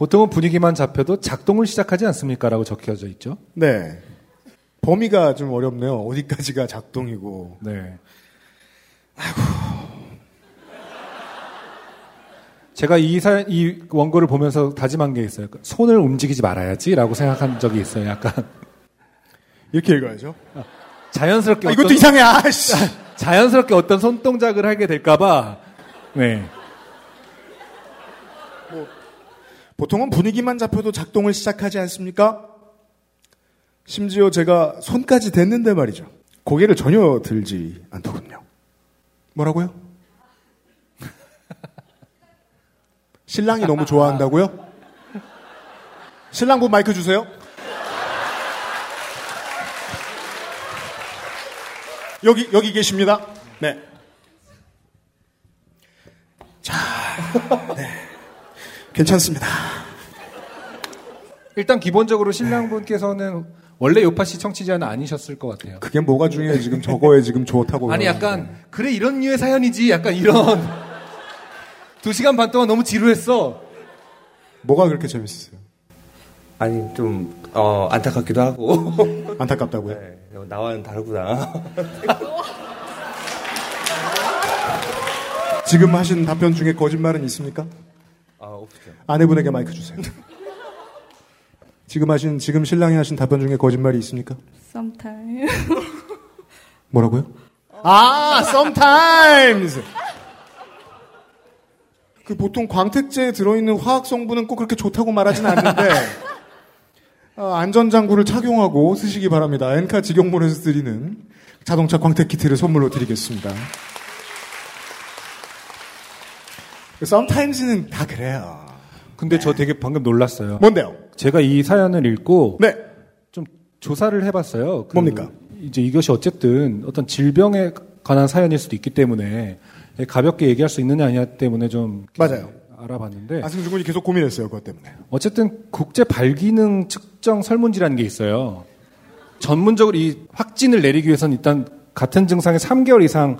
보통은 분위기만 잡혀도 작동을 시작하지 않습니까라고 적혀져 있죠. 네. 범위가 좀 어렵네요. 어디까지가 작동이고. 네. 제가 이 사, 이 원고를 보면서 다짐한 게 있어요. 손을 움직이지 말아야지라고 생각한 적이 있어요. 약간 이렇게 읽어야죠. 자연스럽게 아, 이것도 이상해. 아씨. 자연스럽게 어떤 손 동작을 하게 될까봐. 네. 보통은 분위기만 잡혀도 작동을 시작하지 않습니까? 심지어 제가 손까지 댔는데 말이죠. 고개를 전혀 들지 않더군요. 뭐라고요? 신랑이 너무 좋아한다고요? 신랑분 마이크 주세요. 여기 여기 계십니다. 네. 자, 네. 괜찮습니다. 일단 기본적으로 신랑분께서는 원래 요파시 청취자는 아니셨을 것 같아요. 그게 뭐가 중요해 지금 저거에 지금 좋다고. 아니. 약간 그래 이런 류의 사연이지 약간 이런 두 시간 반 동안 너무 지루했어. 뭐가 그렇게 재밌었어요? 아니 좀 어, 안타깝기도 하고 안타깝다고요? 네, 나와는 다르구나. 지금 하신 답변 중에 거짓말은 있습니까? 아 없죠. 아내분에게 마이크 주세요. 지금 하신 지금 신랑이 하신 답변 중에 거짓말이 있습니까? Sometime. 뭐라고요? 아, sometimes. 그 보통 광택제에 들어있는 화학 성분은 꼭 그렇게 좋다고 말하진 않는데 어, 안전장구를 착용하고 쓰시기 바랍니다. 엔카 직영몰에서 드리는 자동차 광택 키트를 선물로 드리겠습니다. Sometimes는 다 그래요. 근데 저 되게 방금 놀랐어요. 뭔데요? 제가 이 사연을 읽고 네. 좀 조사를 해봤어요. 그 뭡니까? 이제 이것이 어쨌든 어떤 질병에 관한 사연일 수도 있기 때문에 가볍게 얘기할 수 있느냐 아니냐 때문에 좀 맞아요. 알아봤는데 아승준 군이 계속 고민했어요. 그것 때문에. 어쨌든 국제 발기능 측정 설문지라는 게 있어요. 전문적으로 이 확진을 내리기 위해서는 일단 같은 증상이 3개월 이상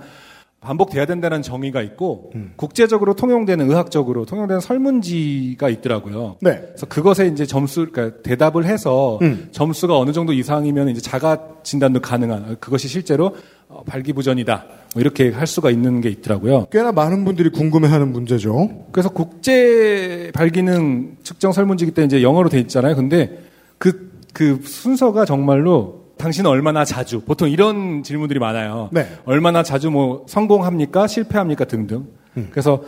반복돼야 된다는 정의가 있고 음. 국제적으로 통용되는 의학적으로 통용되는 설문지가 있더라고요. 네. 그래서 그것에 이제 점수 그러니까 대답을 해서 음. 점수가 어느 정도 이상이면 이제 자가 진단도 가능한 그것이 실제로 어, 발기부전이다. 뭐 이렇게 할 수가 있는 게 있더라고요. 꽤나 많은 분들이 궁금해하는 문제죠. 그래서 국제 발기능 측정 설문지기 때 이제 영어로 돼 있잖아요. 근데 그, 그 순서가 정말로 당신은 얼마나 자주, 보통 이런 질문들이 많아요. 네. 얼마나 자주 뭐 성공합니까? 실패합니까? 등등. 음. 그래서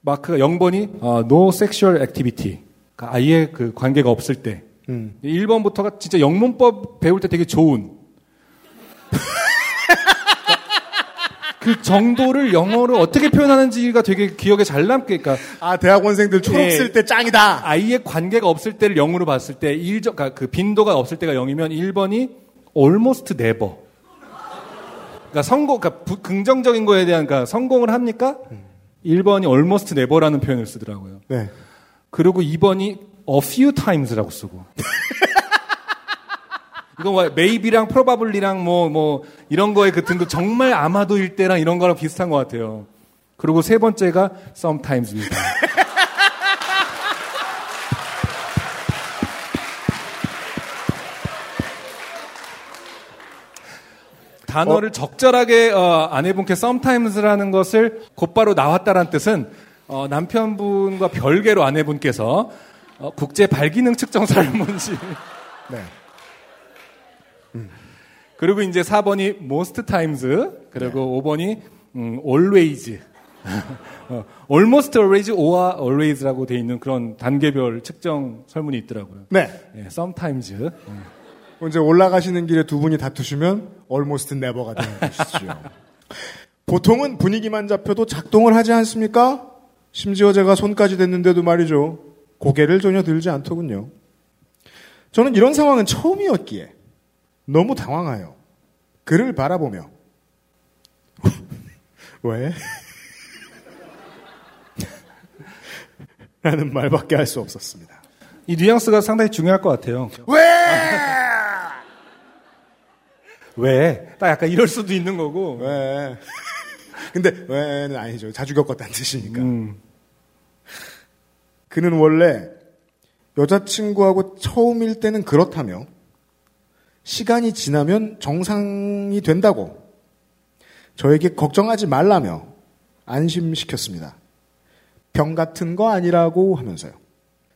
마크가 0번이 어, no sexual activity. 그러니까 아예 그 관계가 없을 때. 음. 1번부터가 진짜 영문법 배울 때 되게 좋은. 그 정도를 영어로 어떻게 표현하는지가 되게 기억에 잘 남게, 그러니까. 아, 대학원생들 초록 예. 쓸때 짱이다. 아이의 관계가 없을 때를 0으로 봤을 때, 1, 그러니까 그 빈도가 없을 때가 0이면 1번이 almost never. 그러니까 성공, 그러니까 부- 긍정적인 거에 대한, 그러니까 성공을 합니까? 1번이 almost never라는 표현을 쓰더라고요. 네. 그리고 2번이 a few times라고 쓰고. 이건 뭐 maybe랑 probably랑 뭐, 뭐, 이런 거에 그 등급 정말 아마도일 때랑 이런 거랑 비슷한 것 같아요. 그리고 세 번째가 sometimes입니다. 단어를 적절하게 어, 아내분께 sometimes라는 것을 곧바로 나왔다는 뜻은 어, 남편분과 별개로 아내분께서 어, 국제 발기능 측정 설문지 네. 그리고 이제 4번이 most times 그리고 5번이 음, always 어, almost always or always라고 돼 있는 그런 단계별 측정 설문이 있더라고요. 네. 예, sometimes 예. 이제 올라가시는 길에 두 분이 다투시면 almost never가 되는 것이죠. 보통은 분위기만 잡혀도 작동을 하지 않습니까? 심지어 제가 손까지 댔는데도 말이죠. 고개를 전혀 들지 않더군요. 저는 이런 상황은 처음이었기에 너무 당황하여 그를 바라보며 왜? 라는 말밖에 할 수 없었습니다. 이 뉘앙스가 상당히 중요할 것 같아요. 왜? 왜? 딱 약간 이럴 수도 있는 거고. 왜? 근데 왜는 아니죠. 자주 겪었다는 뜻이니까. 음. 그는 원래 여자친구하고 처음일 때는 그렇다며 시간이 지나면 정상이 된다고 저에게 걱정하지 말라며 안심시켰습니다. 병 같은 거 아니라고 하면서요.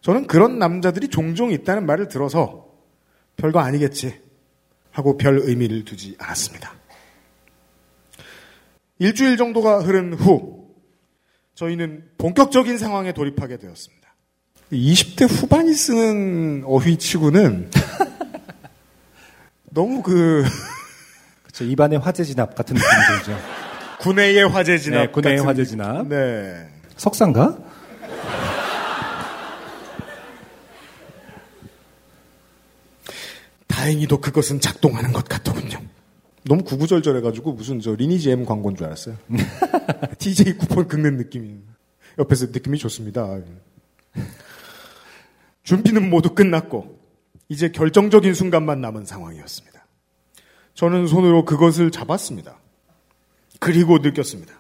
저는 그런 남자들이 종종 있다는 말을 들어서 별거 아니겠지 하고 별 의미를 두지 않았습니다. 일주일 정도가 흐른 후 저희는 본격적인 상황에 돌입하게 되었습니다. 20대 후반이 쓰는 어휘치고는 너무 그 그쵸, 입안의 화재 진압 같은 느낌이 들죠. 군내의 화재 진압 네, 군내의 화재 진압. 네. 석상가? 다행히도 그것은 작동하는 것 같더군요. 너무 구구절절해가지고 무슨 저 리니지 M 광고인 줄 알았어요. TJ 쿠폰 긁는 느낌이. 옆에서 느낌이 좋습니다. 준비는 모두 끝났고 이제 결정적인 순간만 남은 상황이었습니다. 저는 손으로 그것을 잡았습니다. 그리고 느꼈습니다.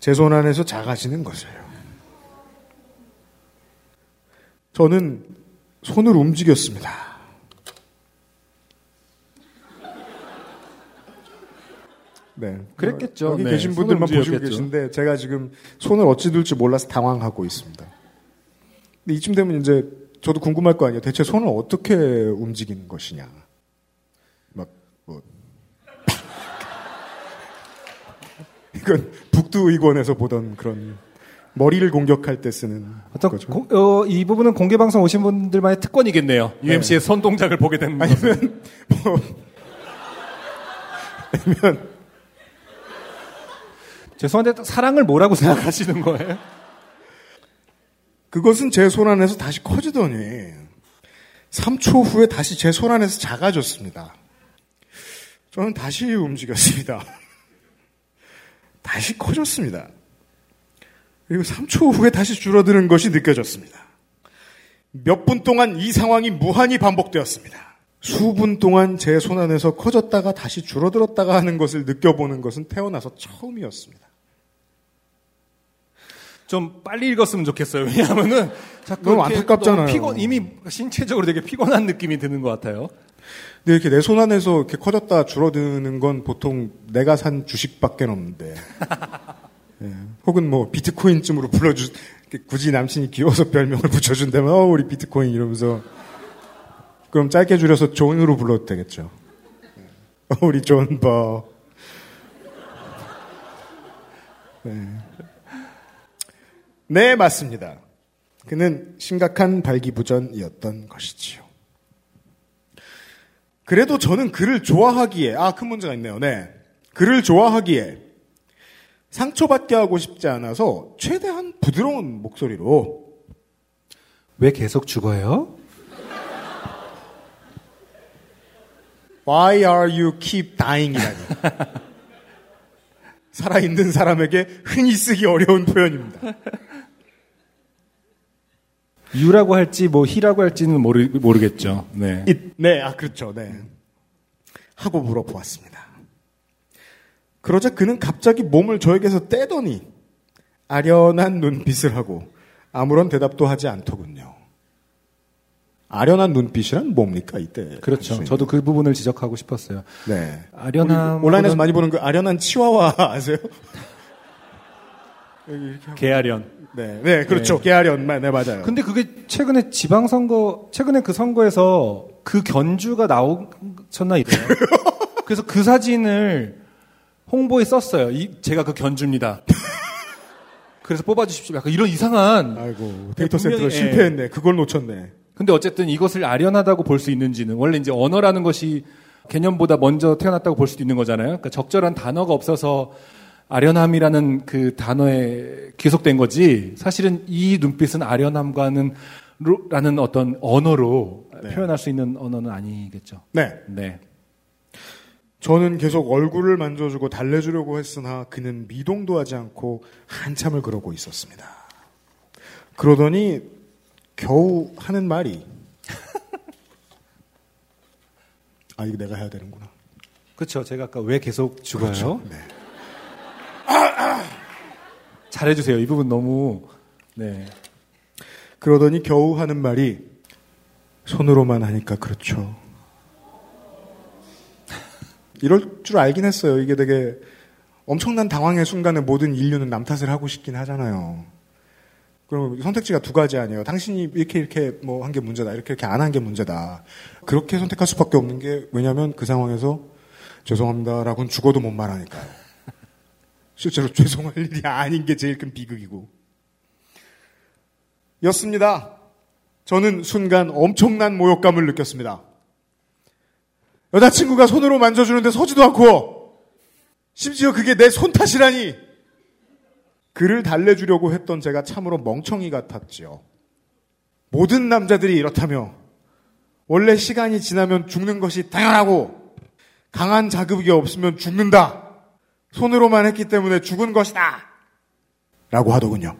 제 손 안에서 작아지는 것을요. 저는 손을 움직였습니다. 네. 그랬겠죠. 여기 네. 계신 분들만 보시고 계신데 제가 지금 손을 어찌 둘지 몰라서 당황하고 있습니다. 근데 이쯤 되면 이제 저도 궁금할 거 아니에요. 대체 손을 어떻게 움직이는 것이냐. 막, 뭐. 이건 북두의권에서 보던 그런 머리를 공격할 때 쓰는 어떤 거죠. 고- 어, 이 부분은 공개 방송 오신 분들만의 특권이겠네요. UMC의 손 동작을 보게 되는 것은. 뭐, 아니면 죄송한데 사랑을 뭐라고 생각하시는 거예요? 그것은 제 손 안에서 다시 커지더니 3초 후에 다시 제 손 안에서 작아졌습니다. 저는 다시 움직였습니다. 다시 커졌습니다. 그리고 3초 후에 다시 줄어드는 것이 느껴졌습니다. 몇 분 동안 이 상황이 무한히 반복되었습니다. 수분 동안 제 손 안에서 커졌다가 다시 줄어들었다가 하는 것을 느껴보는 것은 태어나서 처음이었습니다. 좀 빨리 읽었으면 좋겠어요. 왜냐하면은 자꾸 너무 안타깝잖아요. 피곤 이미 신체적으로 되게 피곤한 느낌이 드는 것 같아요. 근데 이렇게 내 손 안에서 이렇게 커졌다 줄어드는 건 보통 내가 산 주식밖에 없는데. 예. 혹은 뭐 비트코인쯤으로 불러주, 굳이 남친이 귀여워서 별명을 붙여준다면, 어, 우리 비트코인 이러면서. 그럼 짧게 줄여서 존으로 불러도 되겠죠. 어, 우리 존버. 네. 네, 맞습니다. 그는 심각한 발기부전이었던 것이지요. 그래도 저는 그를 좋아하기에, 아, 큰 문제가 있네요. 네. 그를 좋아하기에 상처받게 하고 싶지 않아서 최대한 부드러운 목소리로 왜 계속 죽어요? Why are you keep dying이라니. 살아있는 사람에게 흔히 쓰기 어려운 표현입니다. 유라고 할지 뭐 히라고 할지는 모르, 모르겠죠. 네. 이- 네, 아, 그렇죠. 네. 하고 물어보았습니다. 그러자 그는 갑자기 몸을 저에게서 떼더니 아련한 눈빛을 하고 아무런 대답도 하지 않더군요. 아련한 눈빛이란 뭡니까, 이때? 그렇죠. 저도 그 부분을 지적하고 싶었어요. 네. 우리 온라인에서 많이 보는 그 아련한 치와와 아세요? 개아련. 네, 네, 그렇죠. 네. 개아련, 네, 맞아요. 근데 그게 최근에 지방 선거, 최근에 그 선거에서 그 견주가 나오셨나 이래요. 그래서 그 사진을 홍보에 썼어요. 이, 제가 그 견주입니다. 그래서 뽑아주십시오. 약간 이런 이상한. 아이고, 데이터 센터가 예. 실패했네. 그걸 놓쳤네. 근데 어쨌든 이것을 아련하다고 볼 수 있는지는 원래 이제 언어라는 것이 개념보다 먼저 태어났다고 볼 수도 있는 거잖아요. 그러니까 적절한 단어가 없어서 아련함이라는 그 단어에 귀속된 거지. 사실은 이 눈빛은 아련함과는 로- 라는 어떤 언어로 표현할 수 있는 언어는 아니겠죠. 네. 네. 저는 계속 얼굴을 만져주고 달래주려고 했으나 그는 미동도 하지 않고 한참을 그러고 있었습니다. 그러더니 겨우 하는 말이 아 이거 내가 해야 되는구나. 그렇죠. 제가 아까 왜 계속 죽어요? 그렇죠. 네. 잘해주세요. 이 부분 너무 네. 그러더니 겨우 하는 말이 손으로만 하니까 그렇죠. 이럴 줄 알긴 했어요. 이게 되게 엄청난 당황의 순간에 모든 인류는 남 탓을 하고 싶긴 하잖아요. 그럼 선택지가 두 가지 아니에요. 당신이 이렇게 이렇게 뭐 한 게 문제다. 이렇게 이렇게 안 한 게 문제다. 그렇게 선택할 수밖에 없는 게 왜냐하면 그 상황에서 죄송합니다라고는 죽어도 못 말하니까요. 실제로 죄송할 일이 아닌 게 제일 큰 비극이고. 였습니다. 저는 순간 엄청난 모욕감을 느꼈습니다. 여자친구가 손으로 만져주는데 서지도 않고, 심지어 그게 내 손 탓이라니! 그를 달래주려고 했던 제가 참으로 멍청이 같았지요. 모든 남자들이 이렇다며, 원래 시간이 지나면 죽는 것이 당연하고, 강한 자극이 없으면 죽는다! 손으로만 했기 때문에 죽은 것이다! 라고 하더군요.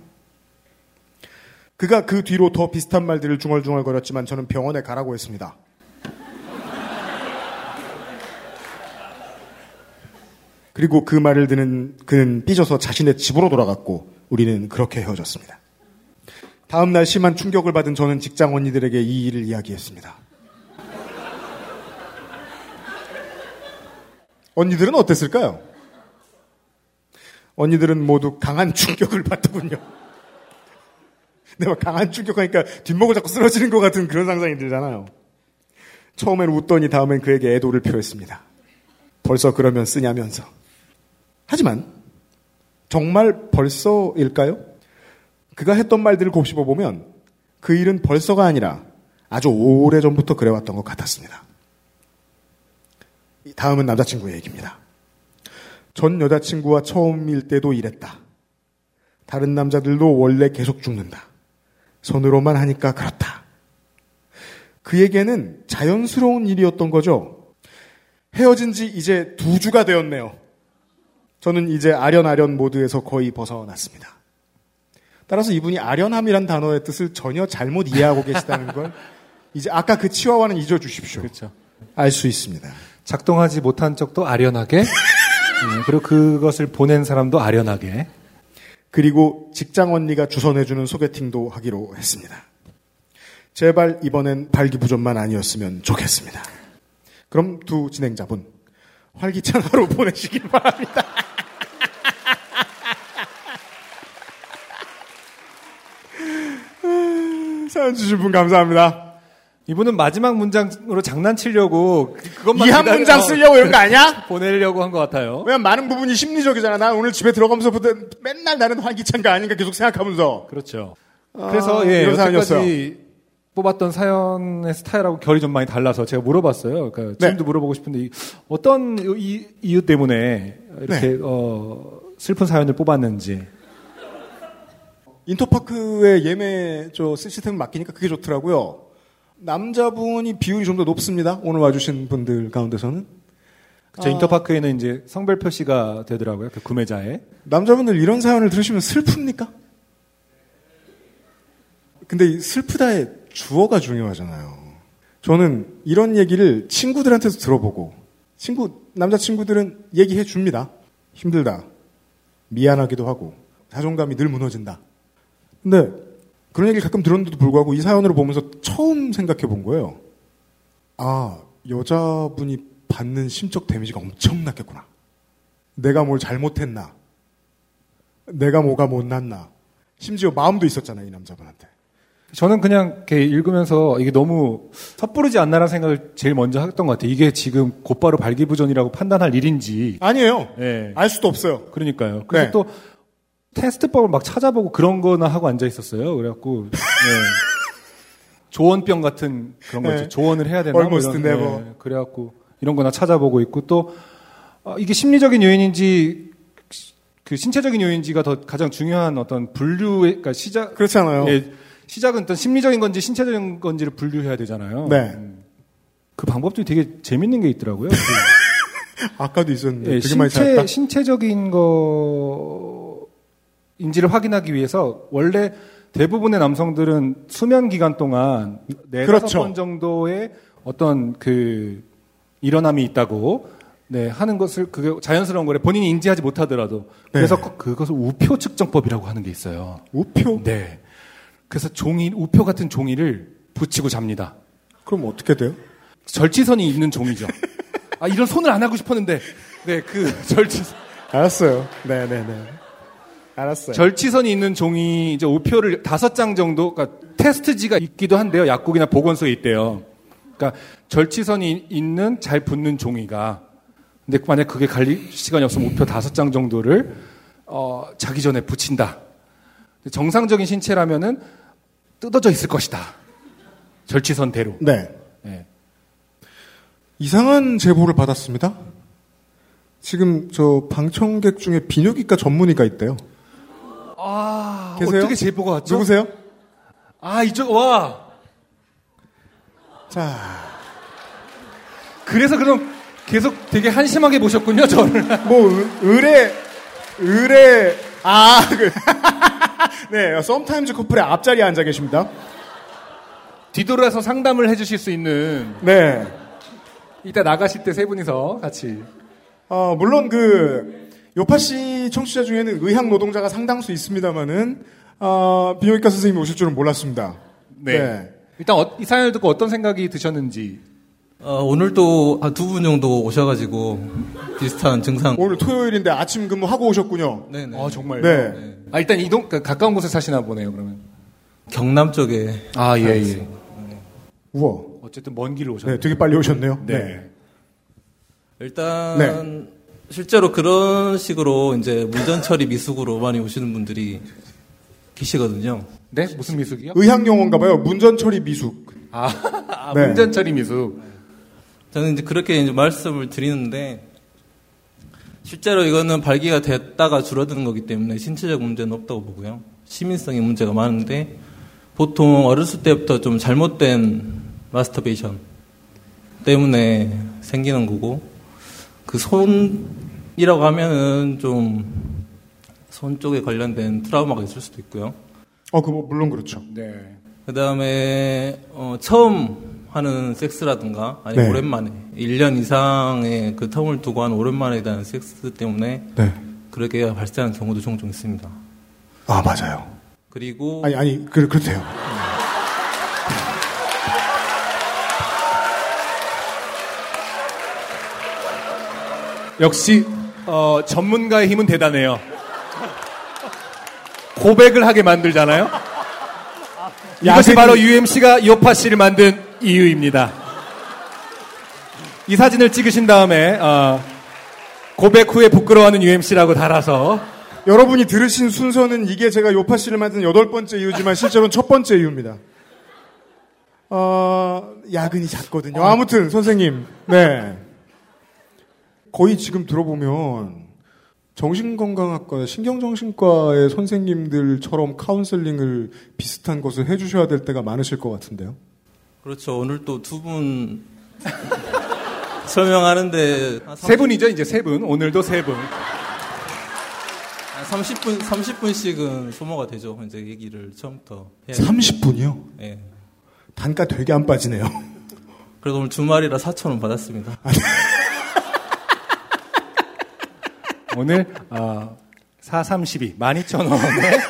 그가 그 뒤로 더 비슷한 말들을 중얼중얼거렸지만 저는 병원에 가라고 했습니다. 그리고 그 말을 듣는 그는 삐져서 자신의 집으로 돌아갔고 우리는 그렇게 헤어졌습니다. 다음 날 심한 충격을 받은 저는 직장 언니들에게 이 일을 이야기했습니다. 언니들은 어땠을까요? 언니들은 모두 강한 충격을 받더군요. 내가 강한 충격하니까 뒷목을 잡고 쓰러지는 것 같은 그런 상상이 들잖아요. 처음엔 웃더니 다음엔 그에게 애도를 표했습니다. 벌써 그러면 쓰냐면서. 하지만 정말 벌써일까요? 그가 했던 말들을 곱씹어 보면 그 일은 벌써가 아니라 아주 오래 전부터 그래왔던 것 같았습니다. 다음은 남자친구의 얘기입니다. 전 여자친구와 처음일 때도 이랬다. 다른 남자들도 원래 계속 죽는다. 손으로만 하니까 그렇다. 그에게는 자연스러운 일이었던 거죠. 헤어진 지 이제 두 주가 되었네요. 저는 이제 아련아련 모드에서 거의 벗어났습니다. 따라서 이분이 아련함이란 단어의 뜻을 전혀 잘못 이해하고 계시다는 걸 이제 아까 그 치와와는 잊어주십시오. 그렇죠. 알 수 있습니다. 작동하지 못한 쪽도 아련하게, 음, 그리고 그것을 보낸 사람도 아련하게. 그리고 직장 언니가 주선해주는 소개팅도 하기로 했습니다. 제발 이번엔 발기부전만 아니었으면 좋겠습니다. 그럼 두 진행자분 활기찬 하루 보내시길 바랍니다. 사연 주신 분 감사합니다. 이분은 마지막 문장으로 장난치려고 그- 그것만 이 한 문장 쓰려고 이런 거 아니야? 보내려고 한 것 같아요. 왜냐면 많은 부분이 심리적이잖아. 난 오늘 집에 들어가면서부터 맨날 나는 활기찬가 아닌가 계속 생각하면서. 그렇죠. 아, 그래서 예, 이런 사연이었어요. 여태까지 뽑았던 사연의 스타일하고 결이 좀 많이 달라서 제가 물어봤어요. 그러니까 네. 지금도 물어보고 싶은데 이- 어떤 이, 이유 때문에 이렇게 네. 어, 슬픈 사연을 뽑았는지. 인터파크의 예매 저 시스템을 맡기니까 그게 좋더라고요. 남자분이 비율이 좀 더 높습니다. 오늘 와주신 분들 가운데서는. 저 아. 인터파크에는 이제 성별 표시가 되더라고요. 그 구매자에. 남자분들 이런 사연을 들으시면 슬픕니까? 근데 이 슬프다의 주어가 중요하잖아요. 저는 이런 얘기를 친구들한테도 들어보고 친구 남자친구들은 얘기해 줍니다. 힘들다. 미안하기도 하고 자존감이 늘 무너진다. 근데 그런 얘기를 가끔 들었는데도 불구하고 이 사연으로 보면서 처음 생각해 본 거예요. 아, 여자분이 받는 심적 데미지가 엄청났겠구나. 내가 뭘 잘못했나. 내가 뭐가 못났나. 심지어 마음도 있었잖아요, 이 남자분한테. 저는 그냥 이렇게 읽으면서 이게 너무 섣부르지 않나라는 생각을 제일 먼저 했던 것 같아요. 이게 지금 곧바로 발기부전이라고 판단할 일인지. 아니에요. 예. 알 수도 없어요. 그러니까요. 그래서 네. 또 테스트법을 막 찾아보고 그런 거나 하고 앉아 있었어요. 그래갖고 네. 조언병 같은 그런 거 있죠. 네. 조언을 해야 되나? 뭐 Almost 이런, never. 네. 그래갖고 이런 거나 찾아보고 있고 또 어, 이게 심리적인 요인인지 그 신체적인 요인지가 더 가장 중요한 어떤 분류의 그러니까 시작 그렇잖아요. 예, 시작은 어떤 심리적인 건지 신체적인 건지를 분류해야 되잖아요. 네. 음. 그 방법 중에 되게 재밌는 게 있더라고요. 아까도 있었는데 예, 되게 많이 신체, 찾았다. 신체적인 거 인지를 확인하기 위해서 원래 대부분의 남성들은 수면 기간 동안 네 다섯 그렇죠. 번 정도의 어떤 그 일어남이 있다고 네, 하는 것을 그게 자연스러운 거래 본인이 인지하지 못하더라도 그래서 그- 그것을 우표 측정법이라고 하는 게 있어요. 우표? 네. 그래서 종이 우표 같은 종이를 붙이고 잡니다. 그럼 어떻게 돼요? 절치선이 있는 종이죠. 아 이런 손을 안 하고 싶었는데 네그 절치선 알았어요. 네네네. 알았어요. 절치선이 있는 종이 이제 우표를 다섯 장 정도, 그러니까 테스트지가 있기도 한데요. 약국이나 보건소에 있대요. 그러니까 절치선이 있는 잘 붙는 종이가. 근데 만약 그게 갈릴 시간이 없으면 우표 다섯 장 정도를 어, 자기 전에 붙인다. 정상적인 신체라면은 뜯어져 있을 것이다. 절치선대로. 네. 네. 이상한 제보를 받았습니다. 지금 저 방청객 중에 비뇨기과 전문의가 있대요. 아, 계세요? 어떻게 제보가 왔죠? 누구세요? 아, 이쪽, 와. 자. 그래서 그럼 계속 되게 한심하게 보셨군요, 저를. 뭐 의- 의뢰 의뢰 아 그. 네, 썸타임즈 커플의 앞자리에 앉아 계십니다. 뒤돌아서 상담을 해주실 수 있는. 네. 이따 나가실 때 세 분이서 같이. 어, 물론 그 요파 씨 청취자 중에는 의학 노동자가 상당수 있습니다만은 아, 비뇨기과 선생님이 오실 줄은 몰랐습니다. 네. 일단 어- 이 사연을 듣고 어떤 생각이 드셨는지. 어, 오늘도 한 두 분 정도 오셔가지고 비슷한 증상. 오늘 토요일인데 아침 근무하고 오셨군요. 네네. 아, 정말요? 네. 아, 일단 이동, 그 가까운 곳에 사시나 보네요, 그러면. 경남 쪽에. 아, 예, 예. 살았어요. 우와. 어쨌든 먼 길을 오셨네요. 네, 되게 빨리 오셨네요. 네. 일단 네. 실제로 그런 식으로 이제 문전 처리 미숙으로 많이 오시는 분들이 계시거든요. 네? 무슨 미숙이요? 의학 용어인가 봐요. 문전 처리 미숙. 아, 아, 네. 문전 처리 미숙. 저는 이제 그렇게 이제 말씀을 드리는데 실제로 이거는 발기가 됐다가 줄어드는 거기 때문에 신체적 문제는 없다고 보고요. 시민성의 문제가 많은데 보통 어렸을 때부터 좀 잘못된 마스터베이션 때문에 생기는 거고 그 손이라고 하면은 좀 손 쪽에 관련된 트라우마가 있을 수도 있고요. 어, 그거 물론 그렇죠. 네. 그 다음에, 어, 처음 하는 섹스라든가, 아니, 네. 오랜만에, 1년 이상의 그 텀을 두고 한 오랜만에 대한 섹스 때문에, 네. 그렇게 발생하는 경우도 종종 있습니다. 아, 맞아요. 그리고, 아니, 아니, 그, 그렇대요. 역시, 어, 전문가의 힘은 대단해요. 고백을 하게 만들잖아요? 이것이 야생이- 바로 UMC가 요파 씨를 만든 이유입니다. 이 사진을 찍으신 다음에, 어, 고백 후에 부끄러워하는 UMC라고 달아서, 여러분이 들으신 순서는 이게 제가 요파 씨를 만든 여덟 번째 이유지만 실제로는 첫 번째 이유입니다. 어, 야근이 잦거든요. 아무튼, 선생님. 네. 거의 지금 들어보면, 정신건강학과, 신경정신과의 선생님들처럼 카운셀링을 비슷한 것을 해주셔야 될 때가 많으실 것 같은데요. 그렇죠. 오늘 또 두 분, 설명하는데, 한세 분이죠, 이제 세 분. 오늘도 세 분. 30분, 30분씩은 소모가 되죠. 이제 얘기를 처음부터 해야 30분이요? 예. 단가 되게 안 빠지네요. 그래도 오늘 주말이라 4천 원 받았습니다. 오늘, 어, 4, 32, 12,000원에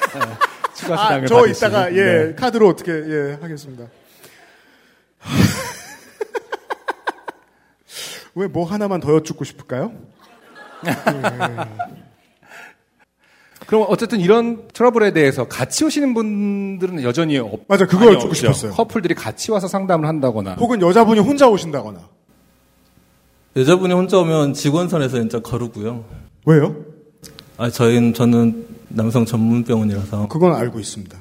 추가 수당을 아, 저 받으시는, 이따가, 예, 네. 카드로 어떻게, 예, 하겠습니다. 왜 뭐 하나만 더 여쭙고 싶을까요? 그럼 어쨌든 이런 트러블에 대해서 같이 오시는 분들은 여전히 없, 맞아, 그걸 여쭙고 없죠. 싶었어요. 커플들이 같이 와서 상담을 한다거나. 혹은 여자분이 혼자 오신다거나. 여자분이 혼자 오면 직원선에서 진짜 거르고요. 왜요? 아, 저희는, 저는 남성 전문 병원이라서. 그건 알고 있습니다.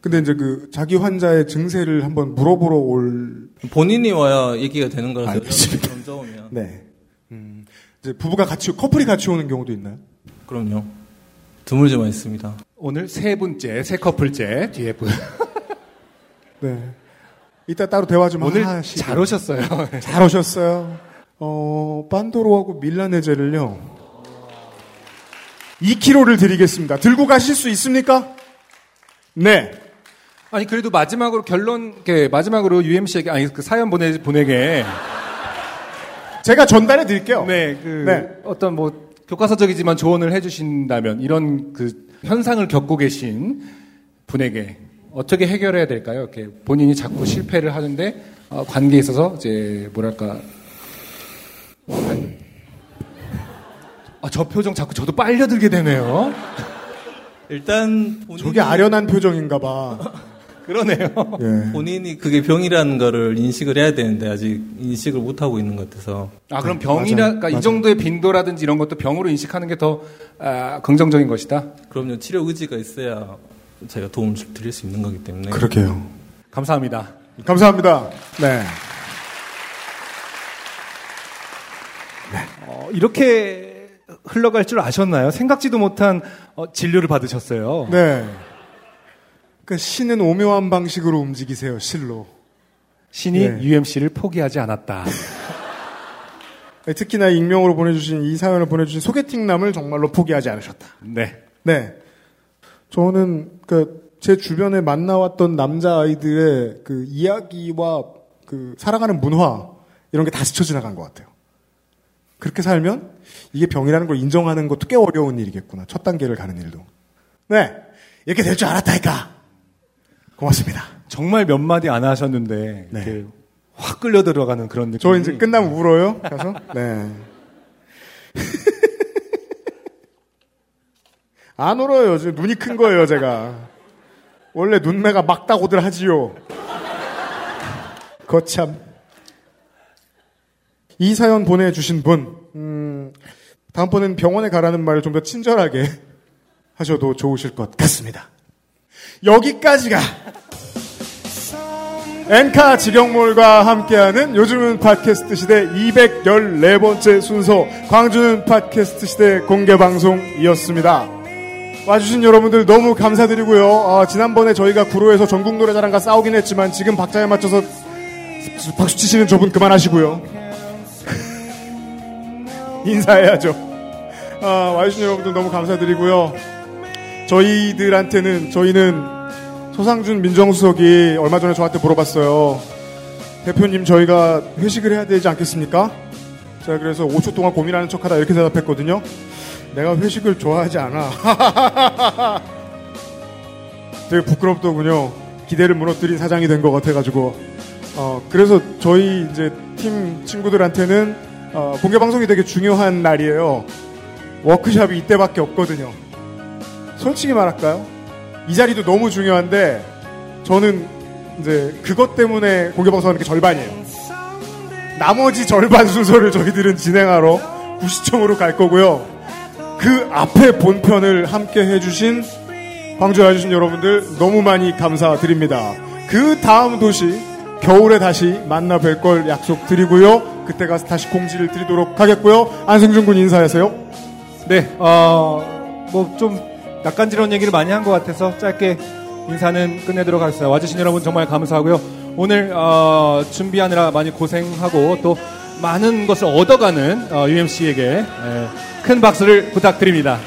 근데 이제 그 자기 환자의 증세를 한번 물어보러 올 본인이 와야 얘기가 되는 거라서. 알겠습니다. 먼저 오면. 네. 음, 이제 부부가 같이 커플이 같이 오는 경우도 있나요? 그럼요. 드물지만 있습니다. 오늘 세 분째, 세 커플째 뒤에 분. 네. 이따 따로 대화 좀 오늘 하시고. 잘 오셨어요. 잘 오셨어요. 어, 빤도로하고 밀라네제를요. 2kg를 드리겠습니다. 들고 가실 수 있습니까? 네. 아니 그래도 마지막으로 결론, 이렇게 마지막으로 UMC에게 아니 그 사연 보내 보내게. 제가 전달해 드릴게요. 네, 그 네. 어떤 뭐 교과서적이지만 조언을 해주신다면 이런 그 현상을 겪고 계신 분에게 어떻게 해결해야 될까요? 이렇게 본인이 자꾸 실패를 하는데 어, 관계에 있어서 이제 뭐랄까. 아, 저 표정 자꾸 저도 빨려들게 되네요. 일단 본인이, 저게 아련한 표정인가 봐. 그러네요. 예. 본인이 그게 병이라는 거를 인식을 해야 되는데 아직 인식을 못 하고 있는 것 같아서. 아, 그럼 네, 병이나, 맞아요. 그러니까 이. 정도의 빈도라든지 이런 것도 병으로 인식하는 게 더, 아, 긍정적인 것이다? 그럼요. 치료 의지가 있어야 제가 도움을 드릴 수 있는 거기 때문에. 그러게요. 감사합니다. 감사합니다. 네. 어, 이렇게 흘러갈 줄 아셨나요? 생각지도 못한 어, 진료를 받으셨어요. 네. 그 신은 오묘한 방식으로 움직이세요, 실로. 신이 네. UMC를 포기하지 않았다. 네, 특히나 익명으로 보내주신 이 사연을 보내주신 소개팅남을 정말로 포기하지 않으셨다. 네. 네. 저는 그 제 주변에 만나왔던 남자 아이들의 그 이야기와 그 살아가는 문화 이런 게 다 스쳐 지나간 것 같아요. 그렇게 살면 이게 병이라는 걸 인정하는 것도 꽤 어려운 일이겠구나. 첫 단계를 가는 일도. 네. 이렇게 될 줄 알았다니까. 고맙습니다. 정말 몇 마디 안 하셨는데 이렇게 확 끌려 들어가는 그런 느낌. 저 이제 끝나면 울어요. 가서. 네. 안 울어요. 지금 눈이 큰 거예요, 제가. 원래 눈매가 막다고들 하지요. 거참. 이 사연 보내주신 분, 음, 다음번엔 병원에 가라는 말을 좀 더 친절하게 하셔도 좋으실 것 같습니다. 여기까지가 엔카 직영몰과 함께하는 요즘은 팟캐스트 시대 214번째 순서 광주는 팟캐스트 시대 공개 방송이었습니다. 와주신 여러분들 너무 감사드리고요. 어, 지난번에 저희가 구로에서 전국 노래자랑과 싸우긴 했지만 지금 박자에 맞춰서 박수 치시는 저분 그만하시고요. 인사해야죠. 아, 와주신 여러분들 너무 감사드리고요. 저희들한테는 저희는 소상준 민정수석이 얼마 전에 저한테 물어봤어요. 대표님 저희가 회식을 해야 되지 않겠습니까? 제가 그래서 5초 동안 고민하는 척 하다 이렇게 대답했거든요. 내가 회식을 좋아하지 않아. 되게 부끄럽더군요. 기대를 무너뜨린 사장이 된 것 같아가지고. 어, 그래서 저희 이제 팀 친구들한테는 어, 공개 방송이 되게 중요한 날이에요. 워크샵이 이때밖에 없거든요. 솔직히 말할까요? 이 자리도 너무 중요한데 저는 이제 그것 때문에 공개 방송하는 게 절반이에요. 나머지 절반 순서를 저희들은 진행하러 구시청으로 갈 거고요. 그 앞에 본편을 함께 해주신 광주에 와주신 여러분들 너무 많이 감사드립니다. 그 다음 도시 겨울에 다시 만나 뵐 걸 약속드리고요. 그때 가서 다시 공지를 드리도록 하겠고요. 안승준 군 인사하세요. 네, 어, 뭐 좀 낯간지러운 얘기를 많이 한 것 같아서 짧게 인사는 끝내도록 하겠습니다. 와주신 여러분 정말 감사하고요. 오늘 어, 준비하느라 많이 고생하고 또 많은 것을 얻어가는 어, UMC에게 예, 큰 박수를 부탁드립니다.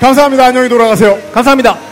감사합니다. 안녕히 돌아가세요. 감사합니다.